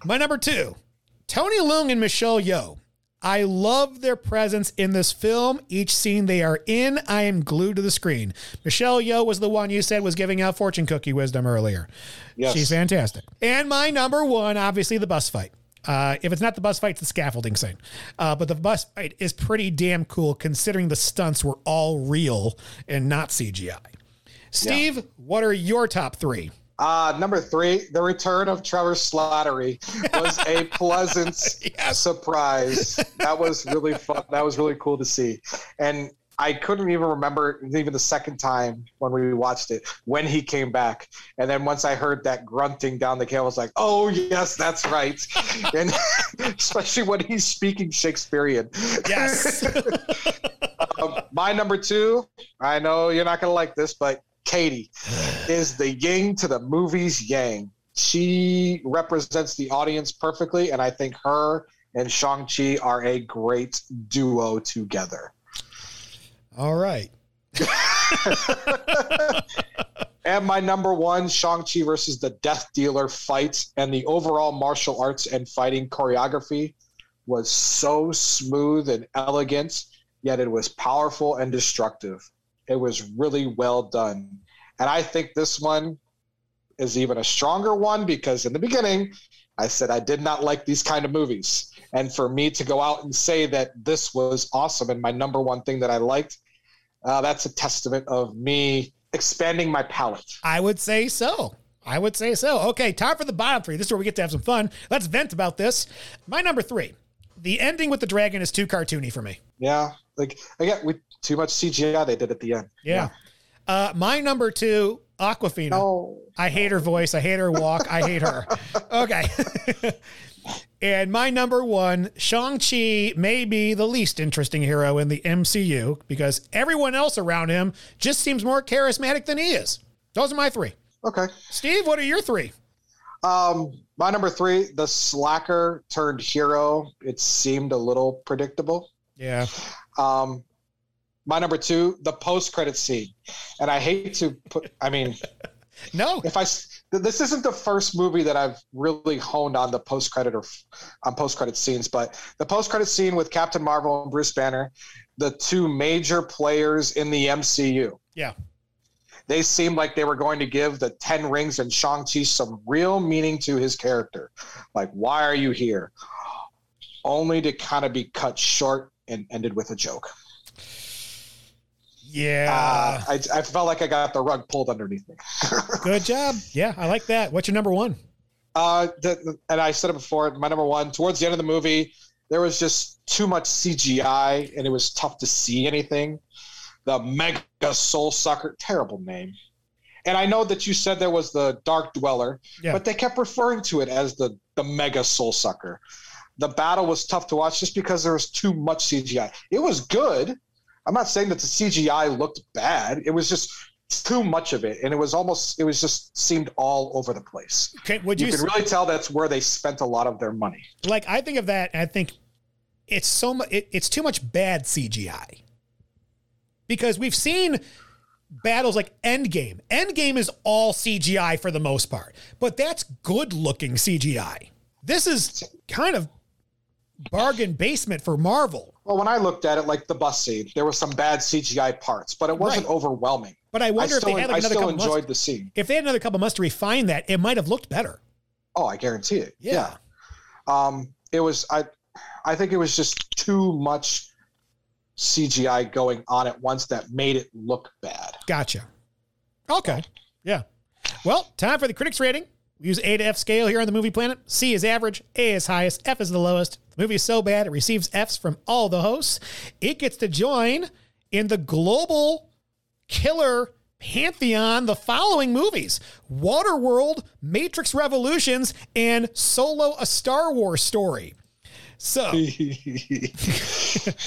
My number two, Tony Leung and Michelle Yeoh. I love their presence in this film. Each scene they are in, I am glued to the screen. Michelle Yeoh was the one you said was giving out fortune cookie wisdom earlier. Yes. She's fantastic. And my number one, obviously, the bus fight. Uh, if it's not the bus fight, it's the scaffolding scene. Uh, but the bus fight is pretty damn cool considering the stunts were all real and not CGI. Steve, what are your top three? Uh, number three, the return of Trevor Slattery was a [laughs] pleasant surprise. That was really fun. That was really cool to see. And I couldn't even remember even the second time when we watched it when he came back. And then once I heard that grunting down the cable, I was like, "Oh yes, that's right." [laughs] and [laughs] especially when he's speaking Shakespearean. Yes. [laughs] um, my number two. I know you're not gonna like this, but Katie [sighs] is the yin to the movie's yang. She represents the audience perfectly, and I think her and Shang Chi are a great duo together. All right. [laughs] and my number one, Shang-Chi versus the Death Dealer fight and the overall martial arts and fighting choreography was so smooth and elegant, yet it was powerful and destructive. It was really well done. And I think this one is even a stronger one because in the beginning, I said I did not like these kind of movies. And for me to go out and say that this was awesome and my number one thing that I liked, uh, that's a testament of me expanding my palate. I would say so. I would say so. Okay, time for the bottom three. This is where we get to have some fun. Let's vent about this. My number three. The ending with the dragon is too cartoony for me. Yeah, like again, with too much CGI they did at the end. Yeah. yeah. Uh, my number two, Awkwafina. No. I hate her voice. I hate her walk. I hate her. Okay. [laughs] and my number one, Shang-Chi may be the least interesting hero in the MCU because everyone else around him just seems more charismatic than he is. Those are my three. Okay. Steve, what are your three? Um, my number three, the slacker turned hero. It seemed a little predictable. Yeah. Um, my number two, the post credit scene, and I hate to put. I mean, [laughs] no. If I this isn't the first movie that I've really honed on the post credit or on post credit scenes, but the post credit scene with Captain Marvel and Bruce Banner, the two major players in the MCU. Yeah. They seemed like they were going to give the Ten Rings and Shang-Chi some real meaning to his character. Like, why are you here? Only to kind of be cut short and ended with a joke. Yeah. Uh, I, I felt like I got the rug pulled underneath me. [laughs] Good job. Yeah, I like that. What's your number one? Uh, the, and I said it before. My number one. Towards the end of the movie, there was just too much CGI, and it was tough to see anything. The Mega Soul Sucker, terrible name. And I know that you said there was the Dark Dweller, yeah. but they kept referring to it as the the Mega Soul Sucker. The battle was tough to watch just because there was too much CGI. It was good. I'm not saying that the CGI looked bad. It was just too much of it, and it was almost it was just seemed all over the place. Okay, would you, you can really tell that's where they spent a lot of their money. Like I think of that, and I think it's so much. It, it's too much bad CGI because we've seen battles like Endgame. Endgame is all CGI for the most part, but that's good looking CGI. This is kind of bargain basement for Marvel. Well, when I looked at it, like the bus scene, there was some bad CGI parts, but it wasn't Right. overwhelming. But I wonder I if they had like I another still couple months. enjoyed the scene. If they had another couple months to refine that, it might have looked better. Oh, I guarantee it. Yeah. Um, it was I, I think it was just too much CGI going on at once that made it look bad. Gotcha. Okay. Yeah. Well, time for the critics rating. We use A to F scale here on the Movie Planet. C is average, A is highest, F is the lowest. The movie is so bad it receives Fs from all the hosts. It gets to join in the global killer pantheon the following movies Waterworld, Matrix Revolutions, and Solo a Star Wars story. So, [laughs]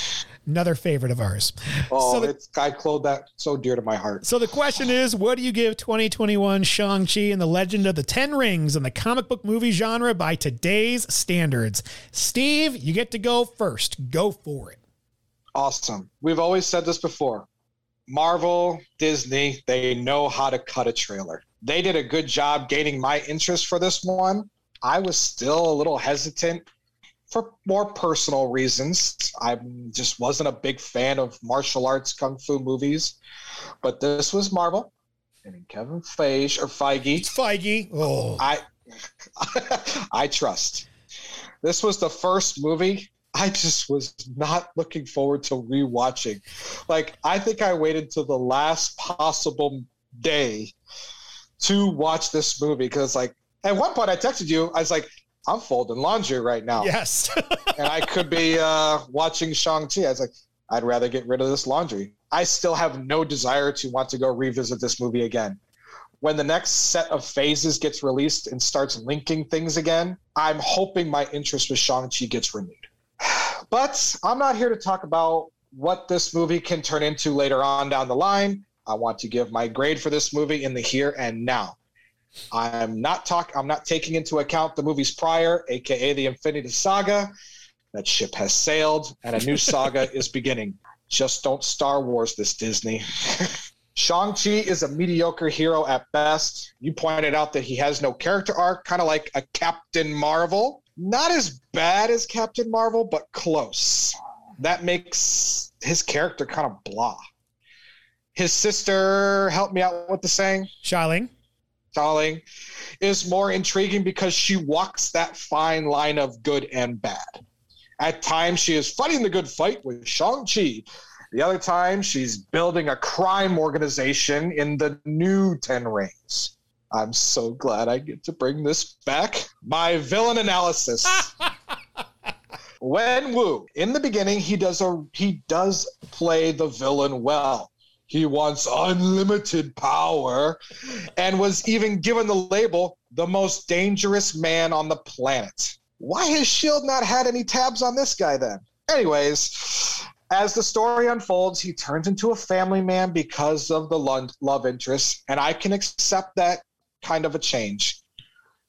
[laughs] another favorite of ours. Oh, So the- it's I clothed that so dear to my heart. So the question is, what do you give 2021 Shang-Chi and the Legend of the Ten Rings in the comic book movie genre by today's standards? Steve, you get to go first. Go for it. Awesome. We've always said this before. Marvel, Disney, they know how to cut a trailer. They did a good job gaining my interest for this one. I was still a little hesitant for more personal reasons. I just wasn't a big fan of martial arts kung fu movies, but this was Marvel, and Kevin Feige or Feige. It's Feige. Oh, I [laughs] I trust. This was the first movie I just was not looking forward to rewatching. Like I think I waited till the last possible day to watch this movie because like at one point I texted you, I was like, I'm folding laundry right now. Yes. [laughs] and I could be uh, watching Shang-Chi. I was like, I'd rather get rid of this laundry. I still have no desire to want to go revisit this movie again. When the next set of phases gets released and starts linking things again, I'm hoping my interest with Shang-Chi gets renewed. [sighs] But I'm not here to talk about what this movie can turn into later on down the line. I want to give my grade for this movie in the here and now. I'm not talk I'm not taking into account the movies prior, aka the Infinity Saga. That ship has sailed and a new saga [laughs] is beginning. Just don't Star Wars this Disney. [laughs] Shang-Chi is a mediocre hero at best. You pointed out that he has no character arc, kind of like a Captain Marvel. Not as bad as Captain Marvel, but close. That makes his character kind of blah. His sister, help me out with the saying. Xialing. Xialing is more intriguing because she walks that fine line of good and bad. At times, she is fighting the good fight with Shang-Chi. The other time, she's building a crime organization in the new Ten Rings. I'm so glad I get to bring this back. My villain analysis. [laughs] Wenwu, in the beginning, he does a he does play the villain well. He wants unlimited power and was even given the label the most dangerous man on the planet. Why has Shield not had any tabs on this guy then? Anyways, as the story unfolds, he turns into a family man because of the love interest, and I can accept that kind of a change.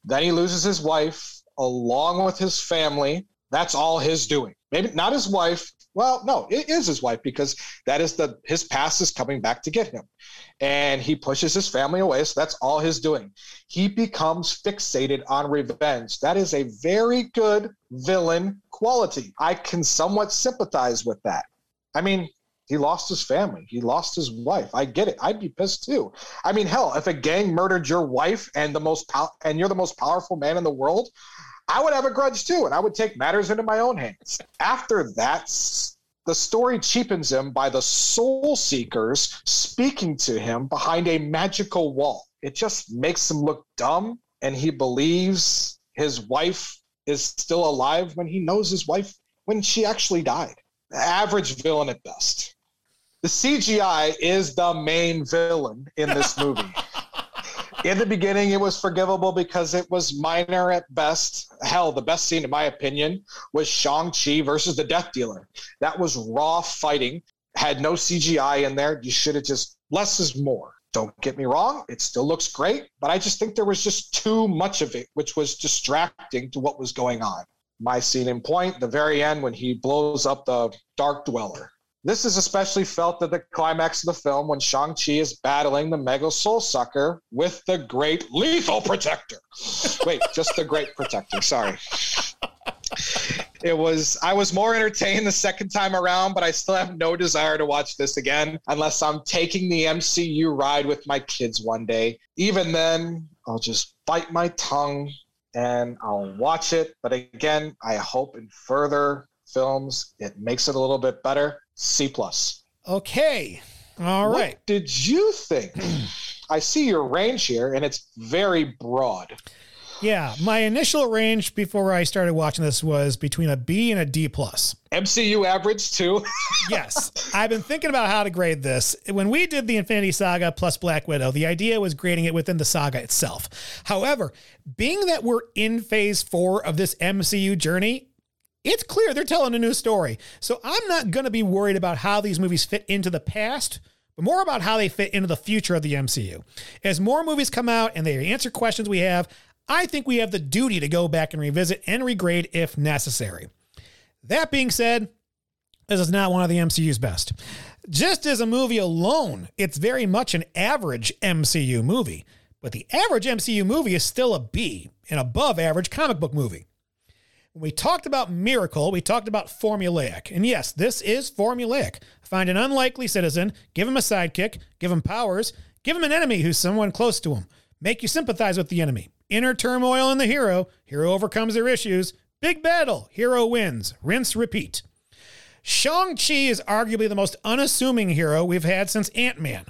Then he loses his wife along with his family. That's all his doing. Maybe not his wife. Well, no, it is his wife because that is the his past is coming back to get him. And he pushes his family away, so that's all his doing. He becomes fixated on revenge. That is a very good villain quality. I can somewhat sympathize with that. I mean, he lost his family. He lost his wife. I get it. I'd be pissed too. I mean, hell, if a gang murdered your wife and the most pow- and you're the most powerful man in the world, I would have a grudge too, and I would take matters into my own hands. After that, the story cheapens him by the soul seekers speaking to him behind a magical wall. It just makes him look dumb, and he believes his wife is still alive when he knows his wife when she actually died. Average villain at best the CGI is the main villain in this [laughs] movie. In the beginning, it was forgivable because it was minor at best. Hell, the best scene, in my opinion, was Shang-Chi versus the Death Dealer. That was raw fighting, had no CGI in there. You should have just, less is more. Don't get me wrong, it still looks great, but I just think there was just too much of it, which was distracting to what was going on. My scene in point, the very end when he blows up the Dark Dweller this is especially felt at the climax of the film when Shang-Chi is battling the Mega Soul Sucker with the Great Lethal Protector. Wait, just the Great Protector. Sorry. It was I was more entertained the second time around, but I still have no desire to watch this again unless I'm taking the MCU ride with my kids one day. Even then, I'll just bite my tongue and I'll watch it. But again, I hope in further films it makes it a little bit better. C plus. Okay. All right. What did you think? [clears throat] I see your range here, and it's very broad. Yeah, my initial range before I started watching this was between a B and a D plus. MCU average too. [laughs] yes, I've been thinking about how to grade this. When we did the Infinity Saga plus Black Widow, the idea was grading it within the saga itself. However, being that we're in Phase Four of this MCU journey, it's clear they're telling a new story. So I'm not going to be worried about how these movies fit into the past, but more about how they fit into the future of the MCU. As more movies come out and they answer questions we have, I think we have the duty to go back and revisit and regrade if necessary. That being said, this is not one of the MCU's best. Just as a movie alone, it's very much an average MCU movie, but the average MCU movie is still a B, an above average comic book movie. When we talked about miracle, we talked about formulaic. And yes, this is formulaic. Find an unlikely citizen, give him a sidekick, give him powers, give him an enemy who's someone close to him, make you sympathize with the enemy. Inner turmoil in the hero, hero overcomes their issues. Big battle, hero wins. Rinse, repeat. Shang-Chi is arguably the most unassuming hero we've had since Ant-Man.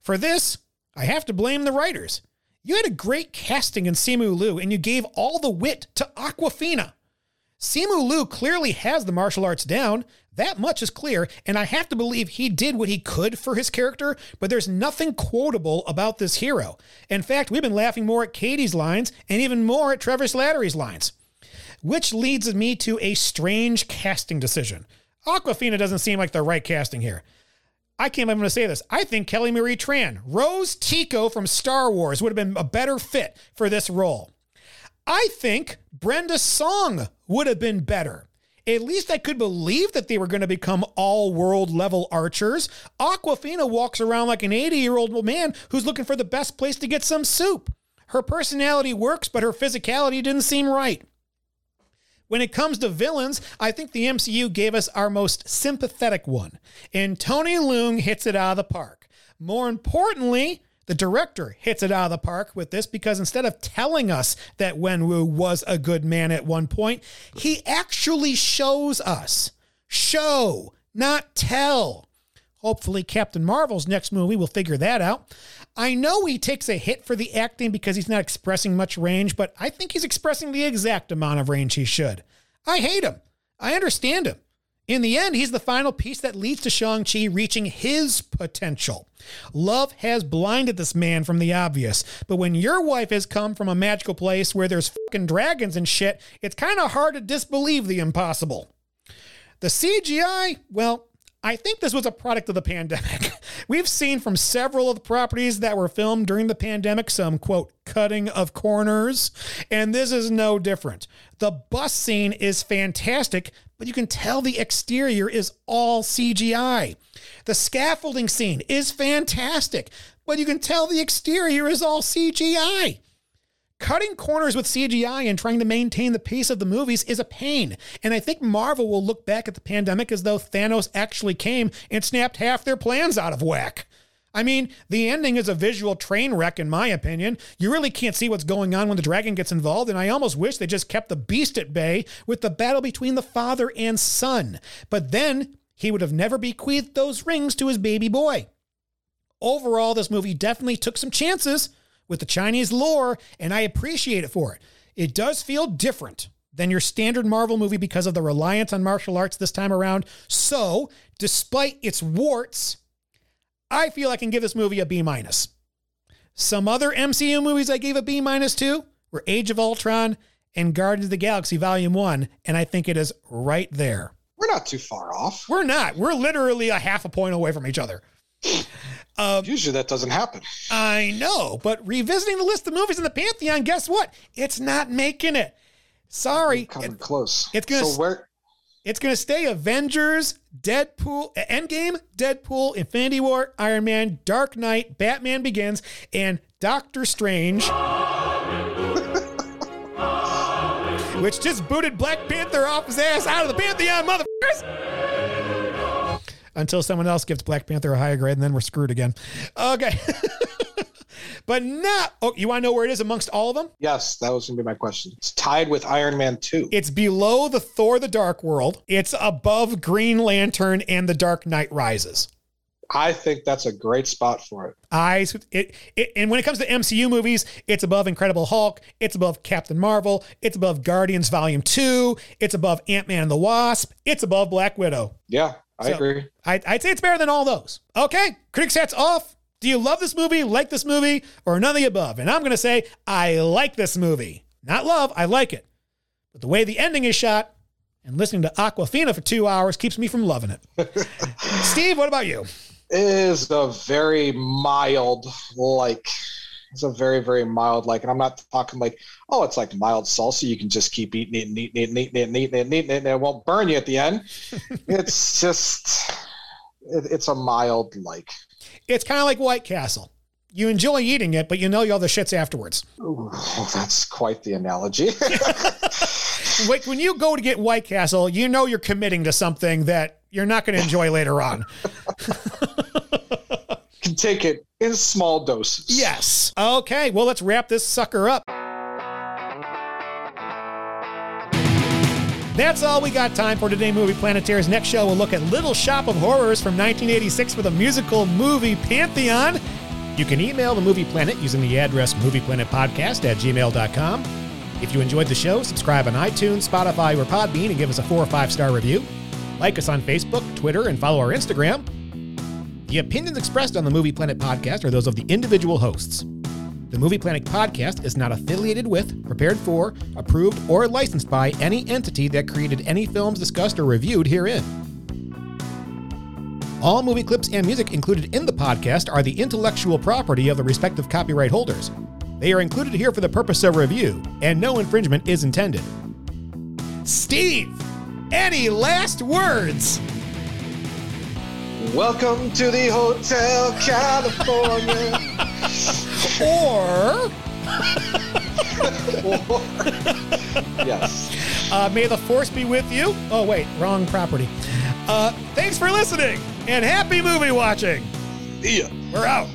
For this, I have to blame the writers. You had a great casting in Simu Liu, and you gave all the wit to Awkwafina. Simu Liu clearly has the martial arts down. That much is clear, and I have to believe he did what he could for his character, but there's nothing quotable about this hero. In fact, we've been laughing more at Katie's lines and even more at Trevor Slattery's lines. Which leads me to a strange casting decision. Awkwafina doesn't seem like the right casting here. I can't even say this. I think Kelly Marie Tran, Rose Tico from Star Wars, would have been a better fit for this role. I think Brenda Song would have been better. At least I could believe that they were going to become all world level archers. Awkwafina walks around like an 80 year old man who's looking for the best place to get some soup. Her personality works, but her physicality didn't seem right. When it comes to villains, I think the MCU gave us our most sympathetic one, and Tony Leung hits it out of the park. More importantly, the director hits it out of the park with this because instead of telling us that Wenwu was a good man at one point, he actually shows us. Show, not tell. Hopefully, Captain Marvel's next movie will figure that out. I know he takes a hit for the acting because he's not expressing much range, but I think he's expressing the exact amount of range he should. I hate him. I understand him. In the end, he's the final piece that leads to Shang-Chi reaching his potential. Love has blinded this man from the obvious, but when your wife has come from a magical place where there's fucking dragons and shit, it's kind of hard to disbelieve the impossible. The CGI, well, I think this was a product of the pandemic. [laughs] We've seen from several of the properties that were filmed during the pandemic some, quote, cutting of corners, and this is no different. The bus scene is fantastic, but you can tell the exterior is all CGI. The scaffolding scene is fantastic, but you can tell the exterior is all CGI. Cutting corners with CGI and trying to maintain the pace of the movies is a pain. And I think Marvel will look back at the pandemic as though Thanos actually came and snapped half their plans out of whack. I mean, the ending is a visual train wreck, in my opinion. You really can't see what's going on when the dragon gets involved, and I almost wish they just kept the beast at bay with the battle between the father and son. But then he would have never bequeathed those rings to his baby boy. Overall, this movie definitely took some chances with the Chinese lore, and I appreciate it for it. It does feel different than your standard Marvel movie because of the reliance on martial arts this time around. So, despite its warts, I feel I can give this movie a B minus. Some other MCU movies I gave a B minus to were Age of Ultron and Guardians of the Galaxy Volume 1, and I think it is right there. We're not too far off. We're not. We're literally a half a point away from each other. Um, Usually that doesn't happen. I know, but revisiting the list of movies in the Pantheon, guess what? It's not making it. Sorry. Coming it, close. It's gonna so where it's gonna stay Avengers, Deadpool, Endgame, Deadpool, Infinity War, Iron Man, Dark Knight, Batman Begins, and Doctor Strange. [laughs] which just booted Black Panther off his ass out of the Pantheon, motherfuckers until someone else gives Black Panther a higher grade, and then we're screwed again. Okay. [laughs] but not. Oh, you want to know where it is amongst all of them? Yes, that was going to be my question. It's tied with Iron Man 2. It's below the Thor the Dark World, it's above Green Lantern and The Dark Knight Rises. I think that's a great spot for it. Eyes, it, it, and when it comes to MCU movies, it's above Incredible Hulk, it's above Captain Marvel, it's above Guardians Volume Two, it's above Ant Man and the Wasp, it's above Black Widow. Yeah, I so agree. I'd, I'd say it's better than all those. Okay, critics hats off. Do you love this movie, like this movie, or none of the above? And I'm going to say, I like this movie. Not love, I like it. But the way the ending is shot and listening to Awkwafina for two hours keeps me from loving it. [laughs] Steve, what about you? It is a very mild, like it's a very, very mild, like, and I'm not talking like, oh, it's like mild salsa. You can just keep eating it, and eating it, and eating it, and eating it, and eating it, and it won't burn you at the end. [laughs] it's just, it, it's a mild, like. It's kind of like White Castle. You enjoy eating it, but you know all the shits afterwards. Ooh, that's quite the analogy. [laughs] like when you go to get White Castle, you know you're committing to something that you're not going to enjoy later on. Can take it in small doses. Yes. Okay, well, let's wrap this sucker up. That's all we got time for today, Movie Planetaires. Next show, we'll look at Little Shop of Horrors from 1986 for the musical movie Pantheon. You can email the Movie Planet using the address movieplanetpodcast at gmail.com. If you enjoyed the show, subscribe on iTunes, Spotify, or Podbean and give us a four or five star review. Like us on Facebook, Twitter, and follow our Instagram. The opinions expressed on the Movie Planet podcast are those of the individual hosts. The Movie Planet podcast is not affiliated with, prepared for, approved, or licensed by any entity that created any films discussed or reviewed herein. All movie clips and music included in the podcast are the intellectual property of the respective copyright holders. They are included here for the purpose of review, and no infringement is intended. Steve, any last words? Welcome to the Hotel California. or yes. Uh, may the force be with you. Oh, wait, wrong property. Uh, thanks for listening and happy movie watching. See ya. We're out.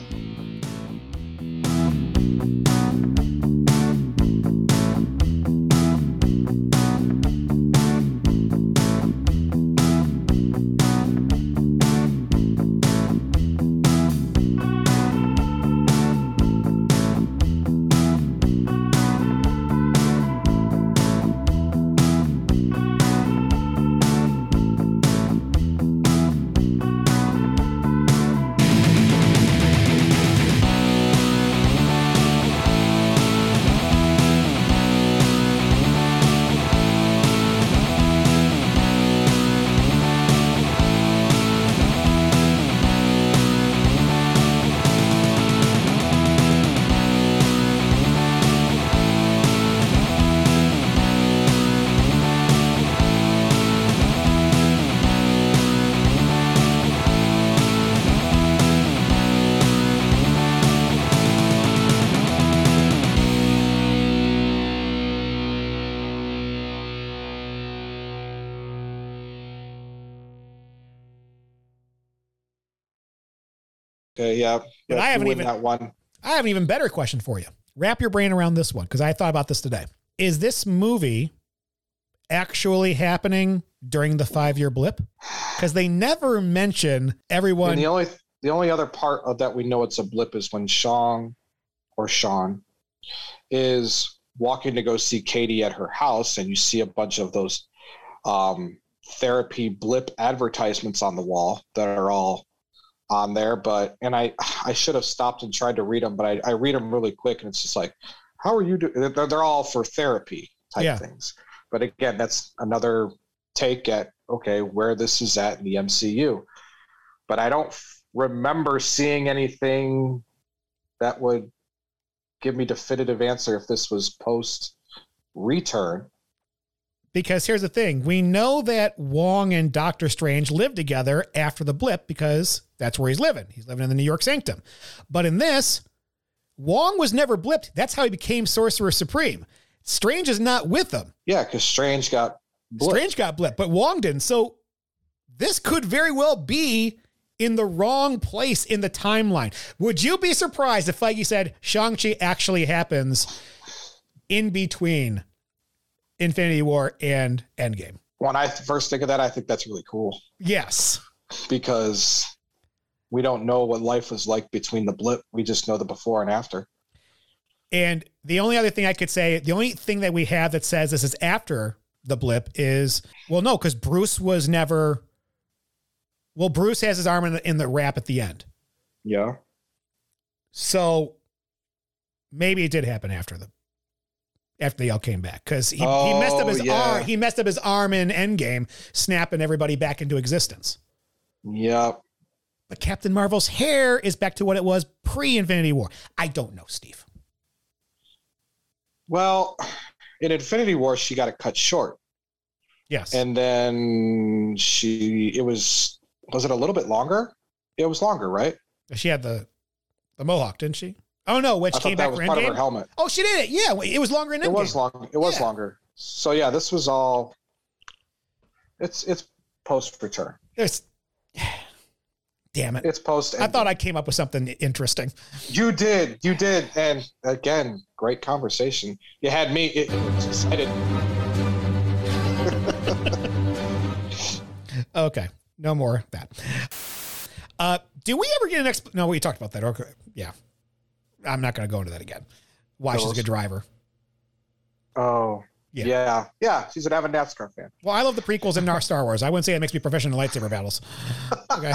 Okay, yeah. And I haven't even- that one. I have an even better question for you. Wrap your brain around this one because I thought about this today. Is this movie actually happening during the five year blip? Because they never mention everyone. And the only the only other part of that we know it's a blip is when Sean or Sean is walking to go see Katy at her house, and you see a bunch of those um, therapy blip advertisements on the wall that are all on there. But and I [sighs] I should have stopped and tried to read them, but I, I read them really quick, and it's just like, how are you doing? They're, they're all for therapy type Yeah. things. But again, that's another take at okay where this is at in the MCU. But I don't f- remember seeing anything that would give me definitive answer if this was post return. Because here's the thing we know that Wong and Doctor Strange lived together after the blip because that's where he's living. He's living in the New York Sanctum. But in this, Wong was never blipped. That's how he became Sorcerer Supreme. Strange is not with them. Yeah, because Strange got blipped. Strange got blipped, but Wong didn't. So this could very well be in the wrong place in the timeline. Would you be surprised if Feige said Shang-Chi actually happens in between Infinity War and Endgame? When I first think of that, I think that's really cool Yes. because we don't know what life was like between the blip. We just know the before and after. And the only other thing I could say, the only thing that we have that says this is after the blip is, well, no, because Bruce was never. Well, Bruce has his arm in the, in the wrap at the end. Yeah. So maybe it did happen after the after they all came back because he, he Oh, messed up oh, his yeah. arm. He messed up his arm in Endgame, snapping everybody back into existence. Yep. But Captain Marvel's hair is back to what it was pre Infinity War. I don't know, Steve. Well, in Infinity War, she got it cut short. Yes. And then she, it was, was it a little bit longer? It was longer, right? she had the the mohawk, didn't she? Oh no, when I came that back was for part of her helmet. Oh, she did it. Yeah, it was longer in Endgame. It was long. It was Yeah. longer. So yeah, this was all. It's it's post return. There's, [sighs] damn it. It's post. I thought I came up with something interesting. You did, you did, and again, great conversation. You had me it, excited. [laughs] Okay, no more of that. Uh, do we ever get an exp? No, we talked about that. Okay, yeah, I'm not going to go into that again. Why she's a good driver. Oh, Yeah. yeah, yeah. She's an avid NASCAR fan. Well, I love the prequels and Star Wars. I wouldn't say it makes me proficient in lightsaber battles. [laughs] Okay.